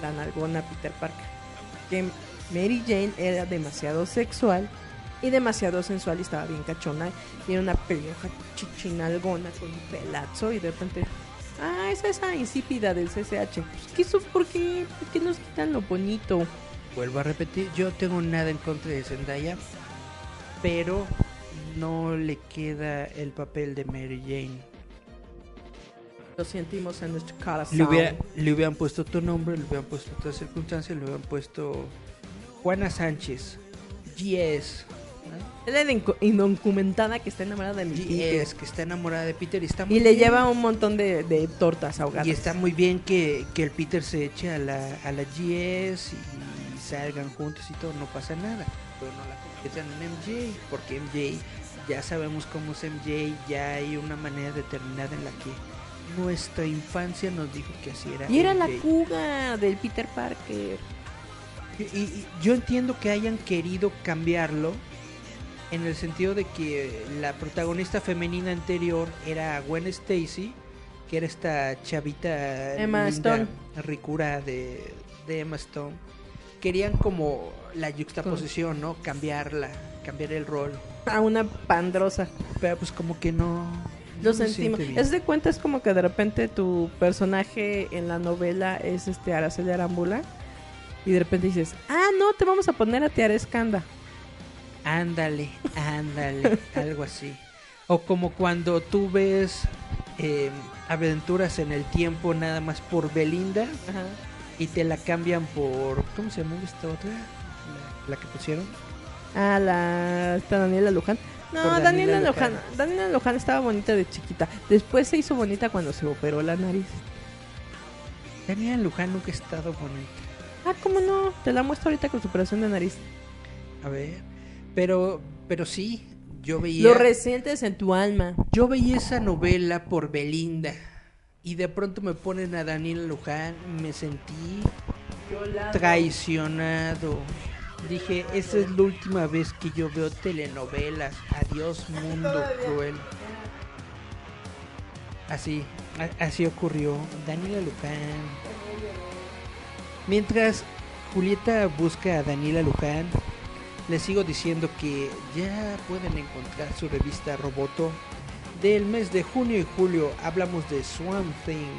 C: la nalgona a Peter Parker? Que Mary Jane era demasiado sexual y demasiado sensual y estaba bien cachona. Y era una pelioja chichinalgona con un pelazo y de repente... Ah, es esa insípida del CCH. Pues, ¿qué? ¿Por qué? ¿Por qué nos quitan lo bonito?
D: Vuelvo a repetir, yo tengo nada en contra de Zendaya, pero no le queda el papel de Mary Jane.
C: Lo sentimos en nuestro corazón.
D: Le, hubiera- le hubieran puesto otro nombre, le hubieran puesto otra circunstancia, le hubieran puesto Juana Sánchez, GS,
C: Es la indocumentada que está enamorada de mi Peter.
D: GS, que está enamorada de Peter y está muy
C: Y le
D: bien.
C: lleva un montón de, de tortas ahogadas.
D: Y está muy bien que, que el Peter se eche a la, a la GS y salgan juntos y todo, no pasa nada. Pero no la conviertan en MJ, porque MJ, ya sabemos cómo es MJ, ya hay una manera determinada en la que nuestra infancia nos dijo que así era.
C: Y era la
D: MJ.
C: fuga del Peter Parker.
D: Y, y yo entiendo que hayan querido cambiarlo en el sentido de que la protagonista femenina anterior era Gwen Stacy, que era esta chavita
C: Emma
D: linda,
C: Stone.
D: ricura de, de Emma Stone. Querían como la yuxtaposición, ¿no? Cambiarla, cambiar el rol.
C: A una pandrosa.
D: Pero pues como que no...
C: Lo
D: no se
C: sentimos. Es de cuenta, es como que de repente tu personaje en la novela es este Araceli Arámbula. Y de repente dices, ah, no, te vamos a poner a Tiara Escanda.
D: Ándale, ándale, algo así. O como cuando tú ves eh, aventuras en el tiempo nada más por Belinda
C: Ajá.
D: y te la cambian por... ¿Cómo se llama esta otra? La, que pusieron.
C: Ah, la esta Daniela Luján. No, Daniela,
D: Daniela
C: Luján.
D: Luján.
C: Daniela Luján estaba bonita de chiquita. Después se hizo bonita cuando se operó la nariz.
D: Daniela Luján nunca ha estado bonita.
C: Ah, ¿cómo no? Te la muestro ahorita con su operación de nariz.
D: A ver. Pero, pero sí, yo veía...
C: Lo recientes en tu alma.
D: Yo veía esa novela por Belinda. Y de pronto me ponen a Daniela Luján. Me sentí traicionado. Dije, esta es la última vez que yo veo telenovelas. Adiós, mundo cruel. Así, así ocurrió. Daniela Luján. Mientras Julieta busca a Daniela Luján, les sigo diciendo que ya pueden encontrar su revista Roboto. Del mes de junio y julio hablamos de Swamp Thing.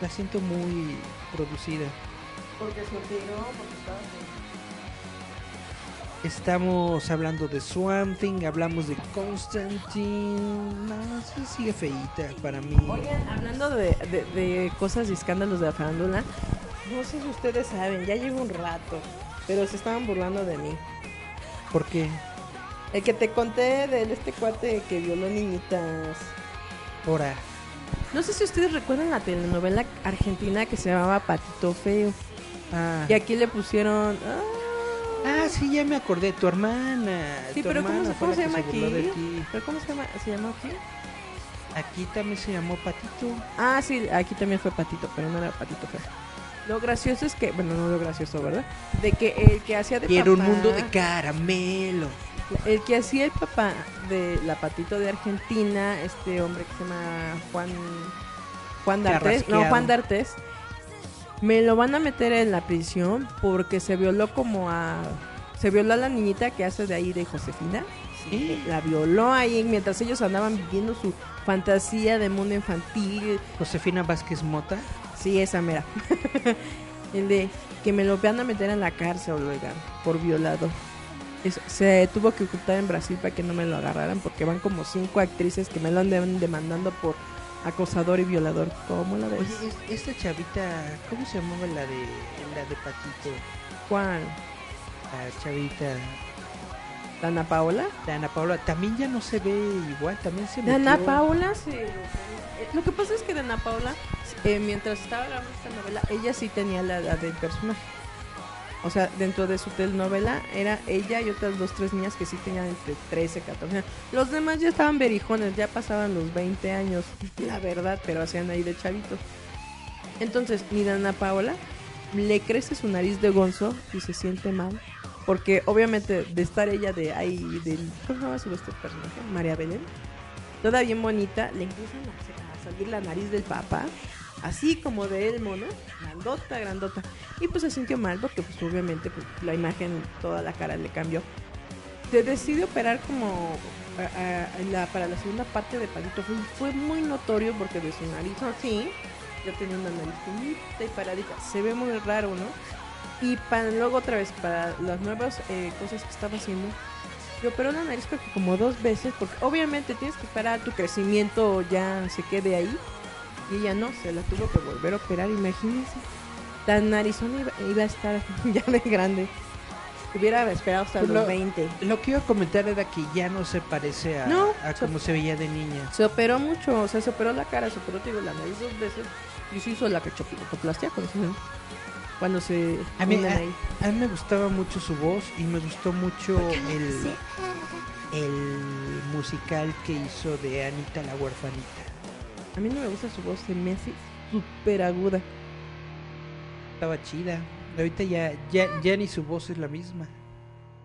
D: La siento muy producida.
C: Porque se porque estaba...
D: Estamos hablando de Swamp Thing, hablamos de Constantine. No, sí sigue feíta para mí.
C: Oigan, hablando de, de- de cosas y escándalos de la farándula, no sé si ustedes saben, ya llevo un rato, pero se estaban burlando de mí.
D: ¿Por qué?
C: El que te conté de este cuate que violó niñitas.
D: Ahora,
C: No sé si ustedes recuerdan la telenovela argentina que se llamaba Patito Feo.
D: ah,
C: Y aquí le pusieron... ah,
D: ah, sí, ya me acordé, tu hermana.
C: sí,
D: tu
C: pero ¿cómo,
D: hermana
C: cómo se llama aquí?
D: de.
C: ¿Pero cómo se llama? ¿Se llama aquí?
D: Aquí también se llamó Patito.
C: Ah, sí, aquí también fue Patito, pero no era Patito. Lo gracioso es que, bueno, no lo gracioso, ¿verdad? De que el que hacía de
D: Quiero un
C: papá-
D: mundo de caramelo.
C: El que hacía el papá de la patito de Argentina, este hombre que se llama Juan Juan D'Artes, no. Juan D'Artes, me lo van a meter en la prisión porque se violó como a se violó a la niñita que hace de ahí de Josefina.
D: Sí.
C: La violó ahí mientras ellos andaban viviendo su fantasía de mundo infantil.
D: Josefina Vázquez Mota.
C: Sí, esa mera. el de que me lo van a meter en la cárcel, oigan, por violado. Se tuvo que ocultar en Brasil para que no me lo agarraran porque van como cinco actrices que me lo andan demandando por acosador y violador. ¿Cómo la ves?
D: Oye, es- esta chavita, ¿cómo se llamaba la de la de Patito?
C: Juan,
D: La chavita,
C: Dana Paola.
D: la Ana Paula, también ya no se ve igual, también se
C: Dana
D: metió-
C: Paola sí. eh, Lo que pasa es que Dana Paola, eh, mientras estaba grabando esta novela, ella sí tenía la edad del personaje. O sea, dentro de su telenovela era ella y otras dos, tres niñas que sí tenían entre 13, 14 años. Los demás ya estaban berijones, ya pasaban los 20 años, la verdad, pero hacían ahí de chavitos. Entonces, mi Dana Paola le crece su nariz de gonzo y se siente mal. Porque obviamente de estar ella de ahí, del, ¿cómo se llama su este personaje? María Belén. Toda bien bonita, le empiezan a salir la nariz del papá. Así como de Elmo, ¿no? Grandota, grandota. Y pues se sintió mal porque pues obviamente pues, la imagen, toda la cara le cambió. Se decidió operar como a- a- para la segunda parte de Palito. Fue, fue muy notorio porque de su nariz así, ya tenía una nariz finita y paradita. Se ve muy raro, ¿no? Y para luego otra vez, para las nuevas eh, cosas que estaba haciendo, yo operó la nariz creo como dos veces, porque obviamente tienes que esperar tu crecimiento ya se quede ahí. Y ella no, se la tuvo que volver a operar, imagínense. La narizona iba, iba a estar ya de grande. Hubiera esperado hasta los
D: lo-
C: 20.
D: Lo que iba a comentar era que ya no se parece a,
C: No,
D: a
C: se-
D: como se veía de niña.
C: Se operó mucho, o sea, se operó la cara, se operó, digo, la nariz dos veces. Y se hizo la cachoplastia, cuando se, cuando se
D: A mí, a, a mí me gustaba mucho su voz y me gustó mucho el, el musical que hizo de Anita la huerfanita.
C: A mí no me gusta su voz, se me hace súper aguda.
D: Estaba chida. Ahorita ya, ya, ya ni su voz es la misma.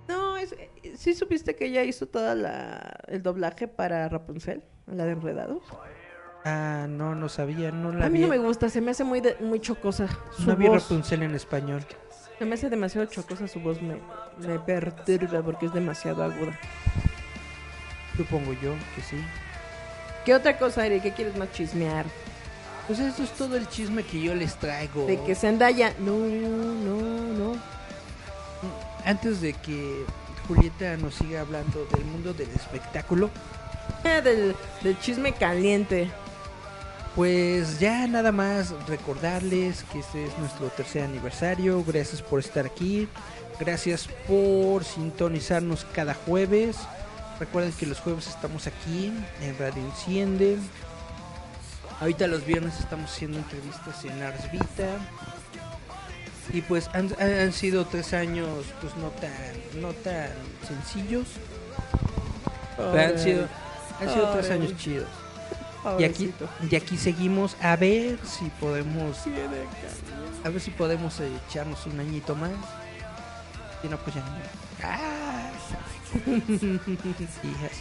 C: No, es, eh, ¿sí supiste que ella hizo toda la el doblaje para Rapunzel, la de Enredados?
D: Ah, no, no sabía, no la
C: A mí
D: vi.
C: no me gusta, se me hace muy de- muy chocosa su
D: no vi
C: voz.
D: Rapunzel en español.
C: Se me hace demasiado chocosa su voz, me, me perturba porque es demasiado aguda.
D: Supongo yo que sí.
C: ¿Qué otra cosa, Eric? ¿Qué quieres más chismear?
D: Pues eso es todo el chisme que yo les traigo.
C: De que Zendaya... No, no, no.
D: Antes de que Julieta nos siga hablando del mundo del espectáculo,
C: del, del chisme caliente.
D: pues ya nada más recordarles que este es nuestro tercer aniversario. Gracias por estar aquí. Gracias por sintonizarnos cada jueves. Recuerden que los jueves estamos aquí en Radio Enciende. Ahorita los viernes estamos haciendo entrevistas en Ars Vita. Y pues han, han sido tres años pues no tan, no tan sencillos. Pero han sido, han sido tres años chidos. Y aquí, y aquí seguimos a ver si podemos a ver si podemos echarnos un añito más. Si no, pues ya no. ¡Ah!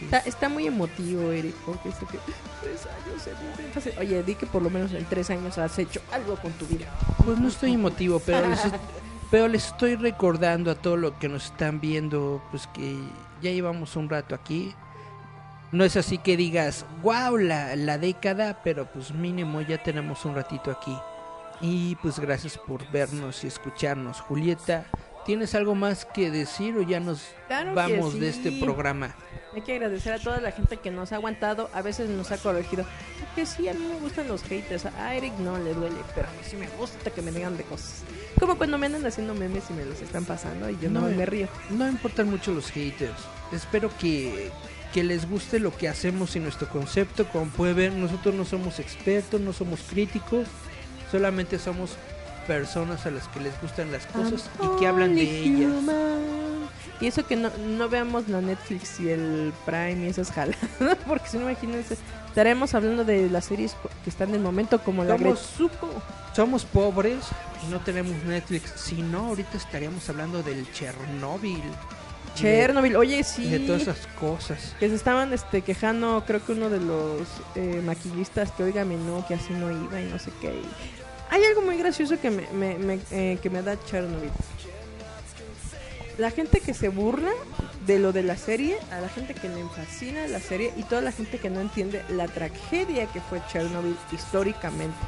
C: Está, está muy emotivo, Eric, porque sé que tres años se. Oye, di que por lo menos en tres años has hecho algo con tu vida.
D: Pues no estoy emotivo, pero les, est- pero les estoy recordando a todo lo que nos están viendo, pues que ya llevamos un rato aquí. No es así que digas, wow, la, la década, pero pues mínimo ya tenemos un ratito aquí. Y pues gracias por vernos y escucharnos. Julieta, ¿Tienes algo más que decir o ya nos
C: Claro
D: vamos de este programa?
C: Hay que agradecer a toda la gente que nos ha aguantado, a veces nos ha corregido. Que sí, a mí me gustan los haters, a Eric no le duele, pero a mí sí me gusta que me digan de cosas. Como cuando me andan haciendo memes y me los están pasando y yo no,
D: No,
C: me río.
D: No importan mucho los haters. Espero que, que les guste lo que hacemos y nuestro concepto. Como pueden ver, nosotros no somos expertos, no somos críticos. Solamente somos personas a las que les gustan las cosas y que hablan de ellas.
C: human. Y eso que no, no veamos la Netflix y el Prime y esas jaladas, porque si no imagínense, estaremos hablando de las series que están en el momento como la
D: Somos-
C: Gretsuko.
D: Somos pobres y no tenemos Netflix. Si no, ahorita estaríamos hablando del Chernobyl. de-
C: Chernobyl, oye, sí.
D: de todas esas cosas.
C: Que se estaban este, quejando, creo que uno de los eh, maquillistas, que oiga, no, que así no iba y no sé qué. Hay algo muy gracioso que me, eh, que me da Chernobyl. La gente que se burla de lo de la serie, a la gente que le fascina la serie y toda la gente que no entiende la tragedia que fue Chernobyl históricamente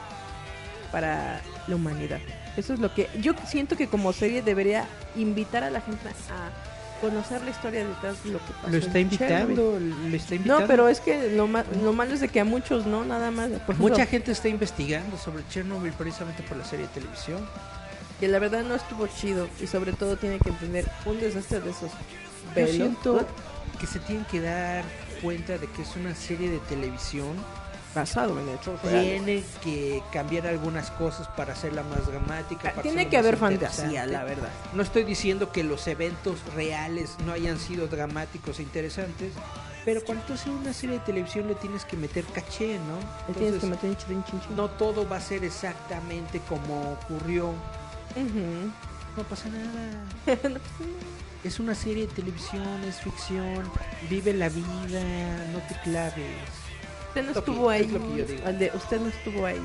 C: para la humanidad. Eso es lo que yo siento que como serie debería invitar a la gente a conocer la historia detrás de lo que pasó.
D: Lo está invitando, lo está invitando.
C: No, pero es que lo, ma- lo malo es de que a muchos no, nada más. Por ejemplo,
D: Mucha gente está investigando sobre Chernobyl precisamente por la serie de televisión.
C: que la verdad no estuvo chido y sobre todo tiene que entender un desastre de esos
D: Yo siento que se tienen que dar cuenta de que es una serie de televisión.
C: Basado en hechos reales.
D: Tiene que cambiar algunas cosas para hacerla más dramática. para
C: Tiene que haber fantasía, la verdad.
D: No estoy diciendo que los eventos reales no hayan sido dramáticos e interesantes, pero cuando tú haces una serie de televisión le tienes que meter caché, ¿no?
C: Le tienes que
D: Entonces,
C: meter chin, chin, chin.
D: no todo va a ser exactamente como ocurrió. No pasa nada. Es una serie de televisión, es ficción, vive la vida, no te claves.
C: Usted no estuvo ahí. usted no estuvo ahí.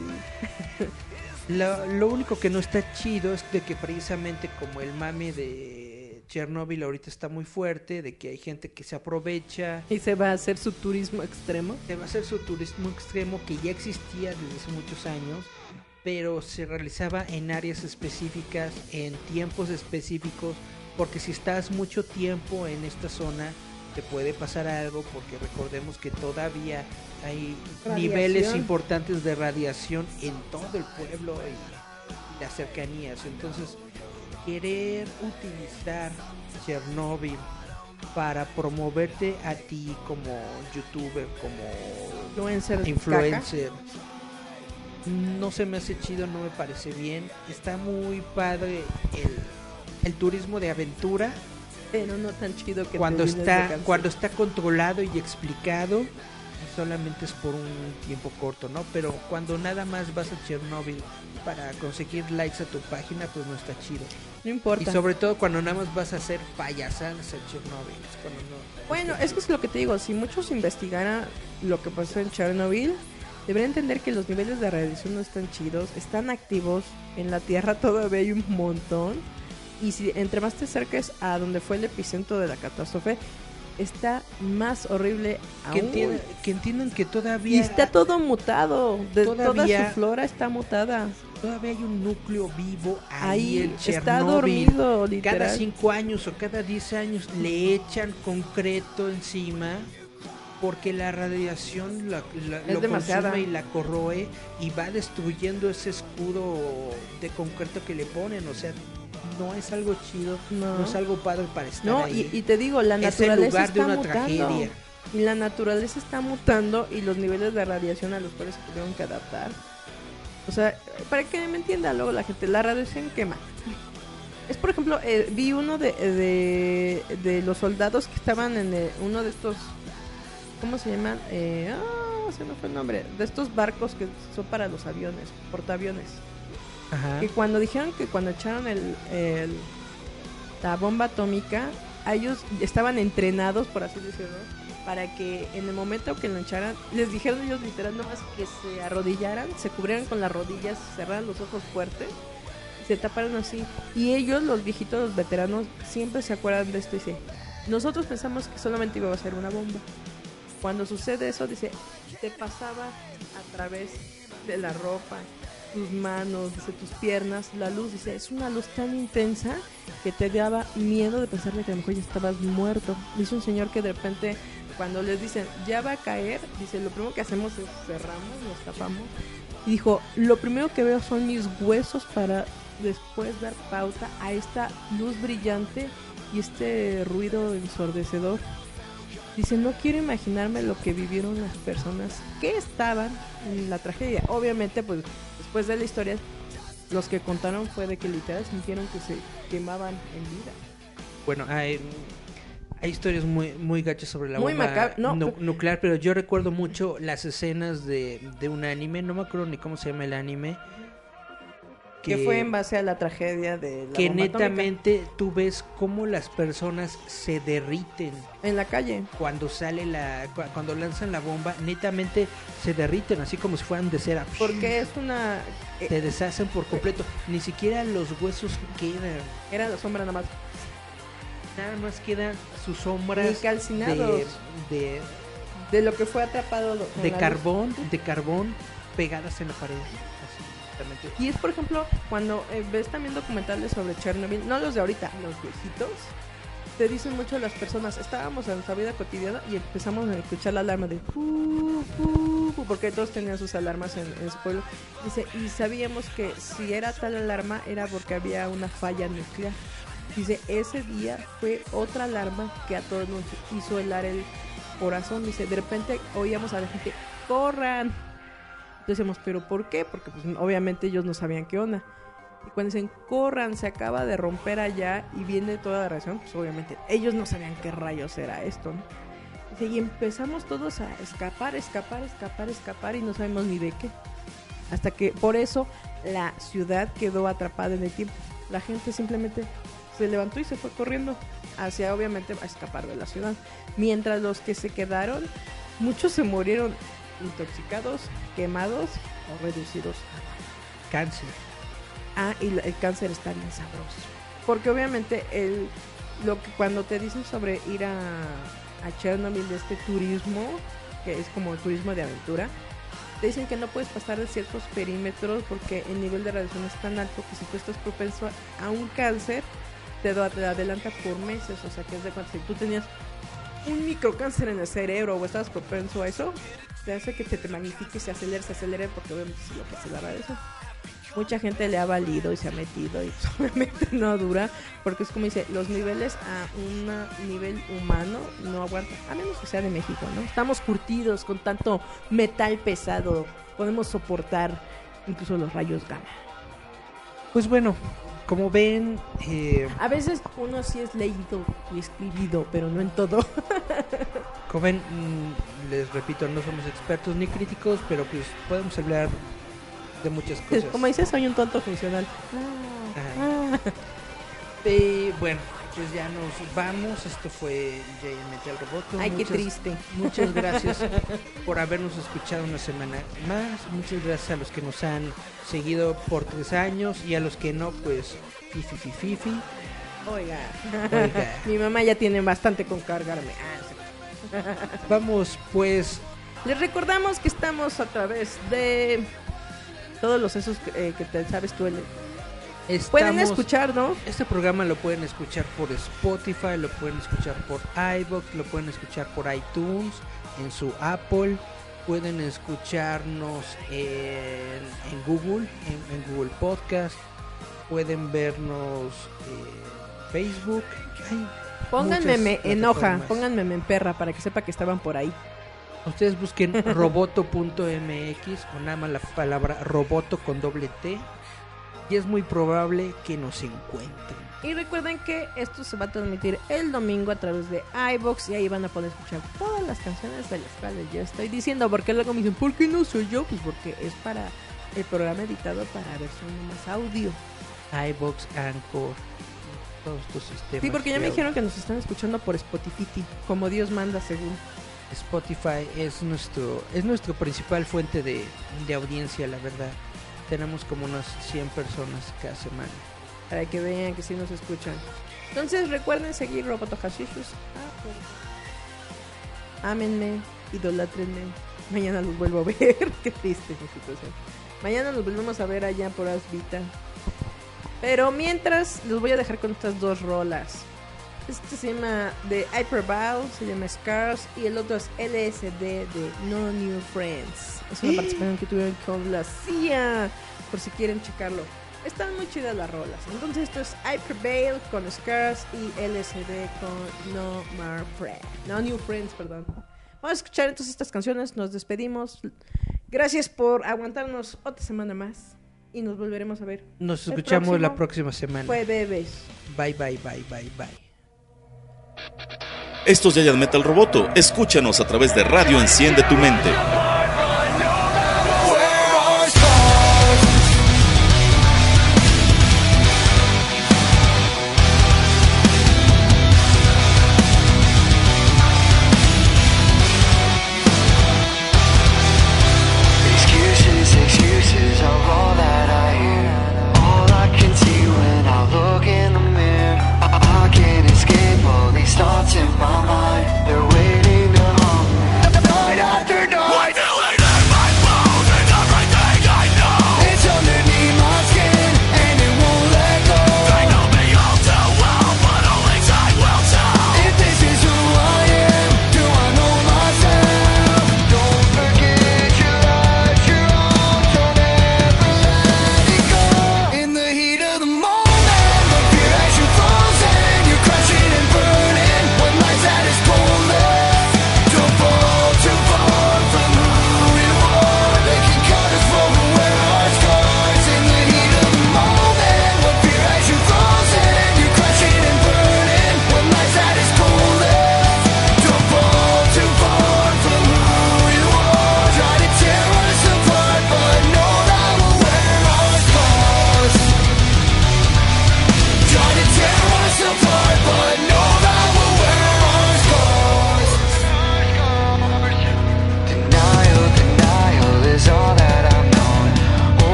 D: Lo, lo único que no está chido es de que precisamente como el mame de Chernobyl ahorita está muy fuerte, de que hay gente que se aprovecha,
C: Y se va a hacer su turismo extremo.
D: se va a hacer su turismo extremo que ya existía desde hace muchos años, pero se realizaba en áreas específicas, en tiempos específicos, porque si estás mucho tiempo en esta zona, te puede pasar algo, porque recordemos que todavía hay
C: Radiación.
D: niveles importantes de radiación en todo el pueblo y las cercanías. Entonces, querer utilizar Chernobyl para promoverte a ti como youtuber, como
C: Influencer.
D: influencer. No se me hace chido, no me parece bien. Está muy padre el, el turismo de aventura
C: Pero no tan chido que
D: cuando está cuando está controlado y explicado. Solamente es por un tiempo corto, ¿no? Pero cuando nada más vas a Chernobyl para conseguir likes a tu página, pues no está chido.
C: No
D: Y
C: importa.
D: sobre todo cuando nada más vas a hacer payasadas en Chernobyl. es no-
C: Bueno, es que es lo que te digo, si muchos investigaran lo que pasó en Chernobyl, deberían entender que los niveles de radiación no están chidos, están activos, en la Tierra todavía hay un montón, y si entre más te acerques a donde fue el epicentro de la catástrofe, está más horrible
D: que,
C: aún.
D: entiendan, que entiendan que
C: Y
D: todavía
C: está todo mutado, de, toda su flora está mutada.
D: todavía hay un núcleo vivo ahí,
C: Ahí
D: en
C: está dormido,
D: Cada
C: literal.
D: cinco años o cada 10 años le echan concreto encima porque la radiación la, la-
C: Es
D: lo
C: demasiada.
D: consume y la corroe y va destruyendo ese escudo de concreto que le ponen. O sea, no es algo chido, no,
C: No.
D: es algo padre para estar
C: No,
D: ahí.
C: y, y te digo, la
D: Es el
C: naturaleza
D: de
C: está
D: una
C: mutando.
D: tragedia.
C: Y la naturaleza está mutando y los niveles de radiación a los cuales se tuvieron que adaptar. O sea, para que me entienda luego la gente, la radiación quema. Es por ejemplo, eh, vi uno de, de, de los soldados que estaban en el- uno de estos, ¿cómo se llaman? Eh, ah, se me fue el nombre. De estos barcos que son para los aviones, portaaviones. Que cuando dijeron que cuando echaron el, la bomba atómica, ellos estaban entrenados, por así decirlo, para que en el momento que lo echaran, les dijeron ellos literal nomás que se arrodillaran, se cubrieran con las rodillas, cerraran los ojos fuertes, se taparan así. Y ellos, los viejitos, los veteranos, siempre se acuerdan de esto y dicen, nosotros pensamos que solamente iba a ser una bomba. Cuando sucede eso, dice, te pasaba a través de la ropa, tus manos, dice tus piernas, la luz, dice, es una luz tan intensa que te daba miedo de pensar que a lo mejor ya estabas muerto. Dice un señor que de repente cuando les dicen ya va a caer, dice, lo primero que hacemos es cerramos, nos tapamos. Y dijo, lo primero que veo son mis huesos para después dar pauta a esta luz brillante y este ruido ensordecedor. Dice, no quiero imaginarme lo que vivieron las personas que estaban en la tragedia. Obviamente, pues después de la historia, los que contaron fue de que literal sintieron que se quemaban en vida.
D: Bueno, hay, hay historias muy, muy gachas sobre la
C: Muy
D: bomba
C: macab- no,
D: nu-
C: pero-
D: nuclear, pero yo recuerdo mucho las escenas de, de un anime, no me acuerdo ni cómo se llama el anime.
C: Que fue en base a la tragedia de la
D: que
C: bomba atómica
D: netamente tú ves cómo las personas se derriten
C: en la calle.
D: cuando sale la cu- cuando lanzan la bomba netamente se derriten así como si fueran de cera
C: Porque es una... eh,
D: se deshacen por completo ni siquiera los huesos quedan
C: era la sombra nada más.
D: nada más quedan sus sombras
C: Ni calcinados.
D: de, de,
C: De lo que fue atrapado
D: de
C: luz.
D: carbón de carbón pegadas en la pared
C: Y es, por ejemplo, cuando eh, ves también documentales sobre Chernobyl, no los de ahorita, los viejitos, te dicen mucho las personas, estábamos en nuestra vida cotidiana y empezamos a escuchar la alarma de porque todos tenían sus alarmas en, en su pueblo. Dice, y sabíamos que si era tal alarma era porque había una falla nuclear. Dice, ese día fue otra alarma que a todos nos hizo helar el corazón. Dice, de repente oíamos a la gente, corran, Decíamos, ¿pero por qué? Porque pues obviamente ellos no sabían qué onda. Y cuando dicen, corran, se acaba de romper allá y viene toda la reacción, pues obviamente ellos no sabían qué rayos era esto, ¿no? Dice, y empezamos todos a escapar, escapar, escapar, escapar y no sabemos ni de qué. Hasta que por eso la ciudad quedó atrapada en el tiempo. La gente simplemente se levantó y se fue corriendo hacia obviamente a escapar de la ciudad. Mientras los que se quedaron, muchos se murieron intoxicados, quemados o reducidos
D: cáncer
C: Ah, y el cáncer está bien sabroso. Porque obviamente el, lo que cuando te dicen sobre ir a, a Chernobyl de este turismo, que es como el turismo de aventura, te dicen que no puedes pasar de ciertos perímetros porque el nivel de radiación es tan alto que si tú estás propenso a, a un cáncer, te adelanta por meses. O sea, que es de cuando si tú tenías un microcáncer en el cerebro o estabas propenso a eso, que te, magnifique, se acelere, se acelere, porque obviamente es lo que hace la radiación mucha gente le ha valido y se ha metido y obviamente no dura porque es como dice los niveles a un nivel humano no aguantan a menos que sea de México no estamos curtidos con tanto metal pesado podemos soportar incluso los rayos gamma.
D: Pues bueno como ven eh,
C: a veces uno sí es leído y escribido pero no en todo
D: Como ven, mm, les repito, no somos expertos ni críticos, pero pues podemos hablar de muchas cosas.
C: como dices soy un tonto funcional.
D: Y bueno, pues ya nos vamos. Esto fue Jay Metal Roboto.
C: ay qué triste
D: Muchas gracias por habernos escuchado una semana más. Muchas gracias a los que nos han seguido por tres años y a los que no, pues fifi fifi fifi.
C: oiga
D: Oiga.
C: mi mamá ya tiene bastante con cargarme ah, sí.
D: Vamos pues
C: Les recordamos que estamos a través de todos los esos que, eh, que te sabes tú. el- Pueden escuchar, ¿no?
D: Este programa lo pueden escuchar por Spotify, lo pueden escuchar por iBox, lo pueden escuchar por iTunes, en su Apple, pueden escucharnos en, en Google, en, en Google Podcast, pueden vernos en Facebook. Hay
C: Pónganme enoja,
D: plataformas.
C: pónganme me perra para que sepa que estaban por ahí.
D: Ustedes busquen roboto.mx o nada más la palabra roboto con doble T y es muy probable que nos encuentren.
C: Y recuerden que esto se va a transmitir el domingo a través de iBox y ahí van a poder escuchar todas las canciones de las cuales yo estoy diciendo. Porque luego me dicen, ¿por qué no soy yo? Pues porque es para el programa editado para versión más audio.
D: iBox, Anchor, todos estos sistemas.
C: Sí, porque ya me
D: audio.
C: dijeron que nos están escuchando por Spotify, como Dios manda según.
D: Spotify es nuestro es nuestro principal fuente de, de audiencia, la verdad tenemos como unas 100 personas cada semana.
C: Para que vean que sí nos escuchan. Entonces recuerden seguir Robotojashishus. Ah, pues. Ámenme, idolatrenme. Mañana los vuelvo a ver. Qué triste mi situación. Mañana nos volvemos a ver allá por Asvita. Pero mientras los voy a dejar con estas dos rolas. Este se llama de Hyperbow, se llama Scars y el otro es LSD de No New Friends. Es una participación que tuvieron con la CIA, por si quieren checarlo. Están muy chidas las rolas. Entonces esto es I Prevail con Scars y LSD con No More Friends. No New Friends, perdón. Vamos a escuchar entonces estas canciones, nos despedimos. Gracias por aguantarnos otra semana más y nos volveremos a ver.
D: Nos escuchamos la próxima semana.
C: Fue bebés.
D: Bye, bye, bye, bye, bye.
B: Estos es Giant Metal Roboto. Escúchanos a través de Radio Enciende tu Mente.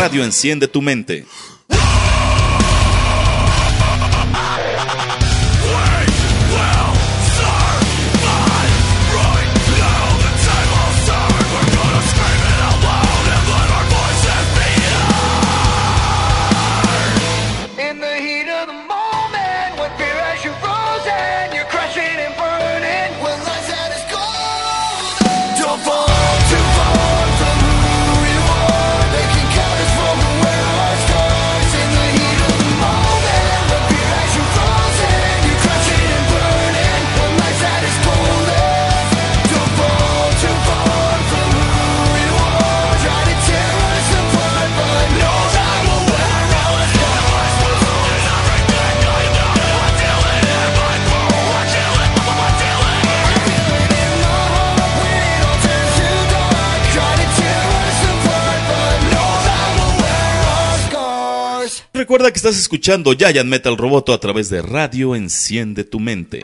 B: Radio Enciende tu Mente. Recuerda que estás escuchando Giant Metal Roboto a través de Radio Enciende tu Mente.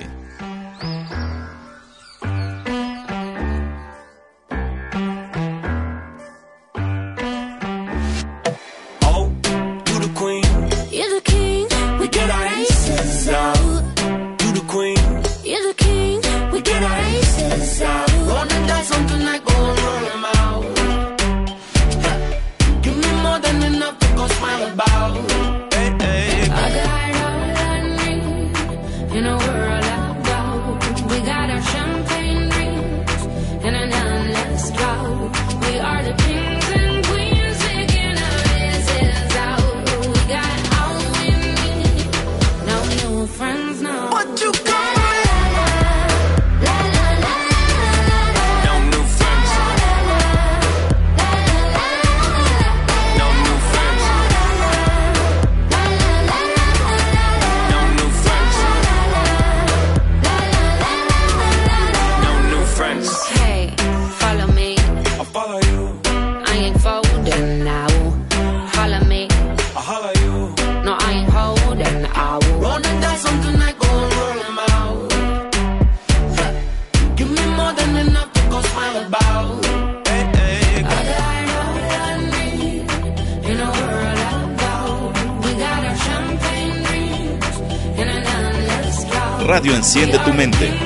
G: Enciende tu mente.